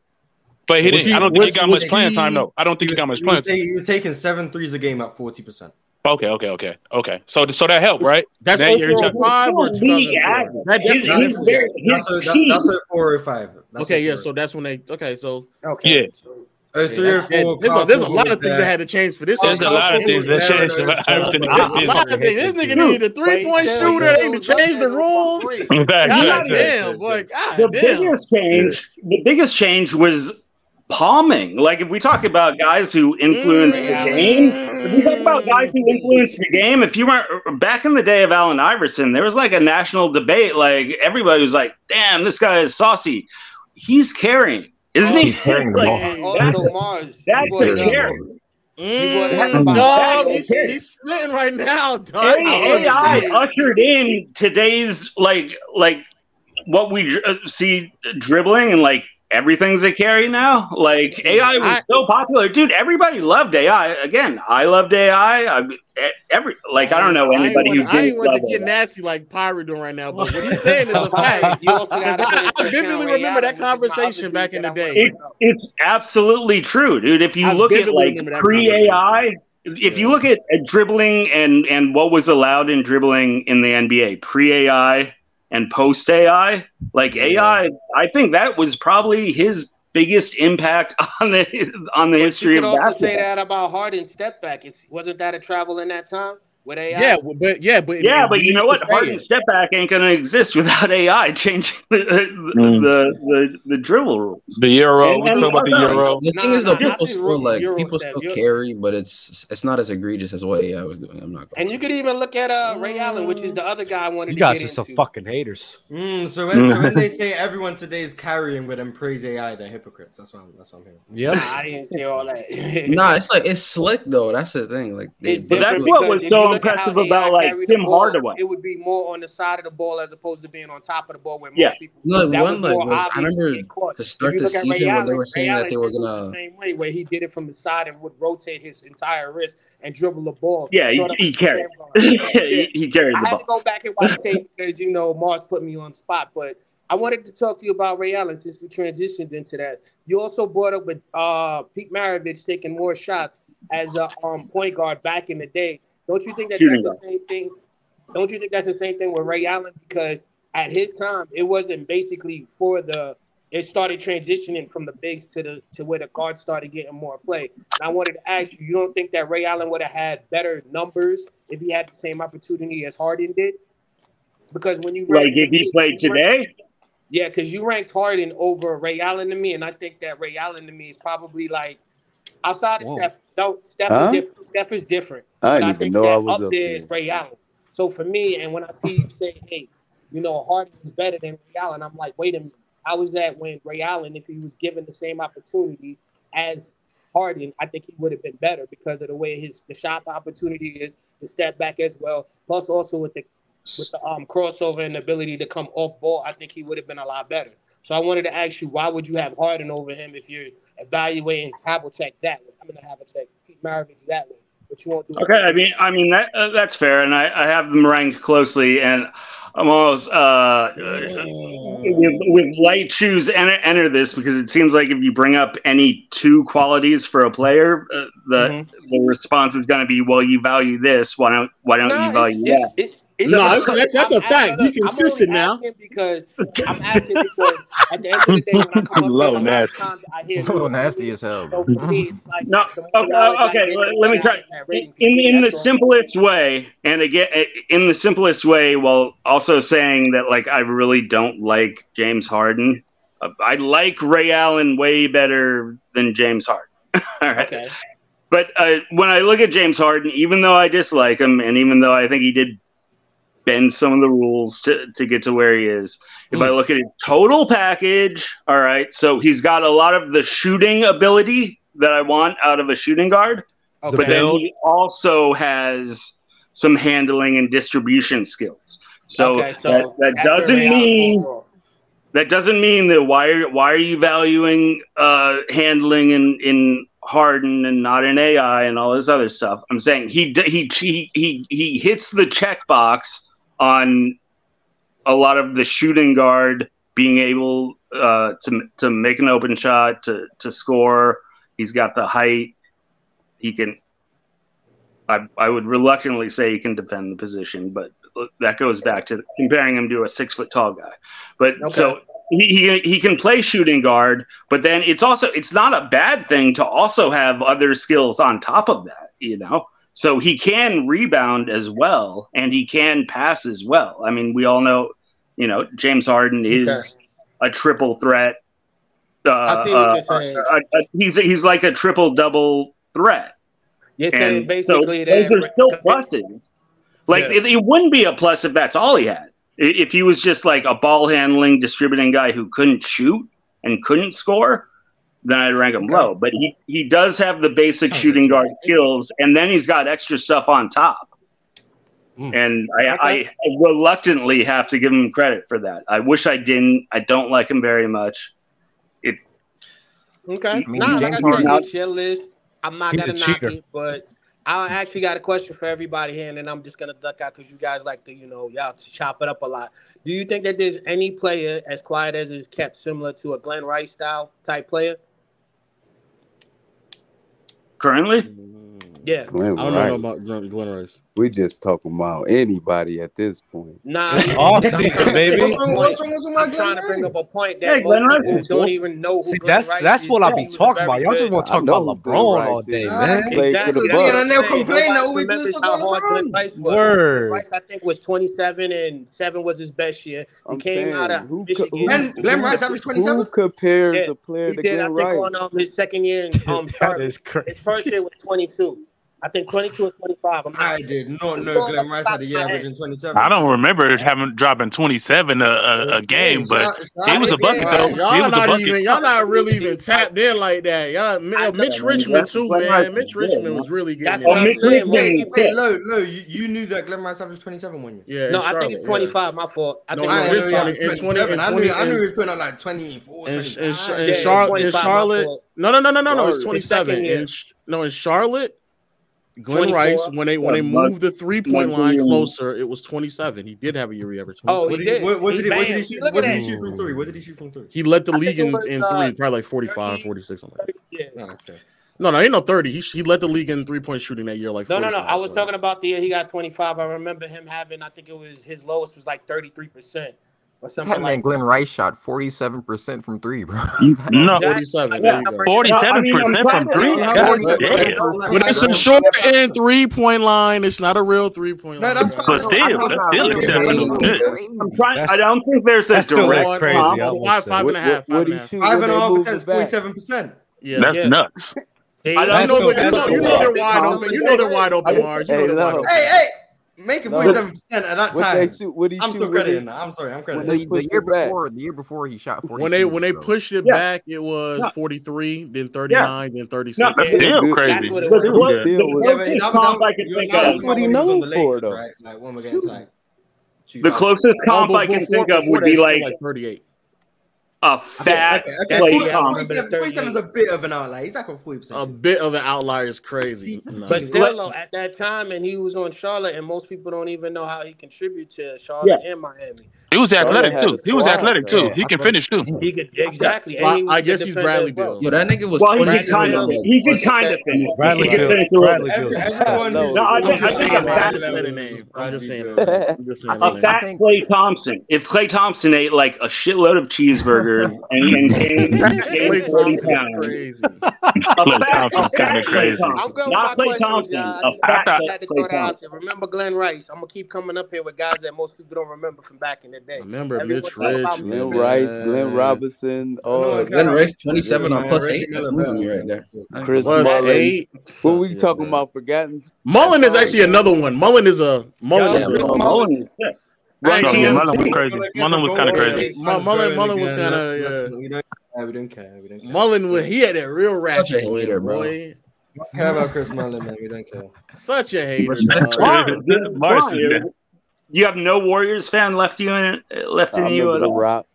But he didn't. he- I don't think was- he got much playing time though. I don't think he, was, got much playing was, time. he was taking seven threes a game at 40%. Okay, okay, okay, okay. So so that helped, right? That's That year 04, shot- 05 or Still 2004? That His- definitely very- That's, a, that, that's a 4 or 5. That's Okay, a yeah. So that's when they okay. So Okay. Yeah. Yeah, three or four. there's, a, there's a lot of things there. that had to change for this. There's a lot of things that changed. A lot of things. This nigga needed a three point shooter. They need to change the rules. Facts, God damn, boy. God the biggest change the biggest change was palming. Like if we talk about guys who influenced the game if we talk about guys who influenced the game if you weren't back in the day of allen iverson there was like a national debate. Like everybody was like damn this guy is saucy. He's carrying isn't he He's carrying the Like, ball. That's also a- Mars. that's a carry He brought it up. Mm, dog, he's, he's splitting right now, dog. AI understand. ushered in today's like like what we uh, see dribbling and like everything's a carry now. Like AI was I- so popular, dude. Everybody loved AI. Again, I loved AI. I, every like I don't know I anybody who want, I ain't didn't want to get AI. nasty like Pyre doing right now, but what he's saying is a fact. You also 'Cause I, I vividly remember that Allen, which is my conversation back in the day. It's it's absolutely true, dude. If you I look at like pre AI, if you look at, at dribbling and and what was allowed in dribbling in the NBA pre AI and post AI, like AI, I think that was probably his biggest impact on the on the But history you of could also say that about Harden step back. Is, wasn't that a travel in that time with AI? Yeah, but yeah, but Yeah, but you know what? to say Harden step back ain't gonna exist without AI changing the the, Mm. the, the, the dribble rules. The Euro. And- We and talk about the also- Euro. The Nah, thing is, nah, though, people still Euro- like Euro people still Euro- carry, but it's it's not as egregious as what AI was doing. I'm not. Gonna And you could even look at uh, Ray Allen, which is the other guy I wanted to. You to guys get are some fucking haters. Mm, so, when, so when they say everyone today is carrying with them praise AI, they're hypocrites. That's what I'm, that's what I'm hearing. Yep. Nah, I didn't say all that. Nah, it's like it's slick though. That's the thing. Like they, It's But that's different what because was so you look look at how impressive about like carried the Tim ball, Hardaway. It would be more on the side of the ball as opposed to being on top of the ball, where most Yeah. people No, that one was more was, I obvious to remember get caught. to start the look at Ray season when Allen, they were Ray saying that they were did it the gonna. same way, where he did it from the side and would rotate his entire wrist and dribble the ball. Yeah, he, he carried. Sam he, he carried I the had to go back and watch tape because you know Mars put me on spot, but I wanted to talk to you about Ray Allen since we transitioned into that. You also brought up with uh, Pete Maravich taking more shots as a um, point guard back in the day. Don't you think that Shooting that's the same thing? Don't you think that's the same thing with Ray Allen? Because at his time, it wasn't basically for the. It started transitioning from the bigs to the to where the guards started getting more play. And I wanted to ask you, you don't think that Ray Allen would have had better numbers if he had the same opportunity as Harden did? Because when you Like ranked if he you played ranked- today, yeah, because you ranked Harden over Ray Allen to me, and I think that Ray Allen to me is probably like outside of Whoa. Steph. No, Steph Huh? is different. Steph is different. I didn't I even know that I was up there is Ray Allen. So for me, and when I see you say, "Hey, you know, Harden is better than Ray Allen," I'm like, wait a minute. How is that when Ray Allen, if he was given the same opportunities as Harden, I think he would have been better because of the way his the shot opportunity is, the step back as well. Plus, also with the with the um crossover and the ability to come off ball, I think he would have been a lot better. So I wanted to ask you, why would you have Harden over him if you're evaluating Havlicek that way? I'm gonna Havlicek, Pete Maravich that way, but you won't do it. Okay, I mean, I mean that uh, that's fair, and I, I have them ranked closely, and I'm almost uh, with, with light shoes enter, enter this because it seems like if you bring up any two qualities for a player, uh, the Mm-hmm. the response is going to be, well, you value this, why don't why don't No, you value it's- that? it's No, just- that's- that's a I'm fact. asking- Be I'm consistent only now. Because I'm asking because at the end of the day, when I come up Low a lot of nasty. times I hear Low nasty as hell, So bro. for me, it's like No, okay, okay. Let, me try. am at rating In in the simplest way, and again, in the simplest way, while also saying that, like, I really don't like James Harden. Uh, I like Ray Allen way better than James Harden. All right. Okay. But uh, when I look at James Harden, even though I dislike him, and even though I think he did bend some of the rules to, to get to where he is, if I look at his total package, all right, so he's got a lot of the shooting ability that I want out of a shooting guard, but then he also has some handling and distribution skills. So, Okay, so that, that doesn't mean that doesn't mean that why are why are you valuing uh, handling in in Harden and not in AI and all this other stuff? I'm saying he he he he he hits the checkbox on a lot of the shooting guard being able uh, to to make an open shot to to score. He's got the height. He can. I I would reluctantly say he can defend the position, but that goes back to comparing him to a six foot tall guy. But so he, he he can play shooting guard, but then it's also it's not a bad thing to also have other skills on top of that, you know. So he can rebound as well, and he can pass as well. I mean, we all know, you know, James Harden is a triple threat. Uh, I see what uh, you're saying. uh, uh, he's he's like a triple double threat. You're And basically so those are still pluses. Like Yeah. it, it wouldn't be a plus if that's all he had. If he was just like a ball handling, distributing guy who couldn't shoot and couldn't score, then I'd rank him low. But he, he does have the basic shooting guard skills, and then he's got extra stuff on top. Hmm. And I, I reluctantly have to give him credit for that. I wish I didn't. I don't like him very much. It Okay. mean, nah, like I Harden- said, it's your list. I'm not gonna knock cheater. it, but I actually got a question for everybody here, and then I'm just gonna duck out because you guys like to, you know, y'all to chop it up a lot. Do you think that there's any player as quiet as is kept similar to a Glen Rice style type player? Currently, mm. Yeah. I don't know about Glen, Glen Rice. We just talking about anybody at this point. Nah, It's I'm off trying to season, baby. up a What's wrong- what's wrong with I'm trying to bring up a point that Hey, most Glen Rice people don't cool. even know who See, Glen that's Rice that's is. what I He be talking about. Y'all just want to talk about LeBron Rice all day, Nah, man. he played the Exactly. And they'll I'm saying. complain that we do is talk how about hard Glen LeBron. Rice was. Word. Glen Rice, I think, was 27 and seven was his best year. He I'm came out saying, of who co- Michigan. who- And Glen who- Rice averaged 27? Who compares Yeah, a player he to did. I think on um, his second year in um, That Charlotte. crazy. His first year was 22. I think 22 or 25. I'm I did not know Glen Rice had a year averaging 27. I don't remember having dropping 27 a, a, a game, yeah, but it was a bucket though. Y'all, not bucket. Even, y'all not really even tapped in like that. Y'all, uh, Mitch Richmond too, man. Rice Mitch Richmond was really good. Oh, Mitch Richmond. Hey, low, low. You, you knew that Glen Rice averaged 27 when you Yeah. No, I think it's 25. My fault. I think it's 27. I knew he was putting on like 24. In Charlotte, no, no, no, no, no, no. It's 27. No, in Charlotte. Glen Rice, when they when they moved the three point line closer, it was 27. He did have a year average. Oh, he did. What, what, he did, he, what did he shoot? What did he shoot from three? What did he shoot from three? He led the league in, was, in three, uh, probably like 45, 46, something like. Yeah. no, okay. No, no, ain't no 30. He, he led the league in three point shooting that year. Like no, no, no. I was so. talking about the year he got 25. I remember him having, I think it was his lowest was like 33 percent something. That like man, Glen Rice shot forty-seven percent from three, bro. no, forty-seven. Forty-seven percent from three. But it's a short and three-point line. It's not a real three-point line. But still, that's still exceptional. I'm trying. I don't think there's a direct crazy. Five, five and a half. Five and a half percent. Forty-seven percent. Yeah, that's nuts. I know, you know they're wide open. You know they're wide open, Marz. Hey, hey making point seven percent at that time. Shoot, what I'm shoot, still crediting. that. I'm sorry, I'm crediting. They, the year before, the year before he shot. forty. When they when they pushed it yeah. back, it was no. 43, then 39, yeah. then 36. No, that's still crazy. That's what it was. Still was. Yeah, but I'm, I'm, I can think of. What he knows for Lakers, though. Right? Like one against like. The closest comp I can think of would be like 38 a fat okay, okay, play 47 is a bit of an outlier. He's like a 40%. A bit of an outlier is crazy. But Delo at that time, and he was on Charlotte, and most people don't even know how he contributed to Charlotte and Miami. He was athletic too. He was athletic too. He can finish too. He could exactly. Well, I guess he's Bradley Beal. Yo, that nigga was. Well, he could kind of. He could kind of finish. Bradley Beal. Bradley Beal. I'm just saying a. I'm just saying. A fat Klay Thompson. If Klay Thompson ate like a shitload of cheeseburger and gained forty pounds, Klay Thompson's kind of crazy. Not Klay Thompson. A fat Klay Thompson. Remember Glen Rice? I'm gonna keep coming up here with guys that most people don't remember from back in the day. I remember Everyone Mitch Rich, Glenn. Rice, Glenn Robinson. Oh, uh, no, Glen Rice, twenty-seven on plus eight. That's moving right there. Chris plus Mullin. eight. What we yeah, talking man. about? Forgotten. Mullin is actually another one. Mullin is a Mullin. Yeah, is a, Mullin. Yeah. Yeah, Mullin was crazy. Mullin was kind of crazy. Mullin, Mullin was kind of. Yeah, we didn't care. We didn't care. Mullin, was, he had that real ratchet. Such a hater, bro. Boy. Don't about Chris Mullin, man. We don't care. Such a hater. Marcy, Marcy, you have no Warriors fan left you in uh, left in you at all. Rock.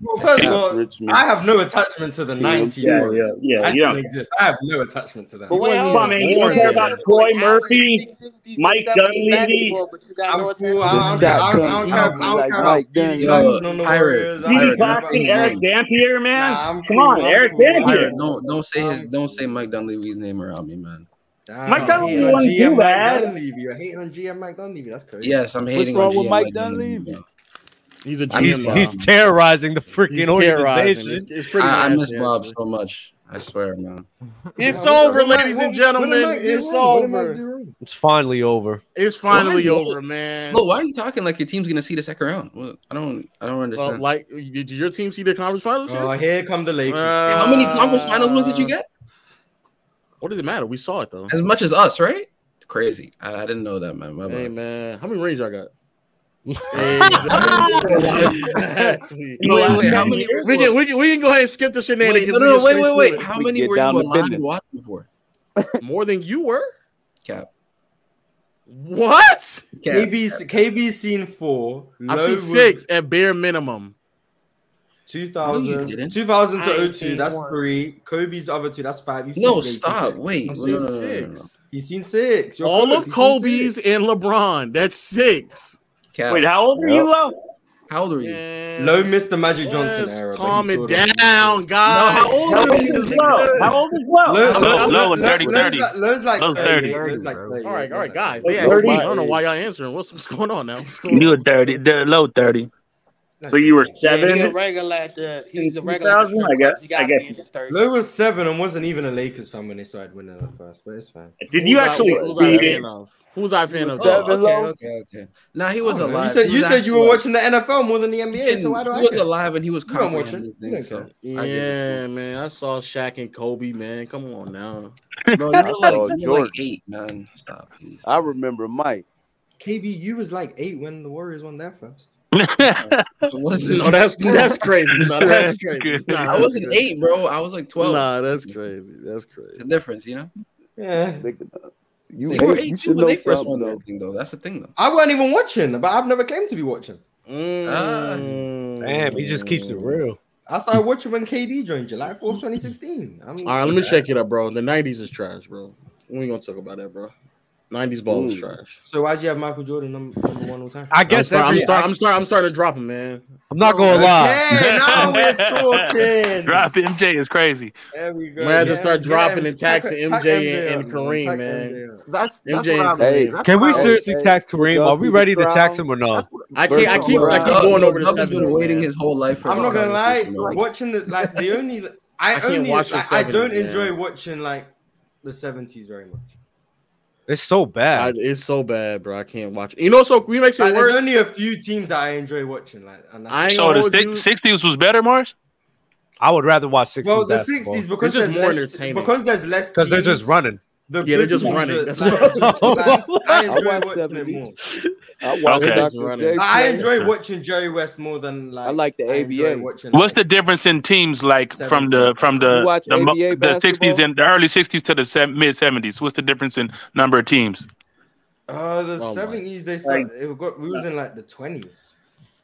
Well, first of all, I have no attachment to the '90s. Yeah, yeah, yeah. That yeah. exist. I have no attachment to them. But wait, I mean, you care about Troy Murphy, Mike Dunleavy. I'm cool. I don't have Pirate. Pirate. Claxton, Erick Dampier, man. Come on, Erick Dampier. Don't don't say his don't say Mike Dunleavy's name around me, man. Nah, Mike Dunleavy wouldn't GM do Mike. Dunleavy. You're hating on GM Mike Dunleavy. That's crazy. Yes, I'm hating What's wrong on with GM Mike Dunleavy. He's a GM. He's, he's terrorizing the freaking organization. It's, it's pretty I, I miss yeah. Bob so much. I swear, man. It's yeah, over, ladies and gentlemen. It's over. It's finally over. It's finally over, man. But why are you talking like your team's gonna see the second round? Well, I don't, I don't understand. Well, like, did your team see the conference finals? Oh, uh, here come the Lakers. Uh, How many conference finals did you get? What does it matter? We saw it though. As much as us, right? Crazy. I, I didn't know that, man. My hey man, how many rings I got? wait, wait, we can, we, can, we can go ahead and skip the shenanigans. Wait, no, no, wait, wait, wait. How we many were you alive watching for? More than you were? Cap. What? Cap. KB's, KB's seen four. I've seen six at bare minimum. 2000, no, 2000 to 02, that's one. three. Kobe's other two, that's 5 You've no, stop. Wait. I've seen six. He's seen six. You're All Kobe's. of Kobe's and LeBron. That's six. Cap. Wait, how old yep. are you, Low? How old are you? Yeah. Low Mr. Magic Johnson yes, era. Calm it down, guys. No, how old is Low? How old is Low? Low, low, low, low, 30, 30. Low like, Low's 30. 30. All right, all right, guys. Yeah, I don't know why y'all answering. What's, what's going on now? What's going on? You're 30. Low 30. So you were seven. Yeah, he's a regular at the. He's a regular. At the I guess. I guess. Lou was seven and wasn't even a Lakers fan when they started winning the first, but it's fine. Did you who's actually I, see it? Who's I fan of? Seven. Oh, okay, okay, okay. Now he was oh, alive. You said you said you were watching the NFL more than the NBA. So why do he I? He was care? alive and he was watching. So. Yeah, I man. I saw Shaq and Kobe. Man, come on now. No, you were like, like eight, man. Stop, I remember Mike. KB, you was like eight when the Warriors won their first. no, oh, that's that's crazy. No, that's crazy. No, I wasn't eight, bro. I was like twelve. Nah, that's crazy. That's crazy. It's a difference, you know. Yeah. You, you were eight too when they first won that thing, though. That's the thing, though. I wasn't even watching, but I've never claimed to be watching. Mm. Uh, damn, he just keeps it real. I started watching when KD joined July 4th, 2016. I'm, All right, let me yeah. check it up, bro. The 90s is trash, bro. We ain't gonna talk about that, bro. 90s ball trash. So why'd you have Michael Jordan number, number one all time? I guess I'm, start, every, I'm, start, I, I'm, start, I'm starting to drop him, man. I'm not gonna lie. now we're talking. dropping MJ is crazy. There we go. We I had to start dropping yeah, and taxing MJ, MJ and, and Kareem, man. man. That's, that's MJ. What hey, that's can we seriously tax Kareem? Are we ready to tax him or not? I. I keep. I keep going over the. I've been waiting his whole life. I'm not gonna lie. Watching the like the only. I, I only I, don't enjoy watching like the seventies very much. It's so bad. It's so bad, bro. I can't watch it. You know, so we makes it worse. There's only a few teams that I enjoy watching. Like, I so the six, 60s was better, Marz. I would rather watch 60s. Well, the basketball. 60s because there's more less. Because there's less because they're just running. The yeah, they're just running. I, enjoy watching more. I, enjoy watching Jerry West more than like I like the ABA. Watching, What's like, the difference in teams like from the from the the, the 60s and the early 60s to the se- mid 70s? What's the difference in number of teams? Uh, the oh 70s they started. Like, it got, we was in like the 20s,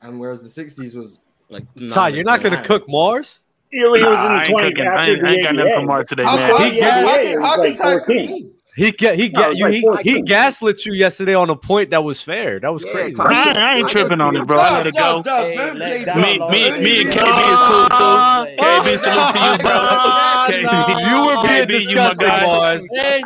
and whereas the 60s was like. Ty, you're not gonna cook Marz. Ilya nah, was in the twenties. I ain't, I ain't got nothing for Mark today, man. How, he, can he he he, he gaslit you yesterday on a point that was fair. That was yeah, crazy. I, I, ain't tripping on it, bro. I let it go. Me, me, me and KB is cool too. KB, salute to you, bro. You were being KB, disgusting, boys. Hey,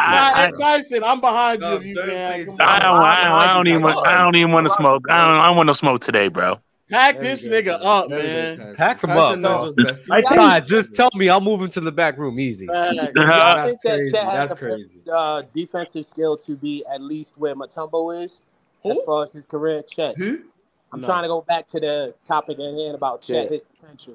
Tyson, I'm behind you, man. I don't, even, I don't even want to smoke. I don't, I want to smoke today, bro. Pack this nigga up, man. Pack him Tyson up. I think, just tell me I'll move him to the back room easy. That's crazy. That's crazy. Uh, defensive skill to be at least where Mutombo is Who? as far as his career. Chet. Who? I'm no. trying to go back to the topic at hand about Chet, Chet his potential.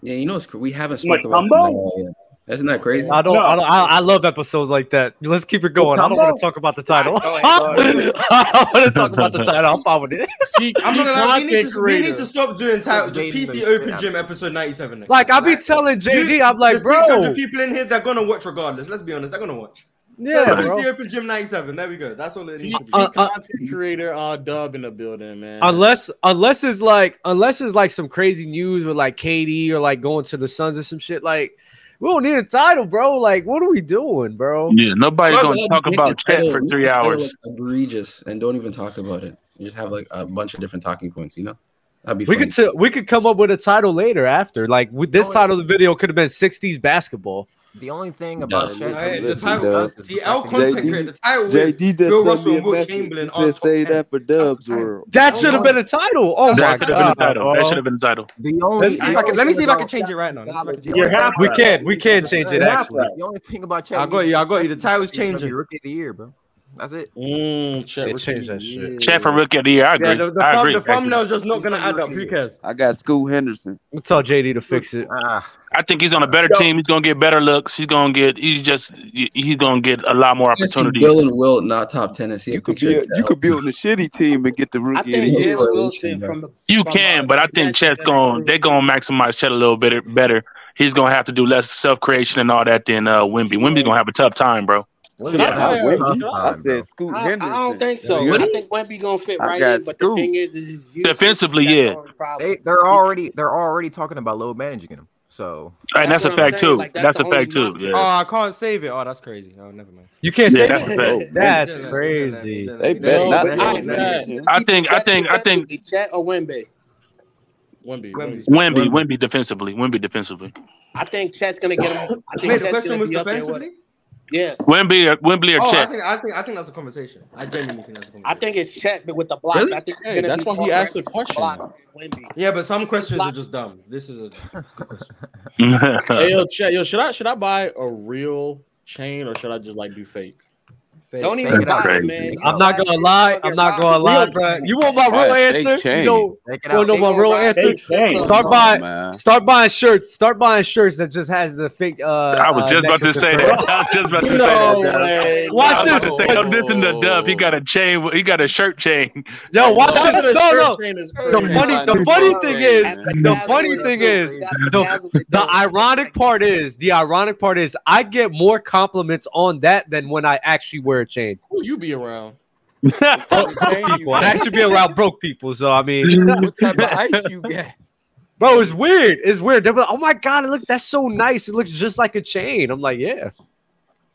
Yeah, you know it's. We haven't spoken about Mutombo. That's not crazy. I don't. No. I, don't I, I, love episodes like that. Let's keep it going. I don't want to talk about the title. I want to talk about the title. I'm fine with it. I'm not to. Creator. We need to stop doing title. The PC Open Gym episode 97. Next. Like I be telling JD, I'm like, bro, 600 people in here they're gonna watch regardless. Let's be honest, they're gonna watch. Yeah, so bro. PC Open Gym 97. There we go. That's all it needs uh, to be. Uh, uh content creator uh dub in the building, man. Unless unless it's like unless it's like some crazy news with like KD or like going to the Suns or some shit like we don't need a title, bro. Like, what are we doing, bro? Yeah, nobody's gonna talk about chat for three hours. Like egregious, and don't even talk about it. You just have like a bunch of different talking points, you know. That'd be we funny. could t- we could come up with a title later after. Like with this oh, title, yeah. the video could have been '60s basketball. The only thing about no. Shaq, the title, the our content creator, the title JD Bill Russell and Wilt Chamberlain on top say 10. that for Dubs World. That oh, should have been a title. Oh that should have been a title. That should have been a title. The only, Let's can, let me see if I can change it right now. You're half. We can. We can change it. Actually, the only thing about Shaq, I got you. I got you. The title is changing. Rookie of the year, bro. That's it. Mm, Chet, they changed that shit. Yeah. Chet Rookie of the Year. I agree. Yeah, the, the, the thumbnail's just not going to add up. Who cares? I got Scoot Henderson. We'll tell JD to fix it. Ah. I think he's on a better team. He's gonna get better looks. He's gonna get. He's just. He's gonna get a lot more opportunities. Jalen Will not top ten. You could build. You could build the shitty team and get the rookie. I think Jalen Wilson from the. You from uh, can, but I think Chet's going. They're gonna maximize Chet a little bit better. He's gonna have to do less self creation and all that than uh, Wemby. Yeah. Wemby's gonna have a tough time, bro. Should I, I, said Scoot I, Henderson. I don't think so. I think Wemby gonna fit right in. But the thing is, is defensively, yeah. They, are already they're already talking about load managing him. So and that's, that's a fact too. Like, that's, that's a fact too. Yeah. Oh, I can't save it. Oh, that's crazy. Oh, never mind. You can't save that's it. That's, that's crazy. They bet. I think. I think. I think. Chet or Wemby? Wemby. Wemby. Wemby. defensively. Wemby. defensively. I think Chet's gonna get him. I think Wait, the question was defensively. Yeah, Wemby or uh, Wembley or Oh, I think I think I think that's a conversation. I genuinely think that's a conversation. I think it's Chet, but with the block. Really? I think Hey, that's why he asked the question. block. Yeah, but some questions are just dumb. This is a good question. hey, yo, Chet, yo, should I should I buy a real chain or should I just like do fake? Don't even That's buy crazy. man. You I'm not gonna lie. I'm not gonna lie, robbed bro. You want my real answer? You chain. know, you out. know my real answer? fake. Start buying, start buying shirts. Start buying shirts that just has the fake. Uh, I was uh, just about to say that. I was just about to No say that. way. Dub. Watch I was this. about to say, don't listen to Dub. He got a chain. He got a shirt chain. Yo, watch Dub this. No, shirt no. chain is The funny, the funny thing is, the funny thing is, the, the ironic part is, the ironic part is, I get more compliments on that than when I actually wear a chain. Who you be around? broke people. I actually be around broke people, so I mean, What type of ice you get? Bro, it's weird. It's weird. They're like, oh my god, it looks that's so nice. It looks just like a chain. I'm like, yeah.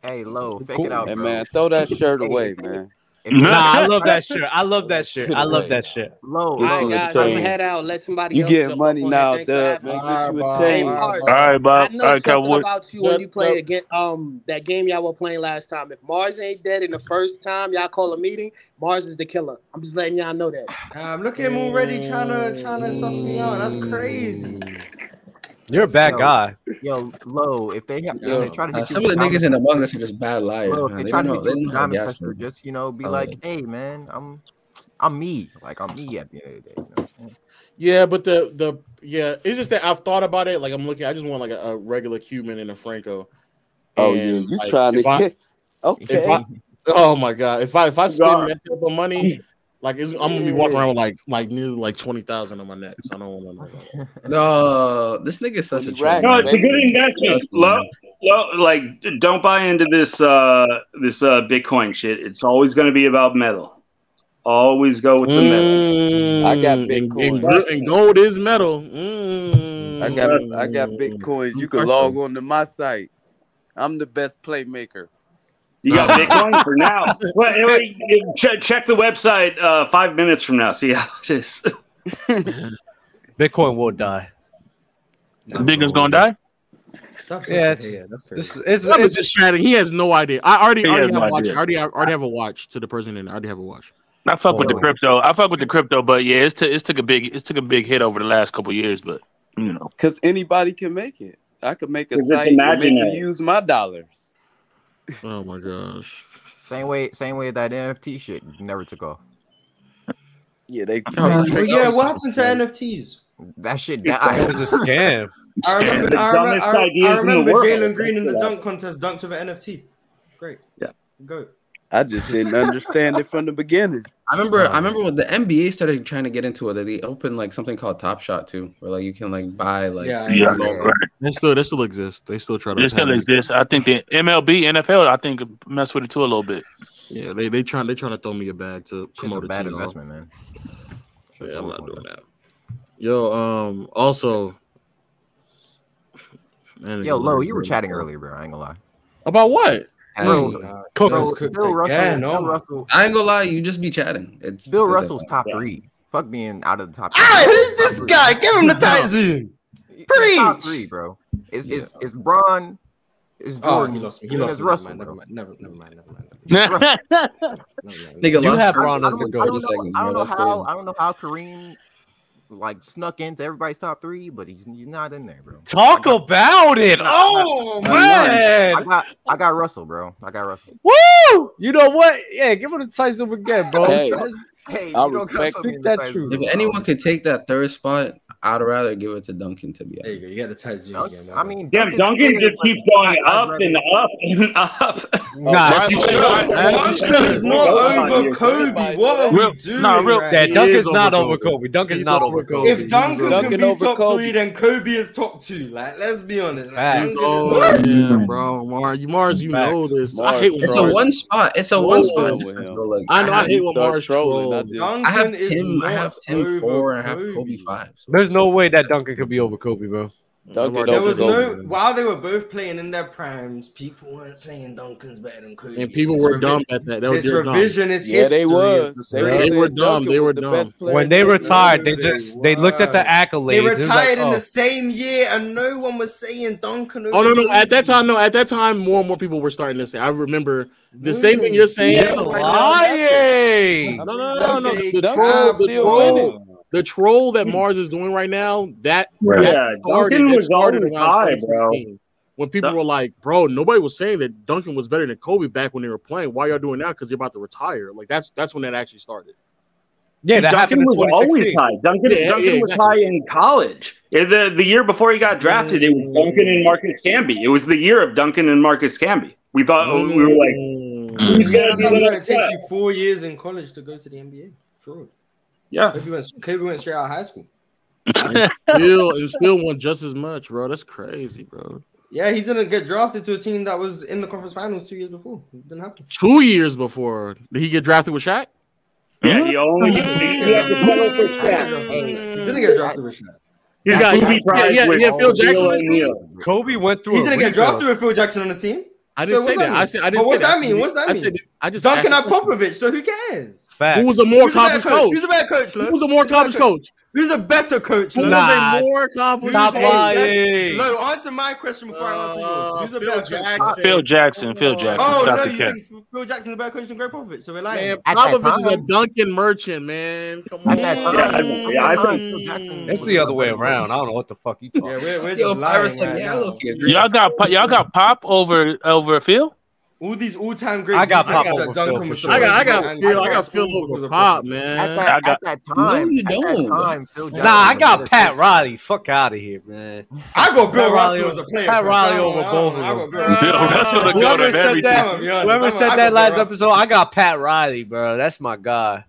Hey, low, fake Cool. it out, Hey bro. man, throw that shirt away, man. Nah, I love that shirt. I love that shirt. I love that shit. Low, Get All right, you guys, I'm gonna head out. Let somebody You else getting jump money now, here. Thanks for Dub. Man, get you a chain. All right, Bob. I know All right, something Cowboy. about you when you played yep. against um that game y'all were playing last time. If Marz ain't dead in the first time y'all call a meeting, Marz is the killer. I'm just letting y'all know that. Um, look at him already trying to trying to suss me out. That's crazy. You're a bad Yo, guy. Yo, low, if they have, Yo, if they try to uh, get you some of the niggas in Among Us are just bad liars. Bro, if they They try to know. get They you don't know how down to and gas pressure, me. just you know, be Oh, like, hey man, I'm I'm me. Like I'm me at the end of the day. You know what I'm saying? Yeah, but the the yeah, it's just that I've thought about it. Like I'm looking, I just want like a, a regular Cuban and a Franco. Oh yeah, you like, trying to if I- get okay. If I, oh my god, if I if I spend God. that type of money, like it's, I'm gonna be walking around with like like nearly like twenty thousand on my neck. So I don't want to. No, this nigga is such a troll. No, man. it's a good investment. Trust me, Low, man. low, like don't buy into this uh this uh Bitcoin shit. It's always going to be about metal. Always go with the metal. I got Mm, and, Bitcoin. and, and gold is metal. Mm. I got I got bitcoins. You can log on to my site. I'm the best playmaker. You got Bitcoin for now. Well, anyway, check, check the website uh, five minutes from now. See how it is. Bitcoin will die. Bitcoin's gonna die. Stop Yeah, yeah, it's, yeah, that's crazy. it's, it's, It's, it's just chatting. He has no idea. I already, already have no a watch. I already, I already have a watch to the person in. I already have a watch. I fuck with the Oh. crypto. I fuck with the crypto, but yeah, it's, t- it's took a big it's took a big hit over the last couple years. But you know, Cause anybody can make it. I could make a it's site and make you use my dollars. Oh my gosh. Same way, same way that NFT shit never took off. Yeah, they. Oh, yeah, what happened to NFTs? That shit it was a scam. I remember, I remember, I, I remember. Jalen Green in the dunk contest dunked with an NFT. Great. Yeah. Go. I just didn't understand it from the beginning. I remember. I remember when the NBA started trying to get into it. They opened like something called Top Shot too, where like you can like buy like Yeah, yeah, right. They still, they still exist. They still try to. It still patent- exists. I think the MLB, NFL, I think mess with it too a little bit. Yeah, they they trying they trying to throw me a bag to Shit's promote a it bad to y'all. investment, man. Yeah, I'm not doing that. Yo, um, also, man, Yo, nigga low, love you were chatting earlier, bro. I ain't gonna lie. About what? Bro, Hey, Cook. Bro, cooked Bill Russell, again, Bill oh. Russell, I ain't gonna lie, you just be chatting. It's Bill it's- Russell's top three. Fuck being out of the top. three. Ah, who's this Top guy? three. Give him the No. tight zoom. He's Top three, bro. It's it's it's Bron, it's Oh, he lost me. He lost me. Never Russell, mind. Never mind. Never, never mind. Never mind. Never mind. Nigga, You have for Bron as the 30 goat. I don't know, I don't know how crazy. I don't know how Kareem like snuck into everybody's top three, but he's he's not in there, bro. Talk about it. Oh I man. got I got Russell, bro. I got Russell. Woo! You know what? Yeah, give him the tight zoom again, bro. Hey, Hey, you I don't respect- Speak that the truth. If anyone could take that third spot, I'd rather give it to Duncan. To be There you honest, go. You got the tight zoom Dunk- again. I mean, Damn, Duncan's Duncan just but keeps going I'd up rather- and up and up. Nah, Right, you but- should- Duncan's not over Kobe. What are Real- we doing? nah, real- right Yeah. Duncan's is not over over Kobe. Kobe. Duncan's He's not over over Kobe. Kobe. If He's Duncan over- can be over top Kobe. three, then Kobe is top two. Like, let's be honest. Like, Facts. Duncan is Oh yeah, bro, Marz, you Marz, you know Facts. this. I hate when it's a one spot. It's a Whoa. one spot. With difference, him. though, Like I know I have, hate when start Marz trolling, I Duncan I have is Tim. I not have Tim over four, and I have Kobe. Kobe five. So. There's no way that Duncan could be over Kobe, bro. Duncan there was no over, while they were both playing in their primes, people weren't saying Duncan's better than Kobe. And people were revi- dumb at that. That was it's revisionist dumb. history. Yeah, they were. The they, they, were dumb. They were dumb. The when they retired, they just wow. they looked at the accolades. They retired like, oh. in the oh. same year, and no one was saying Duncan. oh no, no! At that time, no. At that time, more and more people were starting to say. I remember the same thing you're saying. You're lying. No, no, no, no. The troll, the troll the troll that hmm. Marz is doing right now, that, right. that yeah, started, Duncan was started high, bro. When people that, were like, "Bro, nobody was saying that Duncan was better than Kobe back when they were playing. Why y'all doing that? Because you're about to retire." Like that's that's when that actually started. Yeah, that Duncan happened was always high. Duncan, yeah, Duncan yeah, exactly. was high in college. The the year before he got drafted, it was mm. Duncan and Marcus Camby. It was the year of Duncan and Marcus Camby. We thought mm. we were like, mm. mm. Gonna be?" It takes you four years in college to go to the NBA. Yeah, Kobe went, Kobe went straight out of high school. and still, and still won just as much, bro. That's crazy, bro. Yeah, he didn't get drafted to a team that was in the conference finals two years before. It didn't happen. Two years before, did he get drafted with Shaq? Yeah, he only he. He didn't get drafted with Shaq. He got Kobe yeah, yeah, yeah, Phil Jackson. Kobe went through. He didn't get drafted with Phil Jackson on the team. I didn't so say that. I said I didn't. But what's that, that mean? What's that mean? I, said, I just Duncan on Popovich. So who cares? fact. Who was a more accomplished coach? coach? Who's a bad coach? Look? Who was a more accomplished coach? Who's a better coach? Who nah. was a more accomplished Stop coach? Lying. No, answer my question before uh, I answer yours. Ah, Who's a better coach? Ah, Phil Jackson. Phil oh, Jackson. Oh, no, you think Phil Jackson's a better coach than Gregg Popovich? So we're lying. man, Popovich is a Duncan merchant, man. Come on. Yeah, I, yeah, I think Jackson mm. it's the other way around. I don't know what the fuck you talking. Yeah, we're, we're just lying, like, yeah, y'all got y'all got Pop over over Phil. All these all-time greats. I got pop over Phil. Sure. I got, I got, Phil, I got Phil over pop, man. At that, I got, at that time, no, you don't. Time, nah, I got Pat Riley. Fuck out of here, man. I go Bill Pat Russell as a player. Pat Riley over both of them. Russell whoever said that, whoever said that last episode, I got Pat Riley, bro. That's my guy.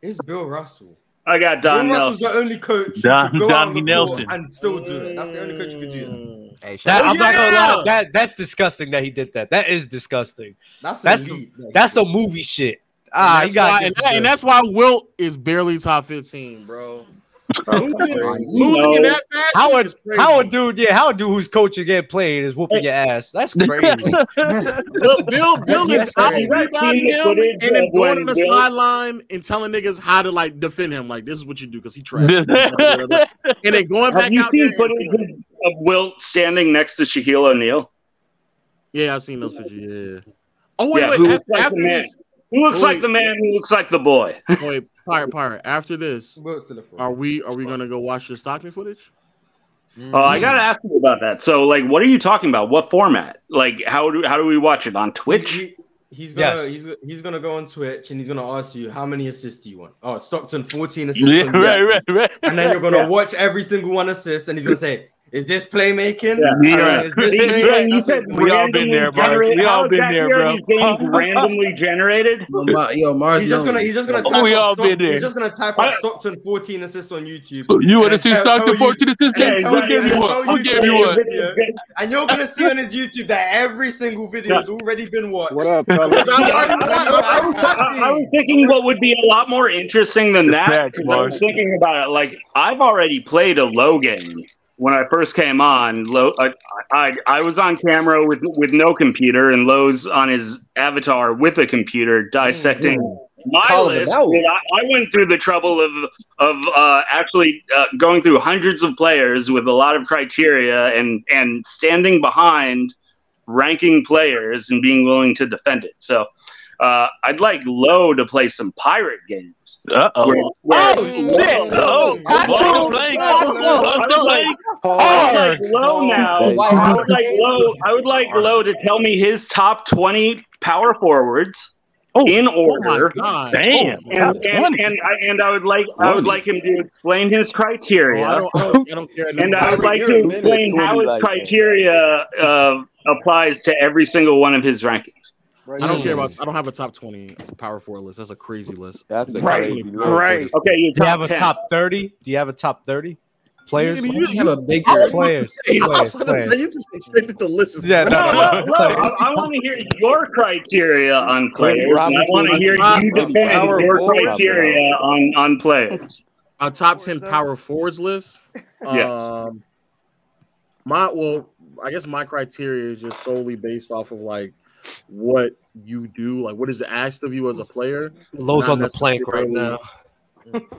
It's Bill Russell. I got Don Bill Russell's Nelson. the only coach Don, go Don out Nelson and still do it. That's the only coach who could do that. Hey, that I'm yeah! not gonna lie. That that's disgusting that he did that. That is disgusting. That's that's that's a movie shit. Ah, and, that's why, and, that, and that's why Wilt is barely top fifteen, bro losing, in that fashion how a, how a dude, yeah, how a dude who's coaching get played is whooping your ass. That's crazy. Look, Bill, Bill is out rebounding him and then going to the sideline and telling niggas how to like defend him. Like this is what you do because he trashed. and then going back Have you out seen there. Of Wilt standing next to Shaquille O'Neal. Yeah, I've seen those pictures. Yeah. Oh wait, yeah, wait. After, after this, he looks like the man who looks like the boy. wait, pirate, pirate. After this, are we are we gonna go watch the Stockton footage? Mm. Uh, I gotta ask you about that. So, like, what are you talking about? What format? Like, how do how do we watch it on Twitch? He, he's gonna yes. he's, he's gonna go on Twitch and he's gonna ask you how many assists do you want? Oh, Stockton fourteen assists, yeah, right, right, right. and then you're gonna yeah. watch every single one assist, and he's gonna say is this playmaking? Yeah. yeah. Is this playmaking? we all been there, bro. We all been there, bro. randomly generated. Yo, Marz, he's just gonna he's just gonna type. We all been there. He's just gonna type up Stockton 14 assists on YouTube. You want to see Stockton 14 assists? Who gave you one? Who gave you one? And you're gonna see on his YouTube that every single video has already been watched. What up? I was thinking what would be a lot more interesting than that. I was thinking about it. Like I've already played a low game when I first came on, Lo, I, I, I was on camera with with no computer, and Lowe's on his avatar with a computer dissecting mm-hmm. my Call list. I, I, went through the trouble of of uh, actually uh, going through hundreds of players with a lot of criteria and and standing behind ranking players and being willing to defend it. So uh, I'd like Low to play some pirate games. Uh-oh. Where, where oh! I would like Low now. I would like Low, I would like Low to tell me his top 20 power forwards. Oh, in oh order. Oh Damn. Oh, and, and, and, I, and I would like I would like him to explain his criteria. Oh, I, don't, I, don't, I don't care. and I would like to explain how his like criteria uh, applies to every single one of his rankings. Right. I don't care about. I don't have a top twenty power four list. That's a crazy list. That's right. Crazy list. Right. Okay. You do you have 10. a top thirty? Do you have a top thirty? Players, I mean, you, have a big players. players. You just extended the list. Yeah, no, no, no. I, I want to hear your criteria on players. Robinson, I want to hear you defend your criteria on on players. A top ten power forwards list. yes. Um, my well, I guess my criteria is just solely based off of like what you do, like what is asked of you as a player. Lowe's not on the plank right now.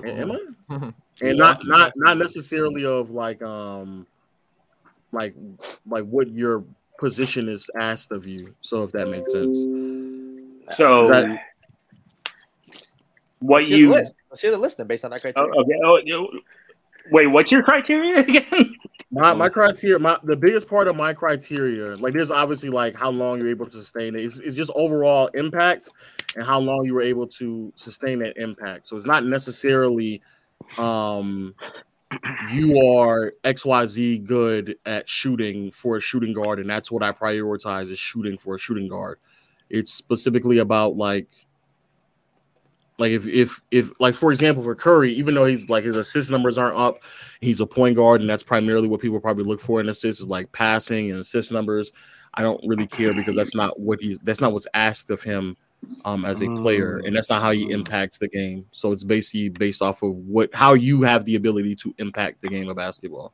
Am I? and not not not necessarily of like um like like what your position is asked of you. So if that makes sense. So That- what Let's hear the you list. Let's hear the list then based on that Oh, criteria. okay. Oh, wait, what's your criteria again? My my criteria, my the biggest part of my criteria, like there's obviously like how long you're able to sustain it. It's, it's just overall impact and how long you were able to sustain that impact. So it's not necessarily um you are XYZ good at shooting for a shooting guard, and that's what I prioritize is shooting for a shooting guard. It's specifically about like like if if if like for example for Curry, even though he's like his assist numbers aren't up, he's a point guard, and that's primarily what people probably look for in assists is like passing and assist numbers. I don't really care because that's not what he's that's not what's asked of him um as a player, and that's not how he impacts the game. So it's basically based off of what how you have the ability to impact the game of basketball.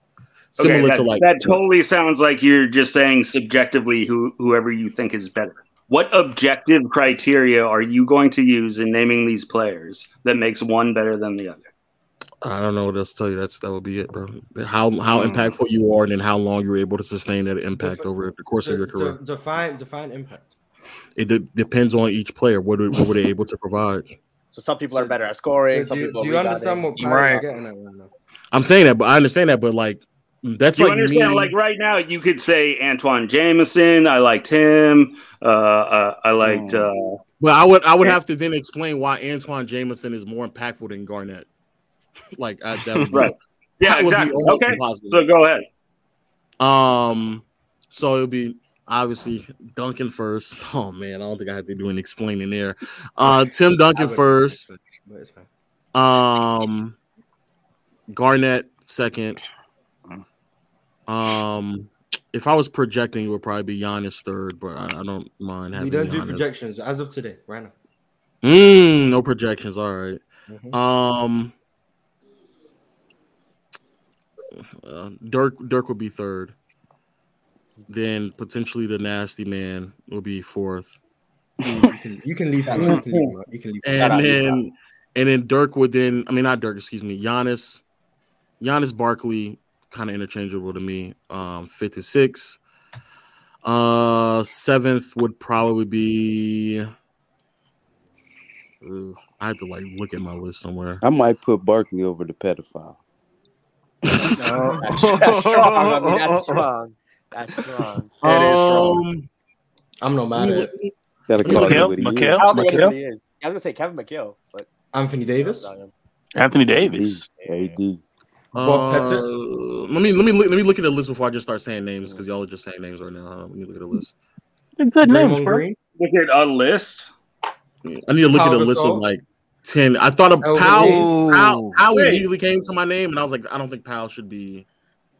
Similar okay, that, to like that totally sounds like you're just saying subjectively who whoever you think is better. What objective criteria are you going to use in naming these players that makes one better than the other? I don't know what else to tell you. That's that would be it, bro. How how hmm. impactful you are, and then how long you're able to sustain that impact over the course of your career. de- define define impact. It de- depends on each player. What what were they able to provide? So some people are better at scoring. So some do you, people do you understand what Paris is getting at right now? I'm saying that, but I understand that, but like that's Do you like understand? me- Like right now, you could say Antawn Jamison. I liked him. Uh, uh, I liked. Uh, But I would I would have to then explain why Antawn Jamison is more impactful than Garnett. like I, that would be, Right. Yeah, that would be exactly. Okay. impossible. So go ahead. Um, so it'll be obviously Duncan first. Oh man, I don't think I have to do any explaining there. Uh, Tim I Duncan would- first. but it's fine. Um, Garnett second. Um, if I was projecting, it would probably be Giannis third, but I, I don't mind having. We don't do Giannis. projections as of today, right now. Mm, no projections. All right. Mhm. Um, uh, Dirk Dirk would be third. Then potentially the nasty man will be fourth. You can you can leave him. You can leave him. You can leave him. And then and then Dirk would then I mean not Dirk, excuse me, Giannis, Giannis Barkley, kind of interchangeable to me. Um, fifth is six. Uh seventh would probably be Ooh, I had to like look at my list somewhere. I might put Barkley over the pedophile. That's, that's strong. I mean, that's strong. That's strong. Um, I'm not mad at it. Gotta call it what he is. I don't think is. I was gonna say Kevin McHale, but Anthony Davis. Anthony Davis. AD. Bob Uh, let me let me look, let me look at the list before I just start saying names because y'all are just saying names right now. Huh? Let me look at the list. Good Draymond Green. Look at a list. I need to look Pau at a list of like ten. I thought of Elvin Powell. Hayes. Powell, Powell immediately came to my name, and I was like, I don't think Powell should be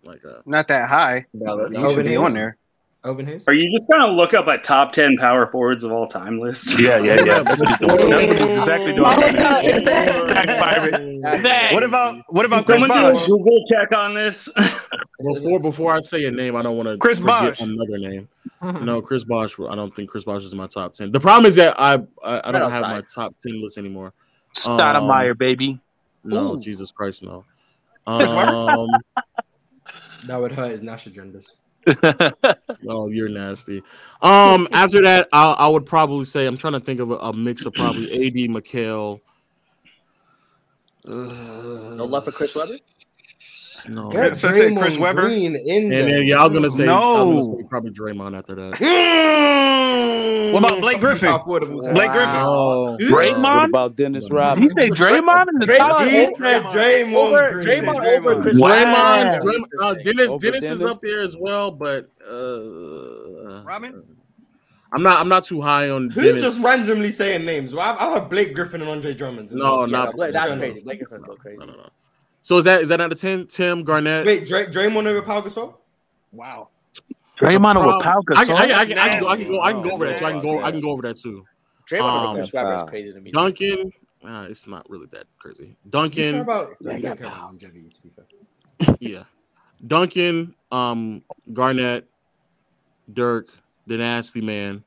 like a. Not that high. No, He should be on there. Elvin Hayes. Are you just gonna look up a top ten power forwards of all time list? Yeah, yeah, yeah. That's what he's doing. That's what he's exactly doing. What about what about Chris Someone do a Google check on this. Before before I say a name, I don't want to Chris forget Bosh. another name. No, Chris Bosh. I don't think Chris Bosh is in my top ten. The problem is that I I, I don't have my top ten list anymore. Stoudemire, baby. No, Ooh. Jesus Christ, no. Um, That would hurt his Nash agendas. Oh, you're nasty. Um, after that, I, I would probably say I'm trying to think of a, a mix of probably AD, McHale. no love for Chris Webber. No, Get So say Chris Draymond Webber? Green in and there. then yeah, I was gonna say I was gonna say probably Draymond after that. What about Blake Griffin? power forward of all time. Blake Griffin. Oh, what Draymond? about Dennis Did he Rodman? say Draymond in the top? He said Draymond over Green. Draymond over Chris Wow. Draymond, Draymond uh, Dennis, Over Dennis is up there as well, but uh, Robin? I'm not. I'm not too high on Who's Dennis. just randomly saying names? Well, I've, I've heard Blake Griffin and Andre Drummond. No, not- just- Blake- what's That's going crazy. Blake Griffin's go crazy. No, no, no. So is that is that out of ten? Tim Garnett. Wait, Dray, Draymond over Pau Gasol? Wow. Draymond over Pau Gasol. I, I, I, I, can go. I can go. I can go over that. Too. I can go. I can go over that too. Draymond over um, Chris Webber is crazy to me. Duncan, uh, it's not really that crazy. Duncan. About yeah, yeah, Duncan, um, Garnett, Dirk, the Nasty Man,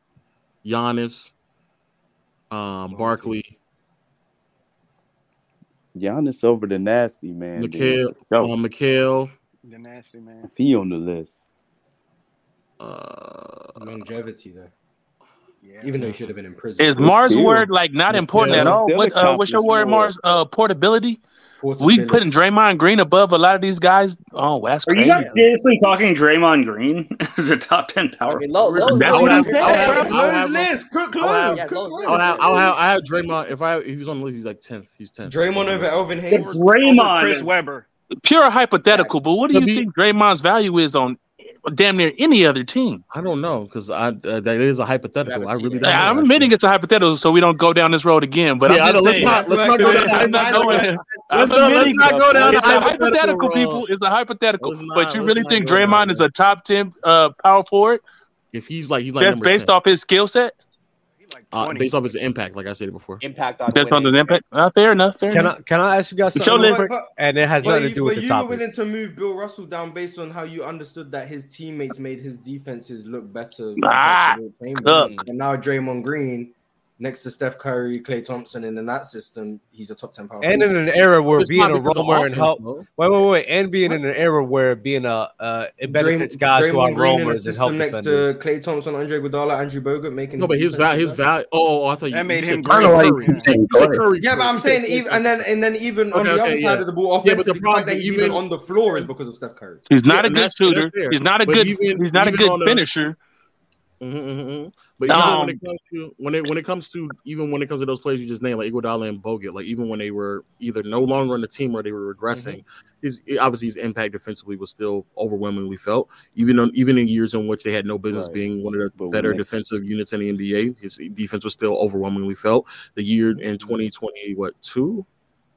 Giannis, um, Barkley. Giannis over the Nasty Man. McHale, uh, McHale. The Nasty Man. He on the list uh, longevity though. Yeah. Even though he should have been in prison. Is Marz word like not important yeah, at all? What, uh, what's your word, Marz? Uh, portability? We putting Draymond Green above a lot of these guys. Oh, that's crazy. Are you guys seriously talking Draymond Green as a top ten power? I mean, low, low, that's what I'm saying. I'll list. Cook have I have Draymond. If I if he's on the list, he's like tenth. He's tenth. Draymond over Elvin Hayes. It's Draymond. Chris Webber. Pure hypothetical, but what do you think Draymond's value is on damn near any other team. I don't know because I uh, that is a hypothetical. I really don't. I'm admitting it's a hypothetical, so we don't go down this road again. But yeah, let's not let's not go down. Let's, not, go down. It's hypothetical, people. It's a hypothetical. But you really think Draymond is a top ten uh, power forward? If he's like he's like that's based off his skill set like uh, based off his impact, like I said before. Impact on winning. on the impact. Uh, fair enough. Fair can enough. I can I ask you guys something? Real quick? And it has but nothing you, to do with the topic. But you were willing to move Bill Russell down based on how you understood that his teammates made his defenses look better. Ah, and now Draymond Green next to Steph Curry, Klay Thompson, and in that system, he's a top ten power. And in an era where it's being a roamer and help, wait, wait, wait, and being in an era where being a uh, it benefits guys Draymond who are roamers and help next defenders. to Klay Thompson, Andre Iguodala, Andrew Bogut making. No, but his value, his value. Oh, oh, I thought you, made you him. Curry. Curry. Curry. Yeah, but I'm saying, even, and then and then even okay, on the okay, other yeah. side of the ball, offensively, yeah, the, the fact that he's even on the floor is because of Steph Curry. He's not a good shooter. He's not a good. He's not a good finisher. Mm-hmm, mm-hmm, mm-hmm. But even um, when it comes to when it when it comes to even when it comes to those players you just named, like Iguodala and Bogut, like even when they were either no longer on the team or they were regressing, mm-hmm. his obviously his impact defensively was still overwhelmingly felt. Even on even in years in which they had no business right. being one of the but better defensive units in the NBA, his defense was still overwhelmingly felt. The year in twenty twenty what two,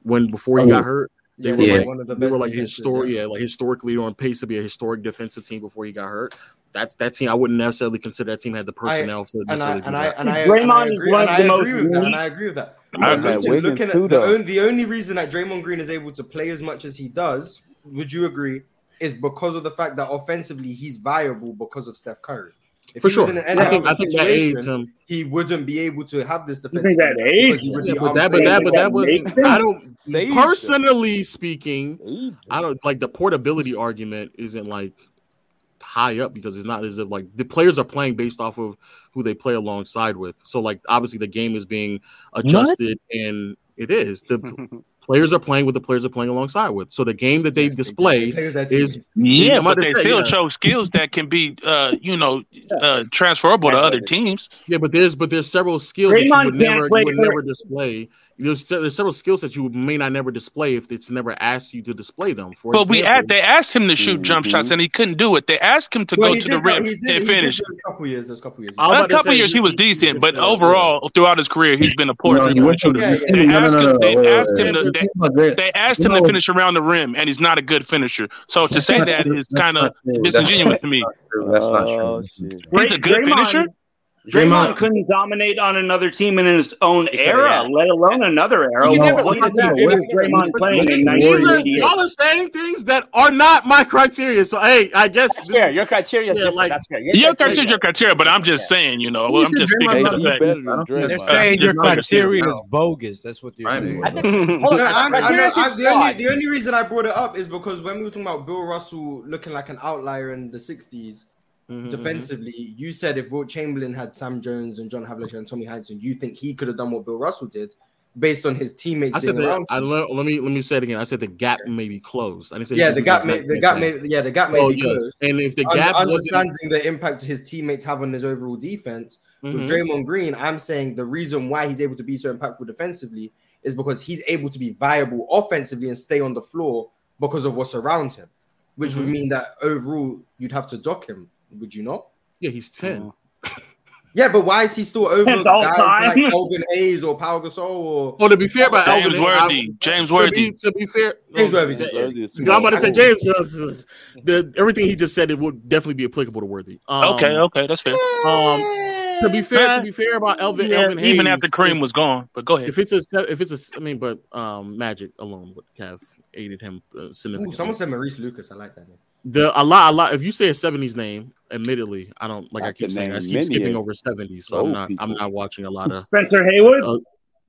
when before he oh, got hurt, they yeah, were yeah. like one of the best. They were like historic, yeah, like historically on pace to be a historic defensive team before he got hurt. That's that team. I wouldn't necessarily consider that team had the personnel I, for and I, and I, and I, and I agree, and I agree with that, and I agree with that. Look, looking, looking at the, only, the only reason that Draymond Green is able to play as much as he does, would you agree, is because of the fact that offensively he's viable because of Steph Curry. If For sure, I think, I think that aids him. He wouldn't be able to have this defense. Think that aids? Yeah, but that, but that, but that, that was. I don't personally him. speaking. I don't like the portability argument. Isn't like high up because it's not as if like the players are playing based off of who they play alongside with. So like obviously the game is being adjusted what? and it is the players are playing with the players are playing alongside with. So the game that they display is yeah, but they say, still yeah. show skills that can be uh, you know uh, transferable to other teams. Yeah, but there's but there's several skills Raymond that you would never you would never display there's there's several skill sets you may not never display if it's never asked you to display them. For but example, we they asked him to shoot mm-hmm. jump shots and he couldn't do it. They asked him to well, go to did, the rim did, and finish. a couple years, those couple years. A couple years he, was decent, but overall throughout his career he's been a poor shooter. They asked him. To. They asked him to finish around the rim, and he's not a good finisher. So to say that is kind of disingenuous to me. That's not true. Oh, he's a good finisher. Draymond, Draymond, couldn't dominate on another team in his own era, yeah. let alone another era. You well, Draymond playing in Y'all are saying things that are not my criteria. So hey, I guess that's this, fair. Your criteria is yeah, different. Like, that's fair. Your, your criteria, your criteria, but I'm just saying, you know, well, I'm just speaking to the fact. They're saying your criteria is bogus. That's what they're saying. The only reason I brought it up is because when we were talking about Bill Russell looking like an outlier in the '60s Mm-hmm, mm-hmm, defensively, you said if Wilt Chamberlain had Sam Jones and John Havlicek and Tommy Heinsohn, you think he could have done what Bill Russell did based on his teammates. I said that, I le- let me let me say it again. I said the gap yeah. may be closed. I didn't say yeah, the gap may the gap may yeah the gap may oh, be yes. closed. And if the gap understanding the impact his teammates have on his overall defense mm-hmm. with Draymond Green, I'm saying the reason why he's able to be so impactful defensively is because he's able to be viable offensively and stay on the floor because of what's around him, which would mm-hmm. mean that overall you'd have to dock him. Would you not? Yeah, he's 10. Yeah, but why is he still over guys time. like Elvin Hayes or Pau Gasol? Or oh, to be fair about James Elvin Worthy, Hayes, James Worthy. To be, to be fair, James oh, Worthy. I'm about to say James. Uh, the, everything he just said it would definitely be applicable to Worthy. Um, okay, okay, that's fair. Um, to be fair, to be fair about Elvin, yeah, Elvin Hayes, even after Kareem if, was gone. But go ahead. If it's a, if it's a, I mean, but um, Magic alone would have aided him uh, significantly. Ooh, someone said Maurice Lucas. I like that name. The a lot, a lot. If you say a '70s name, admittedly, I don't like. I, I keep saying I keep skipping over '70s, so I'm not. People. I'm not watching a lot of Spencer Haywood. Uh,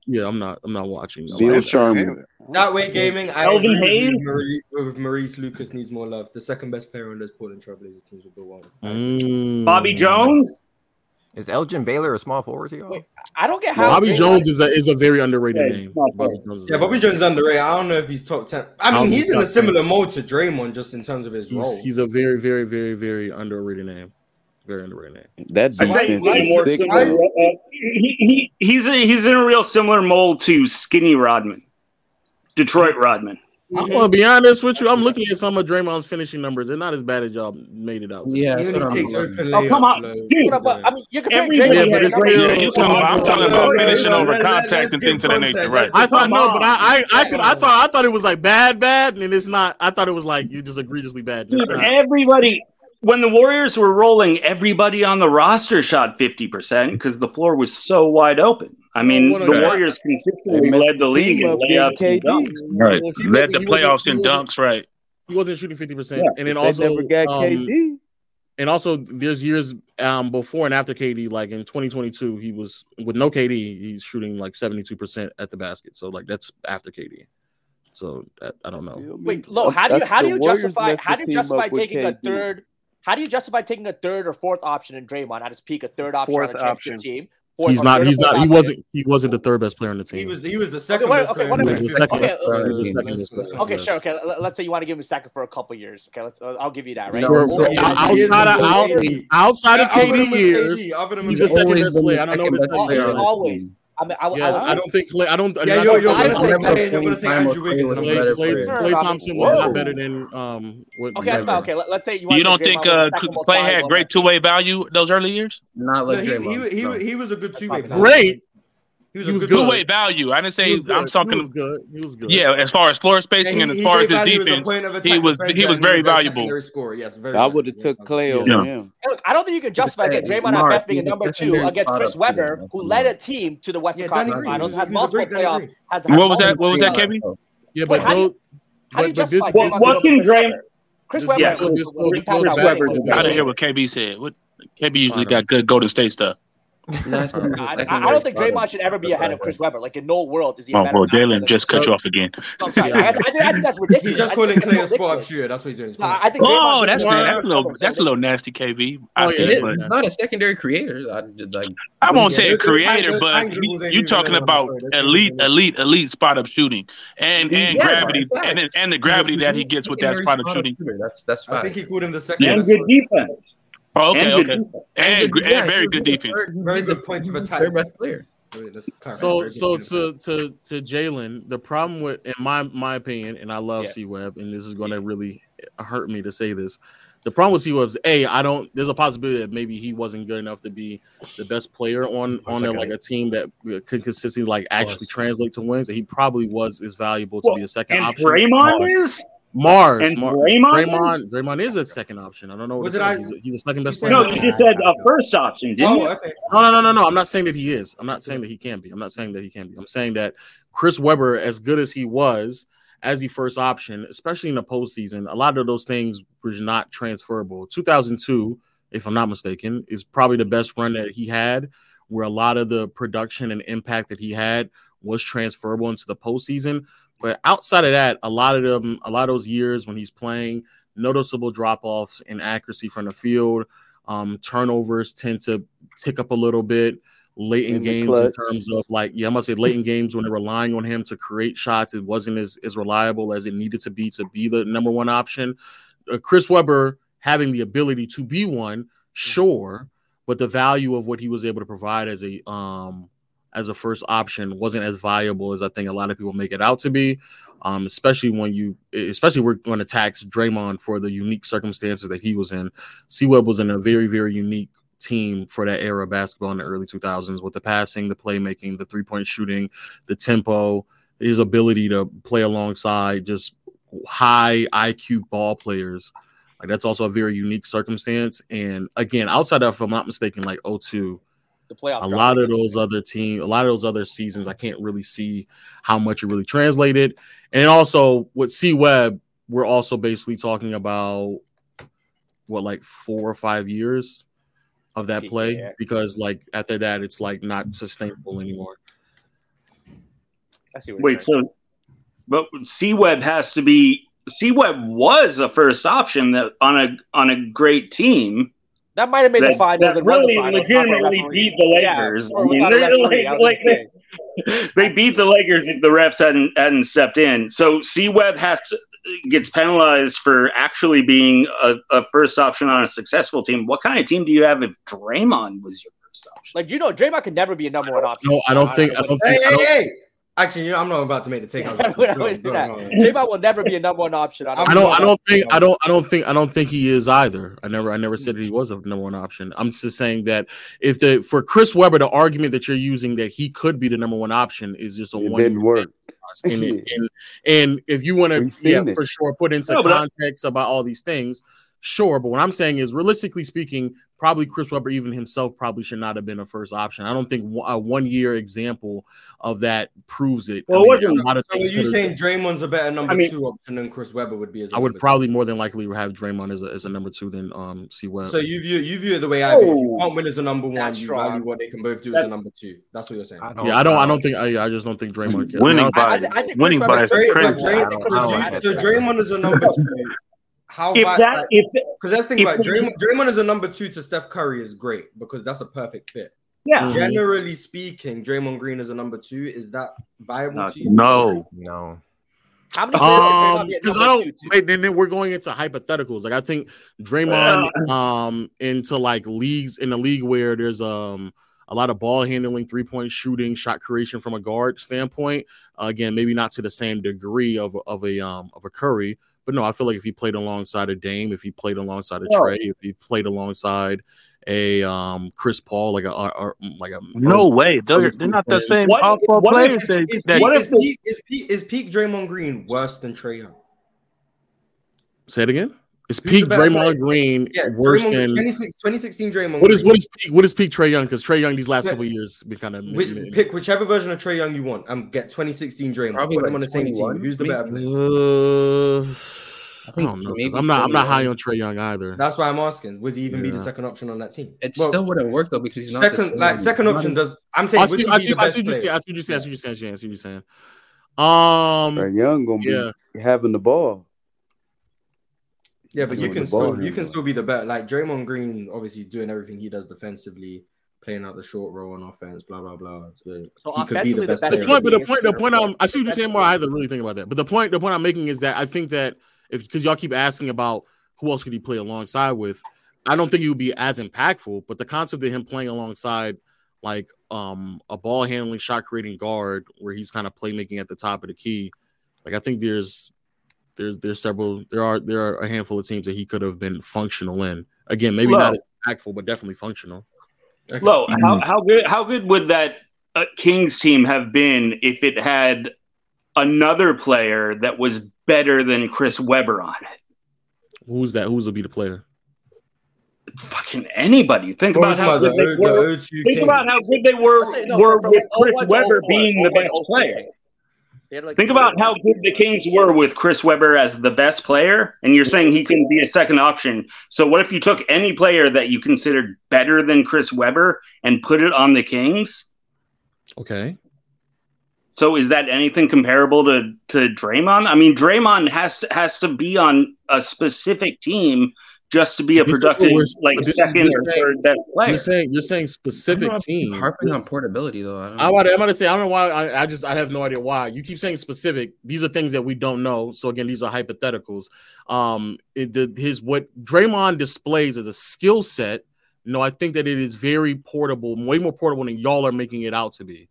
yeah, I'm not. I'm not watching. Bill Sharman. Not weight gaming. I Elvin Hayes. Maurice, Maurice Lucas needs more love. The second best player on those Portland Trailblazers teams with Bill Walton. Mm. Bobby Jones. Is Elgin Baylor a small forward? Wait, I don't get how Bobby Jones is a is a very underrated yeah, name. Bobby yeah, Bobby Jones is underrated. I don't know if he's top ten. I mean, I he's in a similar 10. mode to Draymond, just in terms of his he's, role. He's a very, very, very, very underrated name. Very underrated name. That's defense is sick. Uh, he, he, he's he's in a real similar mold to Skinny Rodman, Detroit Rodman. I'm mm-hmm. gonna be honest with you. I'm looking at some of Draymond's finishing numbers. They're not as bad as y'all made it out. To yeah, only takes oh, come on, dude. I mean, you're comparing Draymond. Yeah, but it's real. Yeah, talking about, I'm talking about finishing over contact and things of that nature, right? I thought no, but I, I, I could, I thought, I thought it was like bad, bad, and it's not. I thought it was like you just egregiously bad. Dude, everybody, when the Warriors were rolling, everybody on the roster shot 50% because the floor was so wide open. I mean, well, the. Warriors consistently led the league in layups and dunks. Right. Well, led the playoffs in dunks, right. He wasn't shooting 50%. Yeah. And then also, never got um, KD. And also, there's years um, before and after KD. Like in 2022, he was with no KD, he's shooting like 72% at the basket. So, like, that's after KD. So, that, I don't know. Wait, Lo, how do you, how do you justify, how do you justify taking a third – how do you justify taking a third or fourth option in Draymond at his peak, a third option fourth on the championship option. team? Fourth, he's not. He's not. Option. He wasn't. He wasn't the third best player on the team. He was. He was the second okay, best okay, player. Okay, second, okay, uh, okay, sure. Okay, let's say you want to give him a second for a couple years. Okay, let's. Uh, I'll give you that. Right. For, for, yeah, outside of out, outside of KD years, he's the second best player. I don't know. Always. I mean, I, yes, I, I, don't think Klay. I don't. Yeah, I mean, yo, I yo, you're gonna say, gonna say Andrew Wiggins. Klay, Klay, Klay, Thompson was not better than um. okay, that's fine. Okay, Let, us say you. You don't think uh, Klay had great two way value those early years? Not like he, he, he, was a good two way. Great he was, he was good, good weight value. I didn't say he was I'm talking. He was good. He was good. Yeah, as far as floor spacing and, he, and as far as his defense, he was he was very valuable. Score, yes, very I would have took Klay over yeah. him. I don't think you can justify that Draymond Mark, Beth being a number two against Chris Webber, who led a team to the Western yeah, Conference Finals, had multiple playoff. What was that? What was that, Kevin? Yeah, but how do you justify what can Draymond? Chris Webber. I didn't hear what KB said. What KB usually got good Golden State stuff. No, I, I, don't think Draymond should ever be ahead of Chris Webber. Like in no world is he. Oh, bro, Jalen just cut you off again. No, I, I, think, I, think, that's ridiculous. He's just calling Klay a spot shooter. That's what he's doing. No, I think oh, that's that's a little that's a little nasty, KB. Oh, yeah, it is. not a secondary creator. I, like, I won't say a creator, but you're talking about elite, elite, elite spot up shooting and and gravity and and the gravity that he gets with that spot up shooting. That's that's fine. I think he called him the second. And good defense. Oh, okay, and okay. And, good, and, yeah, very good defense. Very good points of attack. Very best player. So, so to to to Jalen, the problem with, in my my opinion, and I love yeah. C Web, and this is going to really hurt me to say this. The problem with C Web is, a I don't. There's a possibility that maybe he wasn't good enough to be the best player on on a, like a team that could consistently like actually translate to wins. And he probably was as valuable to well, be a second and option. Draymond is. Marz and Mar- Draymond. Draymond is? Draymond is a second option. I don't know what did I, he's, a, he's a second best player. No, you just said a first option, didn't oh, okay. you? No, no, no, no, no. I'm not saying that he is. I'm not saying that he can be. I'm not saying that he can be. I'm saying that Chris Webber, as good as he was as the first option, especially in the postseason, a lot of those things were not transferable. 2002, if I'm not mistaken, is probably the best run that he had, where a lot of the production and impact that he had – was transferable into the postseason. But outside of that, a lot of them, a lot of those years when he's playing, noticeable drop offs in accuracy from the field. Um, turnovers tend to tick up a little bit late in, in games in terms of like yeah, I must say late in games when they're relying on him to create shots, it wasn't as, as reliable as it needed to be to be the number one option. Uh, Chris Webber having the ability to be one, mm. sure, but the value of what he was able to provide as a um as a first option wasn't as viable as I think a lot of people make it out to be. Um, especially when you, especially we're going to tax Draymond for the unique circumstances that he was in. C was in a very, very unique team for that era of basketball in the early 2000s with the passing, the playmaking, the three point shooting, the tempo, his ability to play alongside just high IQ ball players. Like that's also a very unique circumstance. And again, outside of, if I'm not mistaken, like 02, the playoff. a lot of those other teams, a lot of those other seasons, I can't really see how much it really translated. And also with C Web, we're also basically talking about what like four or five years of that play Yeah. because like after that it's like not sustainable anymore. I see what Wait, so but C Web has to be C Web was a first option that on a on a great team. That might have made the that, finals that and won the really finals, legitimately not for a beat the Lakers. or I mean, they're referee, I like, was like just saying. they, they beat the Lakers if the refs hadn't hadn't stepped in. So C Web has to, gets penalized for actually being a, a first option on a successful team. What kind of team do you have if Draymond was your first option? Like you know, Draymond could never be a number one option. No, I don't think I don't Hey, I don't, hey! Actually, you know, I'm not about to make the take. I was about to- When I go was on, go that, on, go on. Draymond will never be a number one option. On I don't I don't think I don't I don't think I don't think he is either. I never I never said that he was a number one option. I'm just saying that if the for Chris Webber, the argument that you're using that he could be the number one option is just a It one didn't work. and, and and if you want to yeah for sure put into No, but I- context about all these things sure but what i'm saying is realistically speaking probably chris webber even himself probably should not have been a first option i don't think a one year example of that proves it Well, I mean, wasn't, a lot of so are you could've- saying Draymond's a better number I mean- two option than Chris Webber would be as a i would number probably more than likely have Draymond as a, as a number two than um c two? web So you view you view it the way I do. it. If you Oh. can't win as a number one, That's you strong. value what they can both do as a number two. That's what you're saying. yeah i don't i don't think i, I just don't think Draymond can. Winning by I, I think winning by Webber- is Dray, crazy. but Dray, I think so, Chris Webber Dray- had so it. Draymond is a number two. How If vi- that like, if Because that's the thing about we- Draymond. Draymond as a number two to Steph Curry is great because that's a perfect fit. yeah, Generally speaking, Draymond Green as a number two is that viable No. to you? No. No. How many players can Draymond Um, because I don't. two? Wait, then, then we're going into hypotheticals. Like I think Draymond, um, into like leagues in a league where there's um a lot of ball handling, three point shooting, shot creation from a guard standpoint. Uh, again, maybe not to the same degree of of a um of a Curry, but no, I feel like if he played alongside a Dame, if he played alongside a Trae, if he played alongside a um Chris Paul, like a, a, a like a No way. They're, they're not the same What- powerful what if- players. That, Is, that, peak, What if is, the- peak, is, peak, is peak Draymond Green worse than Trae Young? Say it again. Is Who's peak Draymond player? Green Yeah, worse Draymond, than 26, 2016 Draymond. what is Green. what is peak what is peak Trae Young? Because Trae Young these last Yeah. couple of years been kind of Which, pick whichever version of Trae Young you want. and get 2016 Draymond. Probably Put them like on the same team. Who's the better player? Uh, I, think don't know. 'cause maybe I'm not. I'm not high on Trae Young either. That's why I'm asking. Would he even be the second option on that team? It Well, still wouldn't work though because he's not second, same- like second option does. I'm I saying would see. he I be see. the I best see what you say. player? I see what you say. I see what you saying. I see what you're saying. Um. Trae Young gonna be Yeah. having the ball. Yeah, but you can still you can still be the better. Like Draymond Green, obviously doing everything he does defensively, playing out the short role on offense, blah blah blah. So, So he could be offensively, the the best best player. The point, but the point, the point. I'm, I see what you're saying. More. I had to really think about that. But the point, the point I'm making is that I think that if because y'all keep asking about who else could he play alongside with, I don't think he would be as impactful. But the concept of him playing alongside like um a ball handling, shot creating guard where he's kind of playmaking at the top of the key, like I think there's there's there's several there are there are a handful of teams that he could have been functional in. Again, maybe Low. not as impactful, but definitely functional. Lo, how how good how good would that uh, Kings team have been if it had another player that was better than Chris Webber on it? Who's that? Who's will be the player? Fucking anybody. Think What about was how the good they O- the were. Think Kings? about how good they were Let's say- no, were with Chris 01 Webber being the best 04. player. They had, like, Think about how good the Kings were with Chris Webber as the best player, and you're saying he couldn't be a second option. So what if you took any player that you considered better than Chris Webber and put it on the Kings? Okay. So is that anything comparable to to Draymond? I mean, Draymond has to has to be on a specific team just to be a This is what productive, like but this is- second you're or saying- third best player. You're saying you're saying specific team. harping on portability though. I don't I'm know. about, to, I'm about to say I don't know why I, I just I have no idea why you keep saying specific. These are things that we don't know. So again, these are hypotheticals. Um, it, the, his what Draymond displays as a skill set. No, I think that it is very portable, way more portable than y'all are making it out to be.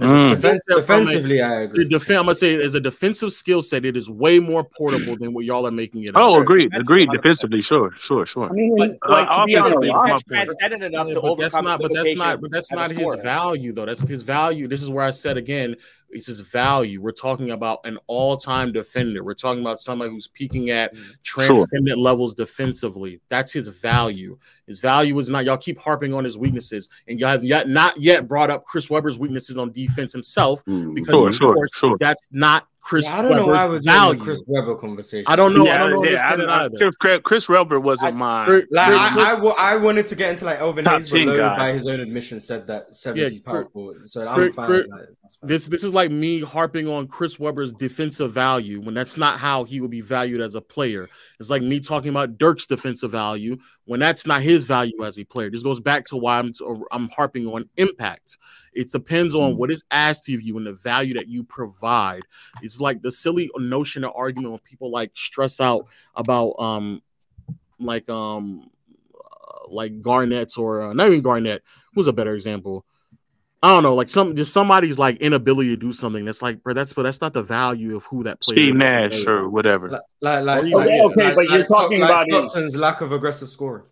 As Mm. Defense, set from a- defensively, I agree. the defen- I'm gonna say as a defensive skill set, it is way more portable than what y'all are making it. oh, out. agreed. Agreed. Defensively, sure, sure, sure. I mean, But, Uh, like, to be on offensively, roster, my point. enough to but that's not but that's not but that's not his scorer. value though that's his value this is where i said again it's his value. We're talking about an all-time defender. We're talking about somebody who's peaking at mm-hmm. transcendent levels defensively. That's his value. His value is not y'all keep harping on his weaknesses and y'all have yet not yet brought up chris webber's weaknesses on defense himself mm, because Sure, of sure, course sure. that's not Chris Yeah, I don't know why Webber's we're value. the Chris Webber conversation. I don't know. Yeah, I don't know. yeah, I, I, either. Chris, Chris, Chris Webber wasn't mine. Like Chris- I, I, wa- I wanted to get into like Elvin Hayes, but 10 guy. by his own admission, said that 70s Yeah, power Chris- forward. So I'm fine. Chris- like, This this is like me harping on Chris Webber's defensive value when that's not how he would be valued as a player. It's like me talking about Dirk's defensive value when that's not his value as a player. This goes back to why I'm I'm harping on impact. It depends on what is asked of you and the value that you provide. It's like the silly notion of argument when people like stress out about um like um uh, like Garnett's or uh, not even Garnett. Who's a better example? I don't know, like some just somebody's like inability to do something. That's like, bro, that's but that's not the value of who that player Steve is. Nash or whatever. like, like, like, Okay, like, okay, like, but like you're Stock- talking like about his- Stockton's lack of aggressive scoring.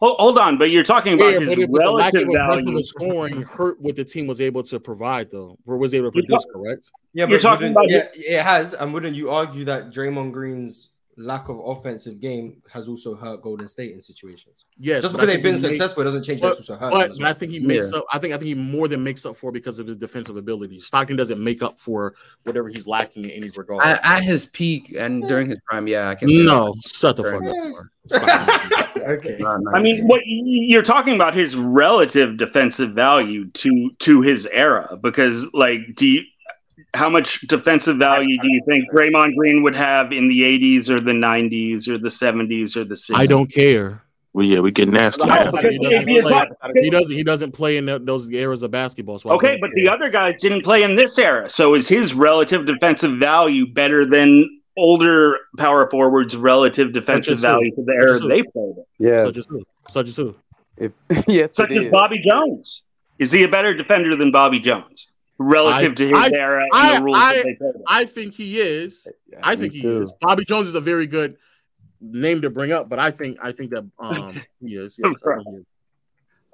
Hold, hold on, but you're talking about Yeah, his it, but the lack relative of aggressive value. scoring hurt what the team was able to provide, though, or was able to You're produce. talk- correct? Yeah, You're talking about yeah, it has. And wouldn't you argue that Draymond Green's lack of offensive game has also hurt Golden State in situations? Yes, just because they've been he makes- successful doesn't change But, that's also hurt. but, them as but I think he makes up. I think I think he more than makes up for because of his defensive ability. Stockton doesn't make up for whatever he's lacking in any regard. At, at his peak and during his prime, yeah, I can. Say no, that. shut the fuck his- up. Okay. No, no, I mean, what you're talking about his relative defensive value to to his era because, like, do you how much defensive value do you think Draymond Green would have in the 80s or the 90s or the 70s or the 60s? I don't care. Well, yeah, we get nasty. No, He doesn't, you're play, he doesn't. He doesn't play in those eras of basketball. So Okay, but care. the other guys didn't play in this era. So is his relative defensive value better than older power forwards' relative defensive value to the era they played in? Yeah. such as who? Such as who? If yes, Such as is. Bobby Jones. Is he a better defender than Bobby Jones relative I- to his I- era and I- the rules I- that they played? I think he is. I think he too. is. Bobby Jones is a very good name to bring up, but I think I think that um he is. Yes, I think he is.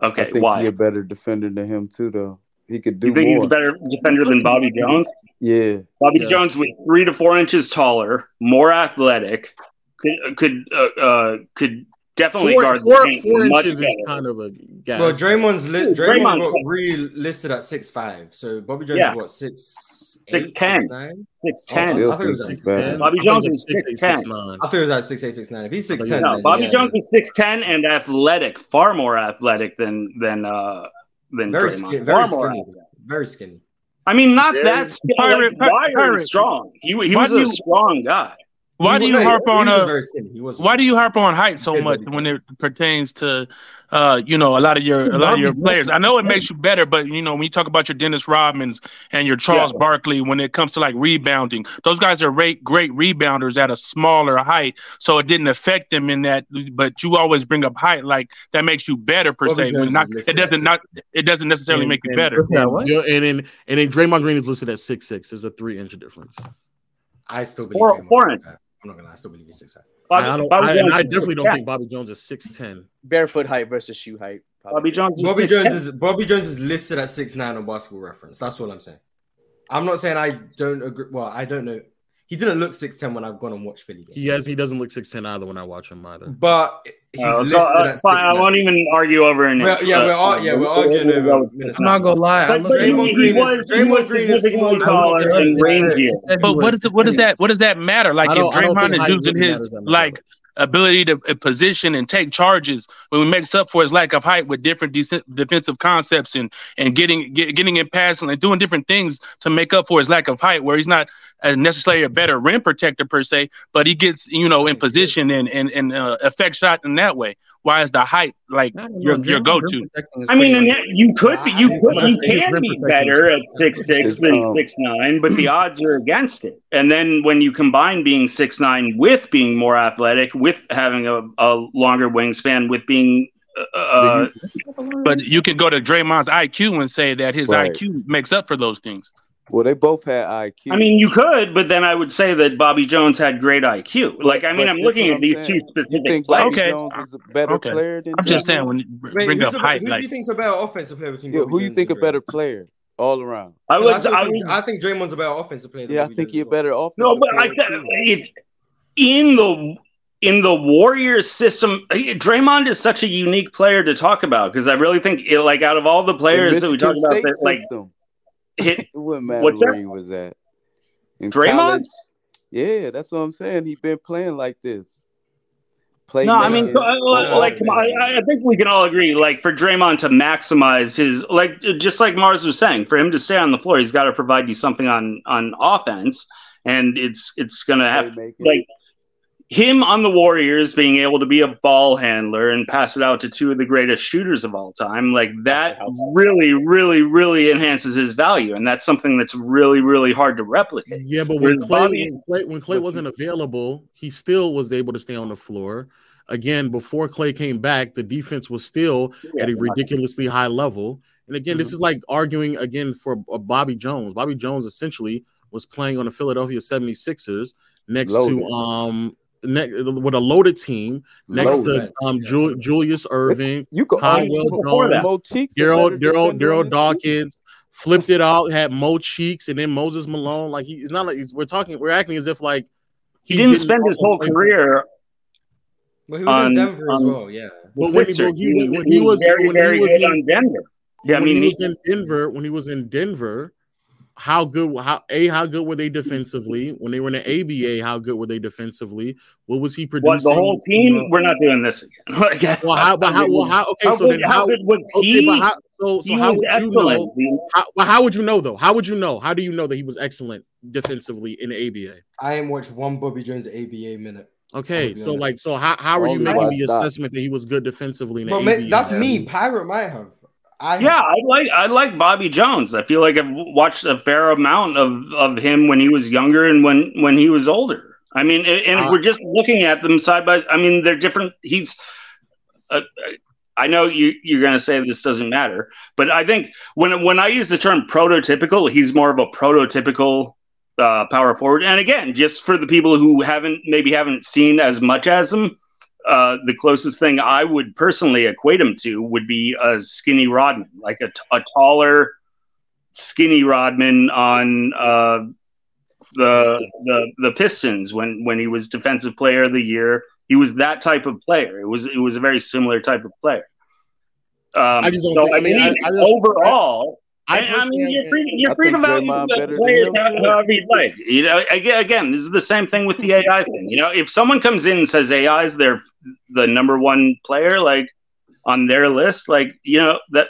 I Okay, think why? he a better defender than him too, though. He could do You think more. he's a better defender than Bobby Jones? Yeah. Bobby Yeah. Jones was three to four inches taller, more athletic, could could uh, uh, could definitely Four, guard four, the paint four much inches is kind of a gap. Well, Draymond's li- Draymond Draymond- got re-listed at six five. So Bobby Jones Yeah. is what six Six eight, ten. six nine? Six Oh, ten. I thought it was at Six six ten. ten. Bobby I thought Jones is was six six eight, ten. six nine. I thought it was at six eight six nine. If he's six ten, No, Bobby yeah. Jones is six ten and athletic, far more athletic than than uh than very Draymond. skinny, very more skinny, athletic. very skinny. I mean, not Very- that skinny, Pirate- like, wiry Pirate. strong. He, he was a strong guy. Why do you harp on he uh, very skinny. He was. Why do you harp on height so much when it pertains to, uh, you know, a lot of your a lot of your players? I know it makes you better, but you know, when you talk about your Dennis Rodmans and your Charles Yeah. Barkley, when it comes to like rebounding, those guys are great great rebounders at a smaller height, so it didn't affect them in that. But you always bring up height, like that makes you better per Bobby se. When not, it doesn't not it doesn't necessarily And- make you and- better. Yeah, And, yeah, and then and then Draymond Green is listed at six six. There's a three inch difference. I still believe Four- four 6'5". inch. I'm not gonna lie. I still believe he's six five. Bobby, I, don't, Bobby I, and Jones I definitely don't 6'10". think Bobby Jones is six ten. Barefoot height versus shoe height. probably. Bobby Jones. is Bobby 6'10". Jones is Bobby Jones is listed at six nine on Basketball Reference. That's all I'm saying. I'm not saying I don't agree. Well, I don't know. He didn't look six ten when I've gone and watched Philly. Games. He has he doesn't look six ten either when I watch him either. But he's Uh, listed so, uh, fine, I won't even argue over an Well, yeah, Uh, we're ar- yeah, we're we'll- arguing we'll over go with. I'm not gonna lie. But, looked but at he, Draymond he Green is- was, he Draymond Green is significantly smaller. taller and rangier. But was what is it? What does that? What does that matter? Like if don't- I don't Draymond is using his matters that much, like ability to uh, position and take charges but he makes up for his lack of height with different de- defensive concepts and and getting get, getting in passing and doing different things to make up for his lack of height, where he's not uh, necessarily a better rim protector per se, but he gets you know in position and and and uh, affect shot in that way. Why is the height like I know, your your go to? I mean, pretty and you could be, you could, I'm you can be better at six six than um, six nine, but the odds are against it. And then when you combine being six nine with being more athletic, with having a, a longer wingspan, with being uh, uh, But you can go to Draymond's IQ and say that his Right. IQ makes up for those things. Well, they both had IQ. I mean, you could, but then I would say that Bobby Jones had great IQ. Like, I mean, But I'm looking at I'm these saying. two You specific think players. Bobby Okay. Jones is a better Okay. player than I'm just Draymond? saying when you br- Wait, bring up a, height, who do like you think's a better offensive player between Yeah, Bobby who you think a better player all around? I 'Cause would, I, still I think, would, I think Draymond's a better offensive player. Than Yeah, I think Jones he's a well. better off. no, but I player too. it in the in the Warriors system, uh, Draymond is such a unique player to talk about because I really think, it, like, out of all the In players that we talk Michigan about, that like system, hit it wouldn't matter what's where that? he was at. In Draymond? college- yeah, that's what I'm saying. He's been playing like this. Play No, I mean, uh, like, I, I think we can all agree, like, for Draymond to maximize his, like, just like Marz was saying, for him to stay on the floor, he's got to provide you something on on offense, and it's it's gonna have like him on the Warriors being able to be a ball handler and pass it out to two of the greatest shooters of all time, like that really, really, really enhances his value, and that's something that's really, really hard to replicate. Yeah, but when Klay, Bobby- when Klay, when Klay wasn't available, he still was able to stay on the floor. Again, before Klay came back, the defense was still at a ridiculously high level. And again, this is like arguing again for uh, Bobby Jones. Bobby Jones essentially was playing on the Philadelphia 76ers next Loaded. to um ne- with a loaded team next Loaded. to um Ju- Julius Erving, You could Caldwell argue before that. Jones, Mo Cheeks Darryl Darryl Darryl on this team. Dawkins flipped it out, had Mo Cheeks, and then Moses Malone. Like he, it's not like he's, we're talking, we're acting as if like He didn't didn't spend his whole career. But he was on- in Denver as well, yeah. But when he, when he was, when he he was was very, when very he was good in, on Denver. Yeah, I mean, he he- was in Denver, when he was in Denver, how good? How a how good were they defensively? When they were in the ABA, how good were they defensively? What was he producing? What the whole team? Uh, We're not doing this again. Well, how? But how? Well, how? Okay, so good- then how? good was okay, he? but how? So, so how would you know? How, but how would you know though? How would you know? How do you know that he was excellent defensively in the ABA? I ain't watched one Bobby Jones ABA minute. Okay, so honest. like, so how, how are you making by the assessment that he was good defensively in the But ABA? that's me. Pirate might have. I Yeah, I like I like Bobby Jones. I feel like I've watched a fair amount of, of him when he was younger and when when he was older. I mean, and, Uh, we're just looking at them side by. I mean, they're different. He's. Uh, I know you you're going to say this doesn't matter, but I think when when I use the term prototypical, he's more of a prototypical uh, power forward. And again, just for the people who haven't maybe haven't seen as much as him, uh, the closest thing I would personally equate him to would be a skinny Rodman, like a, t- a taller, skinny Rodman on uh, the the the Pistons when when he was Defensive Player of the Year. He was that type of player. It was it was a very similar type of player. Um, I just don't so think- I I mean, mean, I- I just- overall, I I, I mean, you're free, you're free to value the players him, how- too. however you like. You know, again, again, this is the same thing with the AI thing. You know, if someone comes in and says AI is their the number one player, like on their list, like you know that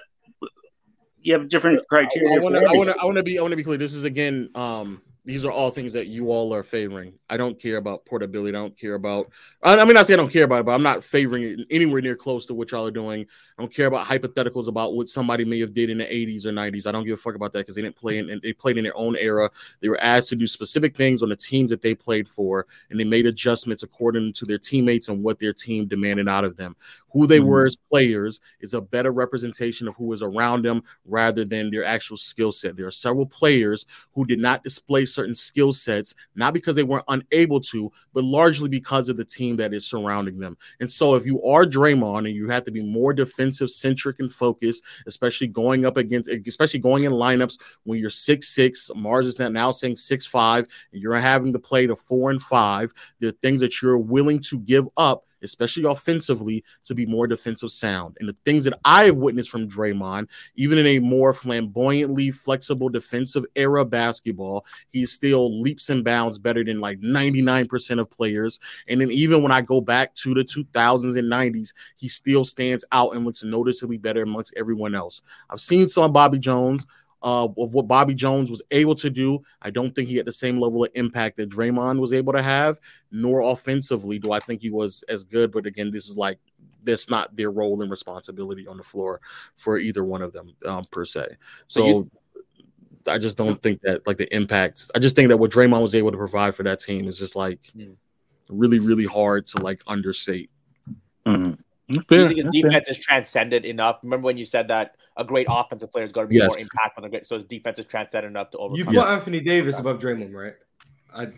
you have different criteria. I want to. I want to. I want to be. I want to be clear. This is again. Um, these are all things that you all are favoring. I don't care about portability. I don't care about. I, I mean, I say I don't care about it, but I'm not favoring it anywhere near close to what y'all are doing. I don't care about hypotheticals about what somebody may have did in the 80s or 90s. I don't give a fuck about that because they didn't play in. and They played in their own era. They were asked to do specific things on the teams that they played for, and they made adjustments according to their teammates and what their team demanded out of them. Who they mm-hmm. were as players is a better representation of who was around them rather than their actual skill set. There are several players who did not display certain skill sets, not because they weren't unable to, but largely because of the team that is surrounding them. And so, if you are Draymond and you have to be more defensive centric and focused, especially going up against, especially going in lineups when you're six six, Marz is now saying six five, and you're having to play the four and five. The things that you're willing to give up especially offensively, to be more defensive sound. And the things that I have witnessed from Draymond, even in a more flamboyantly flexible defensive era basketball, he still leaps and bounds better than like 99% of players. And then even when I go back to the 2000s and 90s, he still stands out and looks noticeably better amongst everyone else. I've seen some Bobby Jones uh, of what Bobby Jones was able to do. I don't think he had the same level of impact that Draymond was able to have, nor offensively do I think he was as good. But again, this is like that's not their role and responsibility on the floor for either one of them um, per se. So So. you- I just don't think that like the impacts. I just think that what Draymond was able to provide for that team is just like really, really hard to like understate. Mm-hmm. Do you think his defense is transcended enough? Remember when you said that a great offensive player is going to be Yes. more impactful than a great, so his defense is transcended enough to overcome. You that? put Anthony Davis above Draymond, right? I,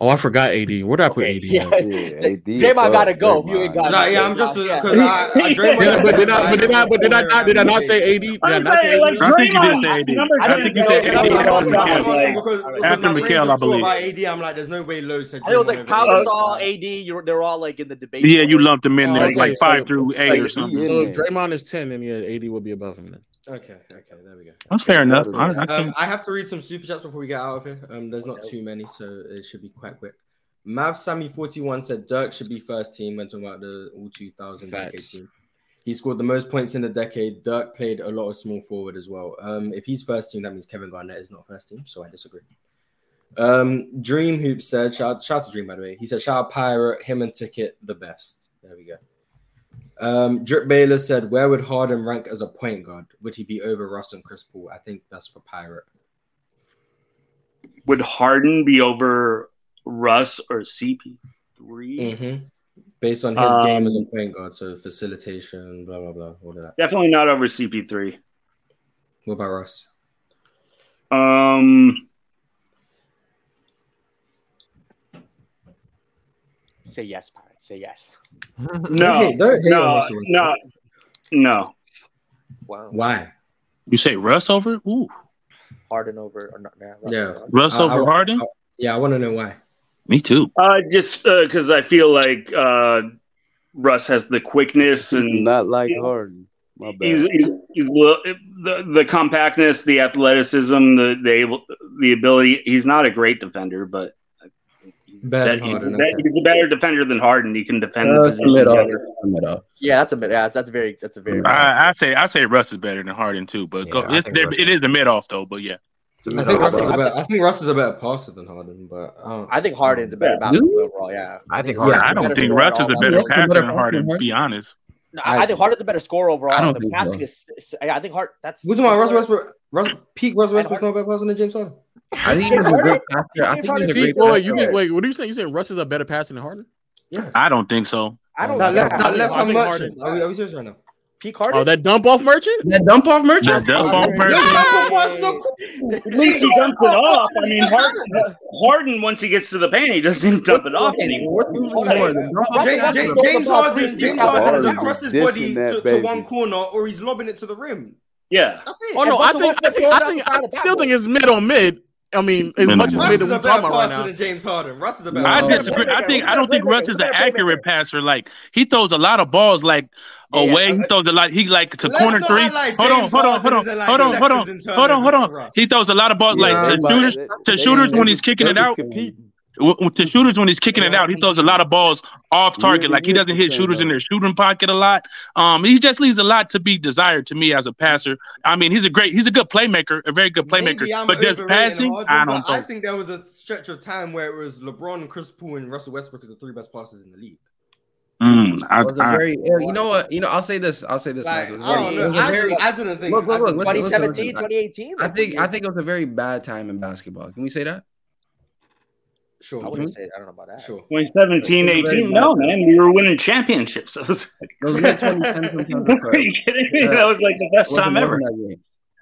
Oh, I forgot AD. Where did I put AD? yeah. at? Draymond got to go. If you ain't got, Nah, yeah, I'm just because I, I Draymond. Yeah, but did I? But did I? But did I not? Did I not say AD? Did I not say AD? I think you did say AD. I think you said AD after McHale. After McHale, I believe. About AD, I'm like, there's no way Lowe said. I was like Draymond Pau over AD. You're, they're all like in the debate. Yeah, you lumped them in there like five through eight or something. so if Draymond is ten, then yeah, AD would be above him then. Okay, okay, there we go. That's fair enough. I, I Um, I have to read some super chats before we get out of here. Um, there's not too many, so it should be quite quick. Mav Sammy 41 said Dirk should be first team when talking about the all 2000 decade team. He scored the most points in the decade. Dirk played a lot of small forward as well. Um, if he's first team, that means Kevin Garnett is not first team, so I disagree. Um, Dream Hoop said, shout, shout out to Dream by the way. He said, shout out Pirate, him and Ticket the best. There we go. Um, Drip Baylor said, where would Harden rank as a point guard? Would he be over Russ and Chris Paul? I think that's for Pirate. Would Harden be over Russ or CP3? Mm-hmm. Based on his game as a Um, point guard, so facilitation, blah blah blah, all of that. Definitely not over CP3. What about Russ? Um, Say yes, Pirates. Say yes. no, hate- don't hate no, no, no. Wow. Why? you say Russ over? Ooh, Harden over or not? Nah, Russ Yeah, over. Russ I- over I- Harden? I- yeah, I want to know why. Me too. Uh, just because I feel like uh, Russ has the quickness and Not like Harden. My bad. he's he's, he's the the compactness, the athleticism, the the able, the ability. He's not a great defender, but he's, Better that- than Harden, that- okay. he's a better defender than Harden. He can defend the Uh, position mid off. better. Mid off. Yeah, that's a mid. Yeah, that's very. That's a very. I, I say I say Russ is better than Harden too, but Yeah, go, it's, there, Russ- it is a mid off though. But yeah, It's a I mid think Russ is a better. I think Russ is a better passer than Harden, but I don't. I think Harden's a better Yeah. basketball overall. Yeah. I think Yeah, I don't think Russ is a better passer than passer Harden. To be honest, No, I, I think Harden's a better scorer overall. I don't the think passing so. is. is- I think Hard. That's. Who's talking about Russell. Westbrook? Russ, peak Russell Westbrook's not a better passer than James Harden. I think he's a great passer. I think he's a great wait, wait, passer. you think, wait, what are you saying? You saying Russ is a better passer than Harden? Yes. I don't think so. I don't. That yeah, left, I that think left I hand think merchant. Harden- Are we, are we serious right now? Peak Harden. Oh, that dump off merchant? That dump off merchant? That dump off Yo, merchant. Michael Boss is a At least he dumps it off. I mean, Harden, Harden once he gets to the paint, he doesn't dump it off anymore. What's more, the dump off James, James, James Harden, James. Harden is Harden across his body to, to one corner, or he's lobbing it to the rim. Yeah. That's it. Oh no, I think I think I think I still think it's mid on mid. I mean, as No, much as Russ is a we're better talking about right now. than James Harden. Russ is a better I No. passer. disagree. I think I don't think Russ is an accurate passer. Like he throws a lot of balls like Yeah, yeah. away. Uh, he throws a lot. He like to corner three. like Hold on, hold on, hold on, isn't like hold on, hold on, seconds in hold on, hold on. for Russ. He throws a lot of balls like to shooters. they- To shooters when he's kicking it out. compete. W- w- To shooters when he's kicking it out, he throws a lot of balls off target. Like he doesn't hit shooters in their shooting pocket a lot. Um, he just leaves a lot to be desired to me as a passer. I mean, he's a great, he's a good playmaker, a very good playmaker. But just overrating passing, Harden, I don't I think. think there was a stretch of time where it was LeBron, Chris Paul, and Russell Westbrook as the three best passers in the league. Mm, I, It was a I- very, yeah, you know what? You know, I'll say this. I'll say this. Like, Miles. I don't know. was a I, very- just, I didn't think. Look, look, look, didn't- listen, listen, 2017, 2018. I think I think it was a very bad time in basketball. Can we say that? Sure. I wouldn't say. I don't know about that. Sure. 2017, It was 18. bad. No, man, we were winning championships. That was, Those mid 2010s. Are you kidding me? That was like the best time ever.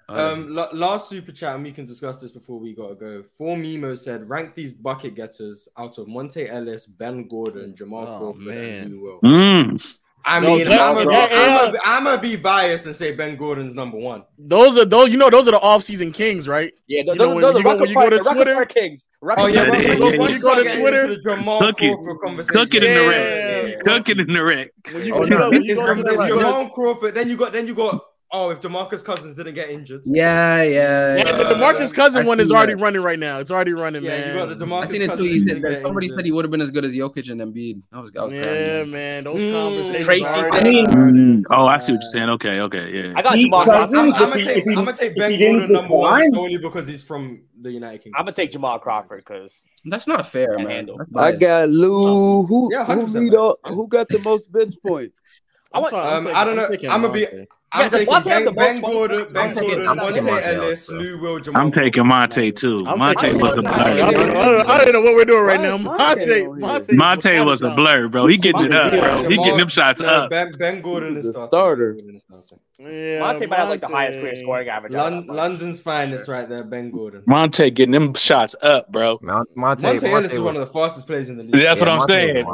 Um, la- last super chat, and we can discuss this before we gotta go. Four Mimo said, rank these bucket getters out of Monta Ellis, Ben Gordon, Jamal Oh, Crawford, man. and Lou Will. Mm. I No, mean, that- I'm gonna that- yeah. be, I'm gonna be biased and say Ben Gordon's number one. Those are those. You know, those are the off-season kings, right? Yeah, You those, know, those, when those are you go to the Twitter- Rucker Park Kings. Oh yeah, Park but, Kings. but, yeah, yeah. you go to Twitter- Twitter, Cook it. Cook it in the Yeah. red. Cook it in the red. When you, Oh, when you no. go, when you It's, go Jam- to it's the- Jamal Crawford. Then you got then you got oh if Demarcus Cousins didn't get injured. Yeah, yeah. Yeah, the Uh, Demarcus Cousin I one is already that. running right now. It's already running, Yeah, man. you got the Demarcus I seen it too. He said that somebody injured. said he would have been as good as Jokic and Embiid. I was, I was Yeah, crying. man, those Mm. conversations. Tracy are Fitz. already- Mm. Oh, I see what you're saying. Okay, okay, yeah. I got He Jamal Crawford. I'm, I'm, I'm gonna take if he- I'm gonna take Ben Gordon number one decline- solely because he's from the United Kingdom. I'm gonna take Jamal Crawford because That's not fair, man. handle. That's I got Lou. Who Yeah, who 100% lead all, Who got the most bench points? I'm want- sorry, I'm Um, I don't know. taking I'm gonna be. Monta. I'm Yeah, taking Monta Ben, ben? Gordon, I'm Ben taking- Gordon, Monta Ellis. Lou Will, Jamal. I'm taking Monta too. I'm Monta taking was a Monta. I blur. don't, I don't- I don't know what we're doing right now. Monta Monta. Monta, Monta was a blur, bro. He getting it up, bro. He getting them shots up. Ben, ben Gordon is The starter. Ben Gordon is starting. Yeah, Monta might have like the highest career Monta. scoring average. out of Lon- London's finest right there, Ben Gordon. Monta getting them shots up, bro. Mon- Monta, Monta Ellis is one of the fastest players in the league. That's what I'm Monta saying.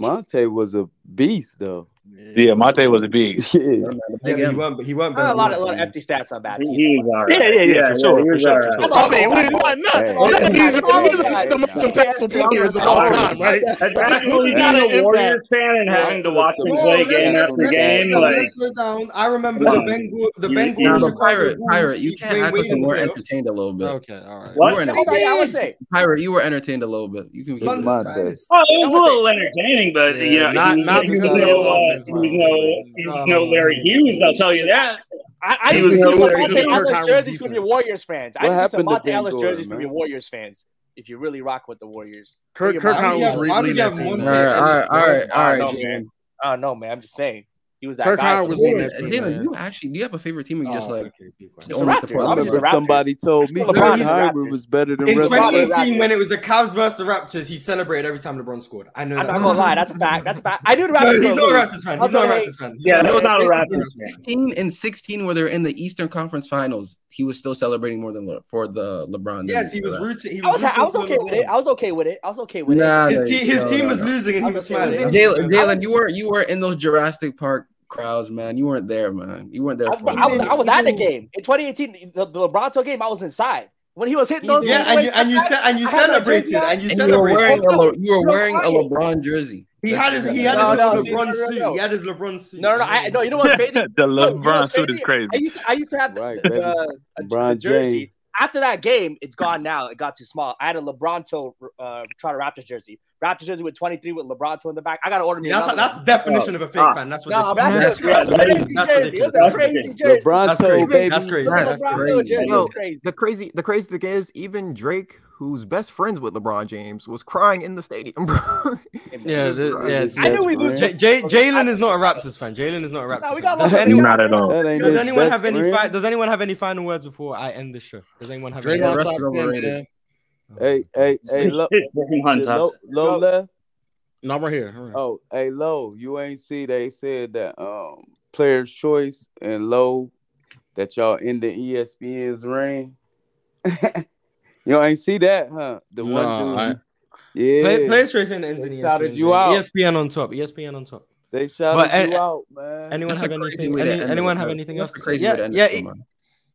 Monta was a beast though. Yeah, Monta was a big. Yeah, but he weren't. He weren't. Uh, a lot of a lot of empty stats on bad He, teams. he was all right. Yeah, yeah, yeah, for sure, for sure, for sure. I mean, we- not, not, Hey. he's, he's the most impactful players of all time, right? That's He's really being a Warriors fan and having to watch him play game after game. Like, down. I remember the on. Bengal, the You- Bengal, you- Nah, Chicago but pirate, pirate, you can't Dwyane act Wade like you weren't entertained a little bit. Okay, all right. You What? were I would say, I would say. Pirate, you were entertained a little bit. You can. You London's oh, it was a little entertaining, but you know, not- he, not was because of no, the offense, was no, he was no Larry Hughes. I'll tell you that. I, I He used to see some Monta Ellis jerseys from your defense. Warriors fans. I What used to see some Monta Ellis jerseys from man? your Warriors fans. If you really rock with the Warriors. Kirk, Your Kirk Howard was Why re- do you leading that team. Monta All right, all right, all right, all I right, don't know, Jalen. man. I don't know, man. I'm just saying. He was that Kirk guy. Howard was the leading Warriors. that team. Jalen, man. you actually do you have a favorite team? Or you just Oh, like okay, be quiet. It's the only Raptors. support I I was the just remember the somebody told me LeBron Derrick is the Henry Raptors. was better than In LeBron 2018, when it was the Cavs versus the Raptors, he celebrated every time LeBron scored. I know I'm that. not gonna lie. That's a fact. That's a fact. I knew the No, Raptors. he's were not a. Raptors fan. I was He's not a Raptors fan. He's Yeah, not that was not a in Raptors fan. 16 and 16 where they're in the Eastern Conference Finals, he was still celebrating more than Le- for the LeBron. Yes, he was for rooting. He I was, was, I was okay with it. I was okay with it. I was okay with Nah, it. His, te- his team was losing and he was was okay with smiling. it. Jalen, Jalen, you were you were in those Jurassic Park crowds, man. You weren't there, man. You weren't there I, for I was. I was at the game in 2018. The, the LeBronto game, I was inside when he was hitting those. Yeah, and you and you ce- and you I had my jersey celebrated and you And you were wearing celebrated. a Le- you were wearing a. LeBron jersey. He had his he had No, his no, little see, LeBron no, no, suit. no. He had his LeBron suit. No, no, no. I, no, you know what's crazy? the Look, you know LeBron what's suit is crazy? crazy. I used to, I used to have the, Right, the, baby. the, the LeBron jersey. James. After that game, it's gone now. It got too small. I had a LeBronto uh, Toronto Raptors jersey. Raptors jersey with 23 with LeBronto in the back. I gotta order See, me. that's that's one. definition of a fake Ah. fan. That's what No, they but call that's That's crazy. crazy That's jersey. It was a crazy jersey. That's LeBronto, crazy. baby. That's crazy. It That's LeBronto crazy. jersey. It Yo, was crazy. the crazy, the crazy thing is, even Drake, who's best friends with LeBron James, was crying in the stadium, bro. Yeah, Just yeah. His I knew we lose. J- J- Jalen is not a Raptors fan. Jalen is not a Raptors No, we got Does lost. anyone, Not at all. Does anyone have any friend. fi- Does anyone have any final words before I end this show? Does anyone have any? Draymond rest top is 10, overrated. Man. Hey, hey, hey, low, Draymond did top low, low left. No, I'm right here. I'm right. Oh, hey, low. You ain't see they said that um player's choice and low that y'all in the ESPN's reign. you ain't see that, huh? The one dude. I- yeah. Play, play straight in the They Anthony. shouted you out. ESPN on top. ESPN on top. They shouted But, you uh, out, man. Anyone That's have anything? Any, anyone it, have man. anything That's else to say? Yeah, way to end yeah.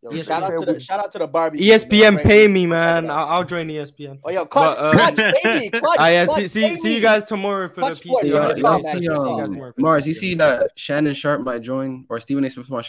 It, Yo, Yes, shout out to the shout out to the Barbie. ESPN pay me, man. I'll, I'll join ESPN. Oh, yo, clutch, But, uh, clutch, baby, clutch, Ah, yeah, clutch, see, see, see you guys tomorrow for Clutch the sports, PC. Yo, man. match. yo, see, match, See you guys um, tomorrow for the Marz, you see that Shannon Sharpe might join, or Stephen A. Smith might Shannon